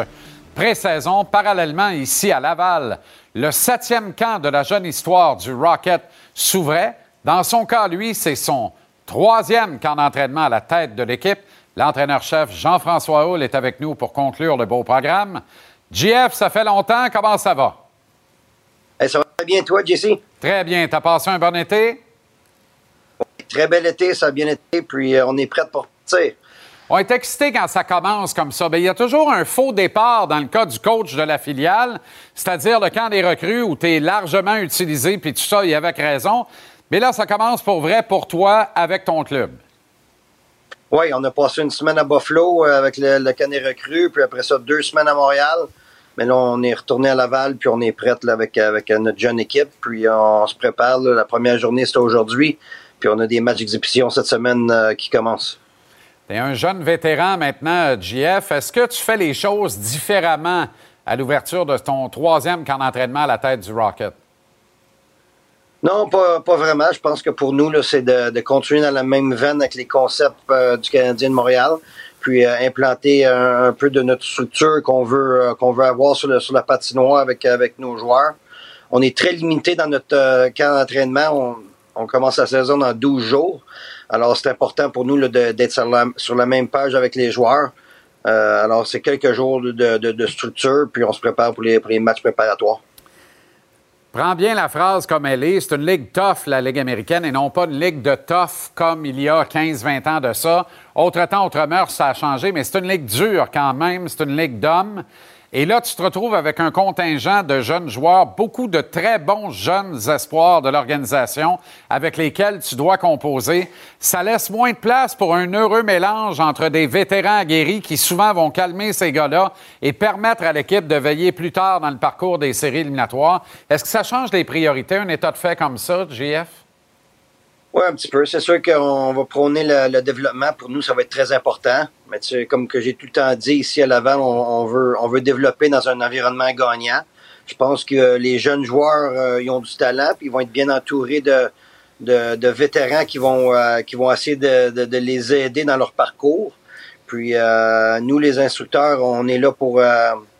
pré-saison. Parallèlement, ici à Laval, le septième camp de la jeune histoire du Rocket s'ouvrait. Dans son cas, lui, c'est son troisième camp d'entraînement à la tête de l'équipe. L'entraîneur-chef Jean-François Hull est avec nous pour conclure le beau programme. JF, ça fait longtemps. Comment ça va? Eh, ça va bien, toi, Jesse? Très bien. T'as passé un bon été? Très bel été, ça a bien été, puis euh, on est prêt pour partir. On est excité quand ça commence comme ça. Mais il y a toujours un faux départ dans le cas du coach de la filiale, c'est-à-dire le camp des recrues où tu es largement utilisé, puis tout ça, il y avait raison. Mais là, ça commence pour vrai pour toi avec ton club. Oui, on a passé une semaine à Buffalo euh, avec le, le camp des recrues, puis après ça, deux semaines à Montréal. Mais là, on est retourné à Laval, puis on est prête là, avec, avec notre jeune équipe. Puis on se prépare. là. la première journée, c'est aujourd'hui. Puis on a des matchs d'exhibition cette semaine euh, qui commencent. Tu es un jeune vétéran maintenant, JF. Est-ce que tu fais les choses différemment à l'ouverture de ton troisième camp d'entraînement à la tête du Rocket? Non, pas, pas vraiment. Je pense que pour nous, c'est de, de continuer dans la même veine avec les concepts euh, du Canadien de Montréal, puis euh, implanter un, un peu de notre structure qu'on veut euh, qu'on veut avoir sur, le, sur la patinoire avec, avec nos joueurs. On est très limité dans notre euh, camp d'entraînement. On, commence la saison dans 12 jours. Alors, c'est important pour nous d'être sur la, même page avec les joueurs. Euh, alors, c'est quelques jours de, structure, puis on se prépare pour les, pour matchs préparatoires. Prends bien la phrase comme elle est. C'est une ligue tough, la Ligue américaine, et non pas une ligue de tough comme il y a 15-20 ans de ça. Autre temps, autre mœurs, ça a changé, mais c'est une ligue dure quand même. C'est une ligue d'hommes. Et là, tu te retrouves avec un contingent de jeunes joueurs, beaucoup de très bons jeunes espoirs de l'organisation avec lesquels tu dois composer. Ça laisse moins de place pour un heureux mélange entre des vétérans aguerris qui souvent vont calmer ces gars-là et permettre à l'équipe de veiller plus tard dans le parcours des séries éliminatoires. Est-ce que ça change les priorités, un état de fait comme ça, JF? Oui, un petit peu. C'est sûr qu'on va prôner le, le développement. Pour nous, ça va être très important. Mais comme que j'ai tout le temps dit ici à Laval, on, on veut, on veut développer dans un environnement gagnant. Je pense que les jeunes joueurs, euh, ils ont du talent, puis ils vont être bien entourés de, de, vétérans qui vont, euh, qui vont essayer de, de, les aider dans leur parcours. Puis euh, nous, les instructeurs, on est là pour,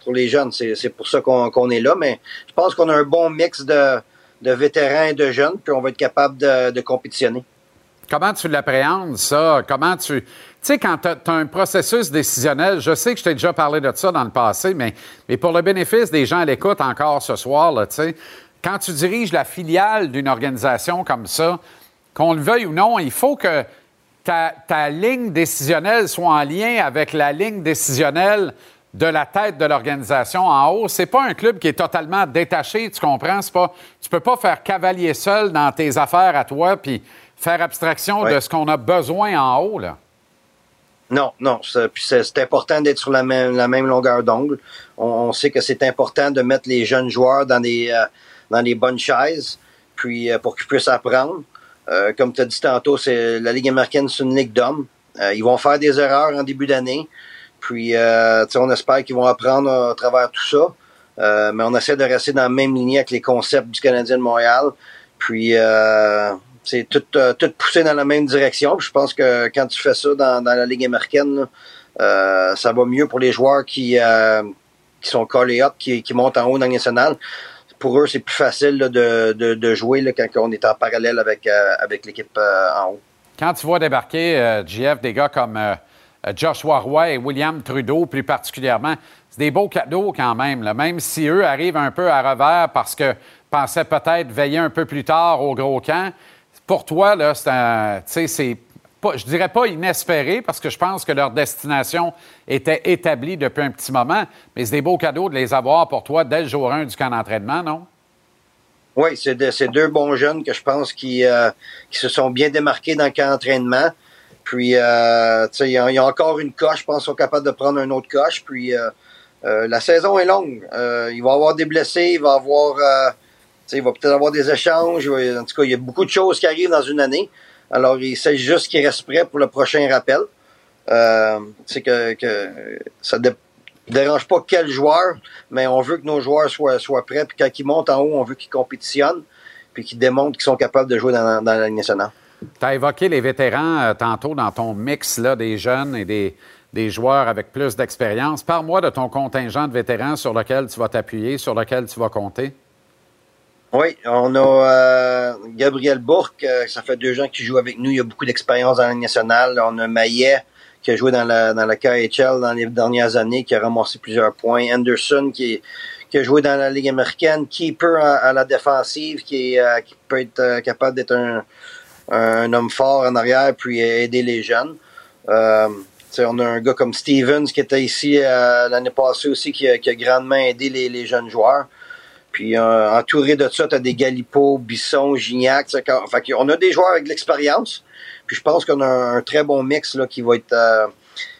pour les jeunes. C'est pour ça qu'on qu'on est là. Mais je pense qu'on a un bon mix de, de vétérans et de jeunes, puis on va être capable de, de compétitionner. Comment tu l'appréhendes, ça? Comment tu. Tu sais, quand tu as, un processus décisionnel, je sais que je t'ai déjà parlé de ça dans le passé, mais, mais pour le bénéfice des gens à l'écoute encore ce soir, là, tu sais, quand tu diriges la filiale d'une organisation comme ça, qu'on le veuille ou non, il faut que ta, ta ligne décisionnelle soit en lien avec la ligne décisionnelle de la tête de l'organisation en haut. C'est pas un club qui est totalement détaché, tu comprends? C'est pas, tu peux pas faire cavalier seul dans tes affaires à toi puis faire abstraction de ce qu'on a besoin en haut, là. Non, non. c'est- important d'être sur la même, la même longueur d'ongle. On, on sait que c'est important de mettre les jeunes joueurs dans des, euh, dans des bonnes chaises, puis euh, pour qu'ils puissent apprendre. Euh, comme tu as dit tantôt, c'est la Ligue américaine, c'est une ligue d'hommes. Euh, ils vont faire des erreurs en début d'année. Puis, euh, on espère qu'ils vont apprendre à travers tout ça. Euh, mais on essaie de rester dans la même lignée avec les concepts du Canadien de Montréal. Puis, euh, c'est tout, euh, tout poussé dans la même direction. Je pense que quand tu fais ça dans, la Ligue américaine, euh, ça va mieux pour les joueurs qui, euh, sont collés up, qui, qui montent en haut dans le national. Pour eux, c'est plus facile de, jouer quand on est en parallèle avec, l'équipe en haut. Quand tu vois débarquer, euh, GF, des gars comme Joshua Roy et William Trudeau, plus particulièrement, c'est des beaux cadeaux quand même. Même si eux arrivent un peu à revers parce que pensaient peut-être veiller un peu plus tard au gros camp, pour toi, là, c'est. Pas, je dirais pas inespéré parce que je pense que leur destination était établie depuis un petit moment, mais c'est des beaux cadeaux de les avoir pour toi dès le jour 1 du camp d'entraînement, non? Oui, c'est de- c'est deux bons jeunes que je pense qui, euh, qui se sont bien démarqués dans le camp d'entraînement. Puis, euh, tu sais, il y, a- il y a encore une coche. Je pense qu'ils sont capables de prendre une autre coche. Puis, euh, euh, la saison est longue. Euh, il va y avoir des blessés. Il va y avoir, il va peut-être avoir des échanges. En tout cas, il y a beaucoup de choses qui arrivent dans une année. Alors, il s'agit juste qu'ils restent prêts pour le prochain rappel. Euh, que, que ça dé- dérange pas quel joueur, mais on veut que nos joueurs soient, prêts. Puis quand ils montent en haut, on veut qu'ils compétitionnent, puis qu'ils démontrent qu'ils sont capables de jouer dans, dans la nationale. Tu as évoqué les vétérans euh, tantôt dans ton mix là, des jeunes et des, des joueurs avec plus d'expérience. Parle-moi de ton contingent de vétérans sur lequel tu vas t'appuyer, sur lequel tu vas compter. Oui, on a euh, Gabriel Bourque, euh, ça fait deux ans qu'il joue avec nous. Il a beaucoup d'expérience dans la nationale. On a Maillet, qui a joué dans la, dans la KHL dans les dernières années, qui a ramassé plusieurs points. Anderson, qui, qui a joué dans la Ligue américaine. Keeper à, la défensive, qui, est, euh, qui peut être capable d'être un, un homme fort en arrière, puis aider les jeunes. Euh, on a un gars comme Stevens qui était ici euh, l'année passée aussi, qui a, qui a grandement aidé les, les jeunes joueurs. Puis euh, entouré de ça, tu as des Galipo, Bisson, Gignac. Fait qu'on a des joueurs avec de l'expérience. Puis je pense qu'on a un, un très bon mix là, qui va être. euh,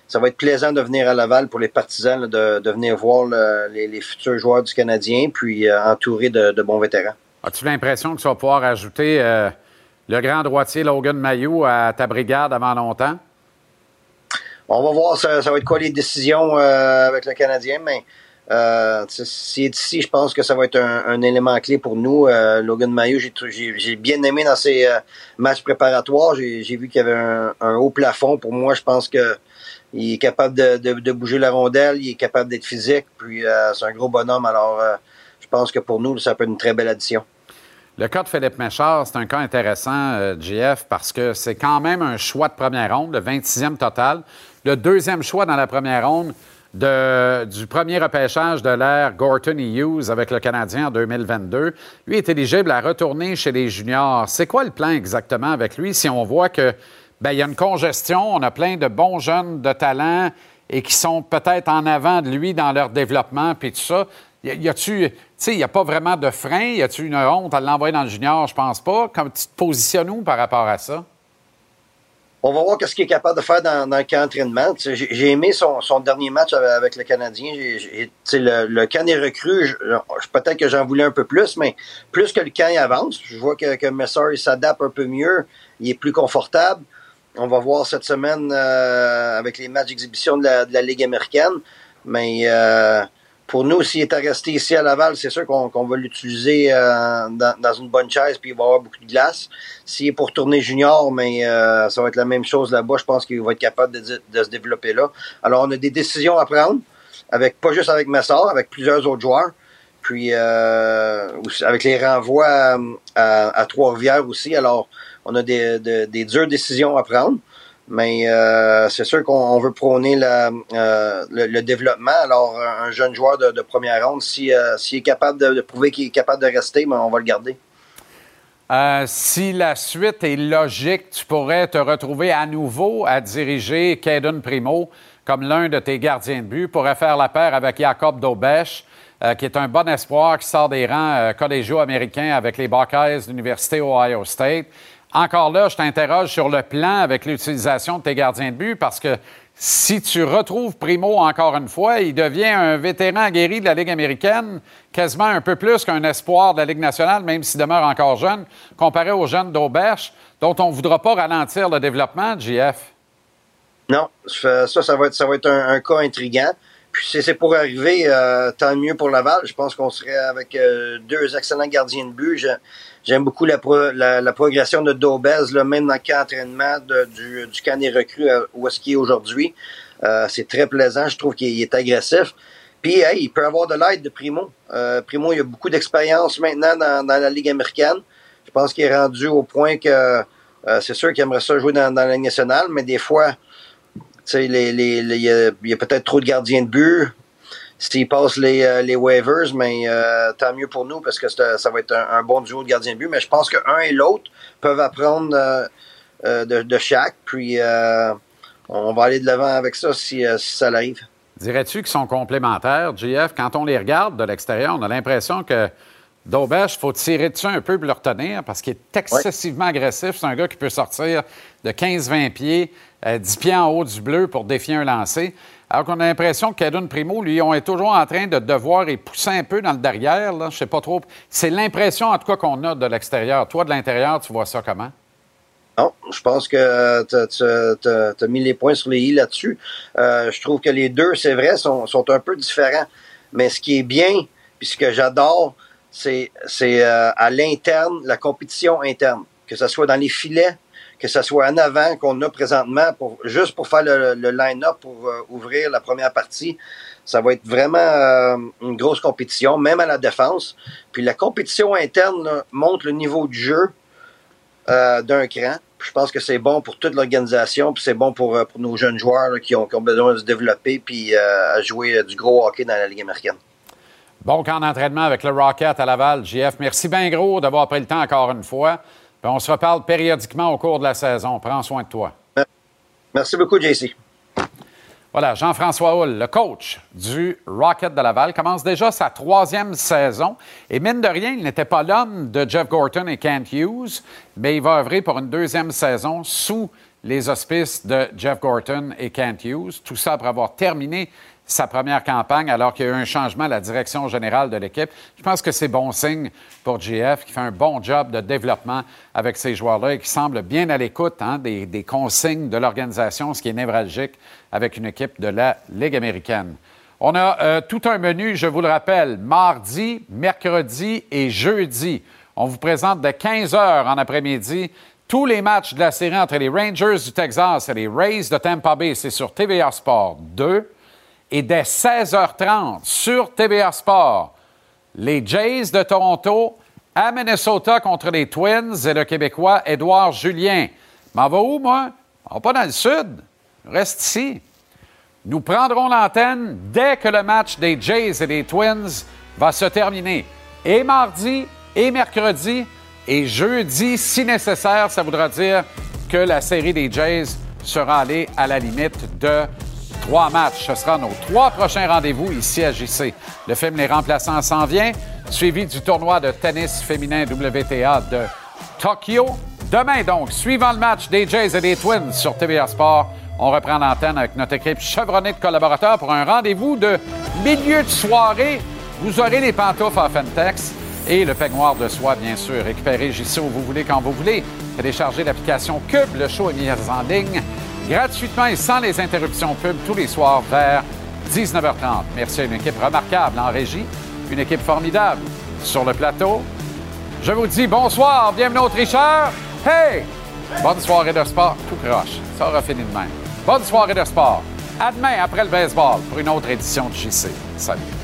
ça va être plaisant de venir à Laval pour les partisans, là, de, de venir voir le- les, les futurs joueurs du Canadien, puis euh, entouré de, de bons vétérans. As-tu l'impression que tu vas pouvoir ajouter le grand droitier Logan Mayou à ta brigade avant longtemps? On va voir ça, ça va être quoi les décisions avec le Canadien, mais euh, est ici, je pense que ça va être un, élément clé pour nous. Euh, Logan Mayo, j'ai bien aimé dans ses euh, matchs préparatoires. J'ai vu qu'il y avait un, haut plafond. Pour moi, je pense que il est capable de, de- bouger la rondelle, il est capable d'être physique, puis euh, c'est un gros bonhomme. Alors, je pense que pour nous, ça peut être une très belle addition. Le cas de Philippe Méchard, c'est un cas intéressant, JF, parce que c'est quand même un choix de première ronde, le 26e total. Le deuxième choix dans la première ronde du premier repêchage de l'ère Gorton et Hughes avec le Canadien en 2022. Lui est éligible à retourner chez les juniors. C'est quoi le plan exactement avec lui? Si on voit que ben, il y a une congestion, on a plein de bons jeunes de talent et qui sont peut-être en avant de lui dans leur développement puis tout ça. Y a-tu, il n'y a pas vraiment de frein? Y a-tu une honte à l'envoyer dans le junior? Je pense pas. Comme tu te positionnes où par rapport à ça? On va voir ce qu'il est capable de faire dans, le camp d'entraînement. J'ai aimé son, dernier match avec, le Canadien. Le, le camp des recrues, peut-être que j'en voulais un peu plus, mais plus que le camp avance, je vois que, que Messard il s'adapte un peu mieux, il est plus confortable. On va voir cette semaine euh, avec les matchs d'exhibition de la, de la Ligue américaine. Mais euh, pour nous, s'il est à rester ici à Laval, c'est sûr qu'on va l'utiliser euh, dans, une bonne chaise, puis il va avoir beaucoup de glace. S'il est pour tourner junior, mais euh, ça va être la même chose là-bas. Je pense qu'il va être capable de, se développer là. Alors, on a des décisions à prendre, avec pas juste avec Messard, avec plusieurs autres joueurs. Puis euh, avec les renvois à, Trois-Rivières aussi. Alors, on a des, de- des dures décisions à prendre. Mais euh, c'est sûr qu'on on veut prôner euh, le, développement. Alors, un un jeune joueur de, première ronde, euh, s'il est capable de, prouver qu'il est capable de rester, ben, on va le garder. Si la suite est logique, tu pourrais te retrouver à nouveau à diriger Caden Primo comme l'un de tes gardiens de but, pourrait faire la paire avec Jacob Daubèche, qui est un bon espoir qui sort des rangs collégiaux américains avec les Buckeyes de l'Université Ohio State. Encore là, je t'interroge sur le plan avec l'utilisation de tes gardiens de but parce que si tu retrouves Primo encore une fois, il devient un vétéran guéri de la Ligue américaine, quasiment un peu plus qu'un espoir de la Ligue nationale, même s'il demeure encore jeune, comparé aux jeunes d'Auberche, dont on ne voudra pas ralentir le développement, JF. Non, ça, ça va être, ça va un, cas intriguant. Puis si c'est pour arriver, euh, tant mieux pour Laval. Je pense qu'on serait avec euh, deux excellents gardiens de but. J'aime beaucoup la, pro- la, la progression de Daubez, là, même dans le camp d'entraînement de- du, du camp des euh, où est-ce qu'il est aujourd'hui. Euh, c'est très plaisant. Je trouve qu'il il est agressif. Puis, hey, il peut avoir de l'aide de Primo. Euh, Primo, il a beaucoup d'expérience maintenant dans, dans la Ligue américaine. Je pense qu'il est rendu au point que euh, c'est sûr qu'il aimerait ça jouer dans, dans la Ligue nationale, mais des fois, sais, les, les, il il y a peut-être trop de gardiens de but. S'ils passent les, euh, les waivers, mais euh, tant mieux pour nous parce que ça va être un, un bon duo de gardiens de but. Mais je pense qu'un et l'autre peuvent apprendre euh, de, de chaque. Puis on va aller de l'avant avec ça si, si ça arrive. Dirais-tu qu'ils sont complémentaires, JF? Quand on les regarde de l'extérieur, on a l'impression que Daubèche, il faut tirer dessus un peu pour le retenir parce qu'il est excessivement agressif. C'est un gars qui peut sortir de 15-20 pieds, euh, 10 pieds en haut du bleu pour défier un lancer. Alors qu'on a l'impression que Caden Primo, lui, on est toujours en train de devoir y pousser un peu dans le derrière. Là. Je sais pas trop. C'est l'impression, en tout cas, qu'on a de l'extérieur. Toi, de l'intérieur, tu vois ça comment? Non, je pense que tu as, mis les points sur les i là-dessus. Euh, je trouve que les deux, c'est vrai, sont, un peu différents. Mais ce qui est bien, puis ce que j'adore, c'est c'est, euh, à l'interne, la compétition interne. Que ce soit dans les filets, que ce soit en avant qu'on a présentement, juste pour faire le, line-up, pour euh, ouvrir la première partie. Ça va être vraiment euh, une grosse compétition, même à la défense. Puis la compétition interne là, montre le niveau du jeu euh, d'un cran. Je pense que c'est bon pour toute l'organisation, puis c'est bon pour, pour nos jeunes joueurs qui, ont, qui ont besoin de se développer puis à jouer du gros hockey dans la Ligue américaine. Bon camp d'entraînement avec le Rocket à Laval, JF. Merci bien gros d'avoir pris le temps encore une fois. Puis on se reparle périodiquement au cours de la saison. Prends soin de toi. Merci beaucoup, JC. Voilà, Jean-François Hull, le coach du Rocket de Laval, commence déjà sa troisième saison. Et mine de rien, il n'était pas l'homme de Jeff Gorton et Kent Hughes, mais il va œuvrer pour une deuxième saison sous les auspices de Jeff Gorton et Kent Hughes. Tout ça après avoir terminé sa première campagne alors qu'il y a eu un changement à la direction générale de l'équipe. Je pense que c'est bon signe pour GF qui fait un bon job de développement avec ces joueurs-là et qui semble bien à l'écoute hein, des, consignes de l'organisation, ce qui est névralgique avec une équipe de la Ligue américaine. On a euh, tout un menu, je vous le rappelle, mardi, mercredi et jeudi. On vous présente de 15 heures en après-midi tous les matchs de la série entre les Rangers du Texas et les Rays de Tampa Bay. C'est sur TVA Sport 2. Et dès 16h30 sur TVA Sport, les Jays de Toronto à Minnesota contre les Twins et le Québécois Édouard Julien. M'en va où, moi? On va pas dans le sud. Reste ici. Nous prendrons l'antenne dès que le match des Jays et des Twins va se terminer. Et mardi, et mercredi, et jeudi, si nécessaire, ça voudra dire que la série des Jays sera allée à la limite de trois matchs. Ce sera nos trois prochains rendez-vous ici à JC. Le film Les Remplaçants s'en vient, suivi du tournoi de tennis féminin WTA de Tokyo. Demain, donc, suivant le match des Jays et des Twins sur TVA Sport, on reprend l'antenne avec notre équipe chevronnée de collaborateurs pour un rendez-vous de milieu de soirée. Vous aurez les pantoufles à Fentex et le peignoir de soie, bien sûr. Récupérez JC où vous voulez, quand vous voulez. Téléchargez l'application Cube. Le show est mis en ligne gratuitement et sans les interruptions pub tous les soirs vers 19h30. Merci à une équipe remarquable en régie, une équipe formidable sur le plateau. Je vous dis bonsoir, bienvenue au tricheur. Hey! Bonne soirée de sport, tout croche. Ça aura fini de même. Bonne soirée de sport. À demain après le baseball pour une autre édition de JC. Salut.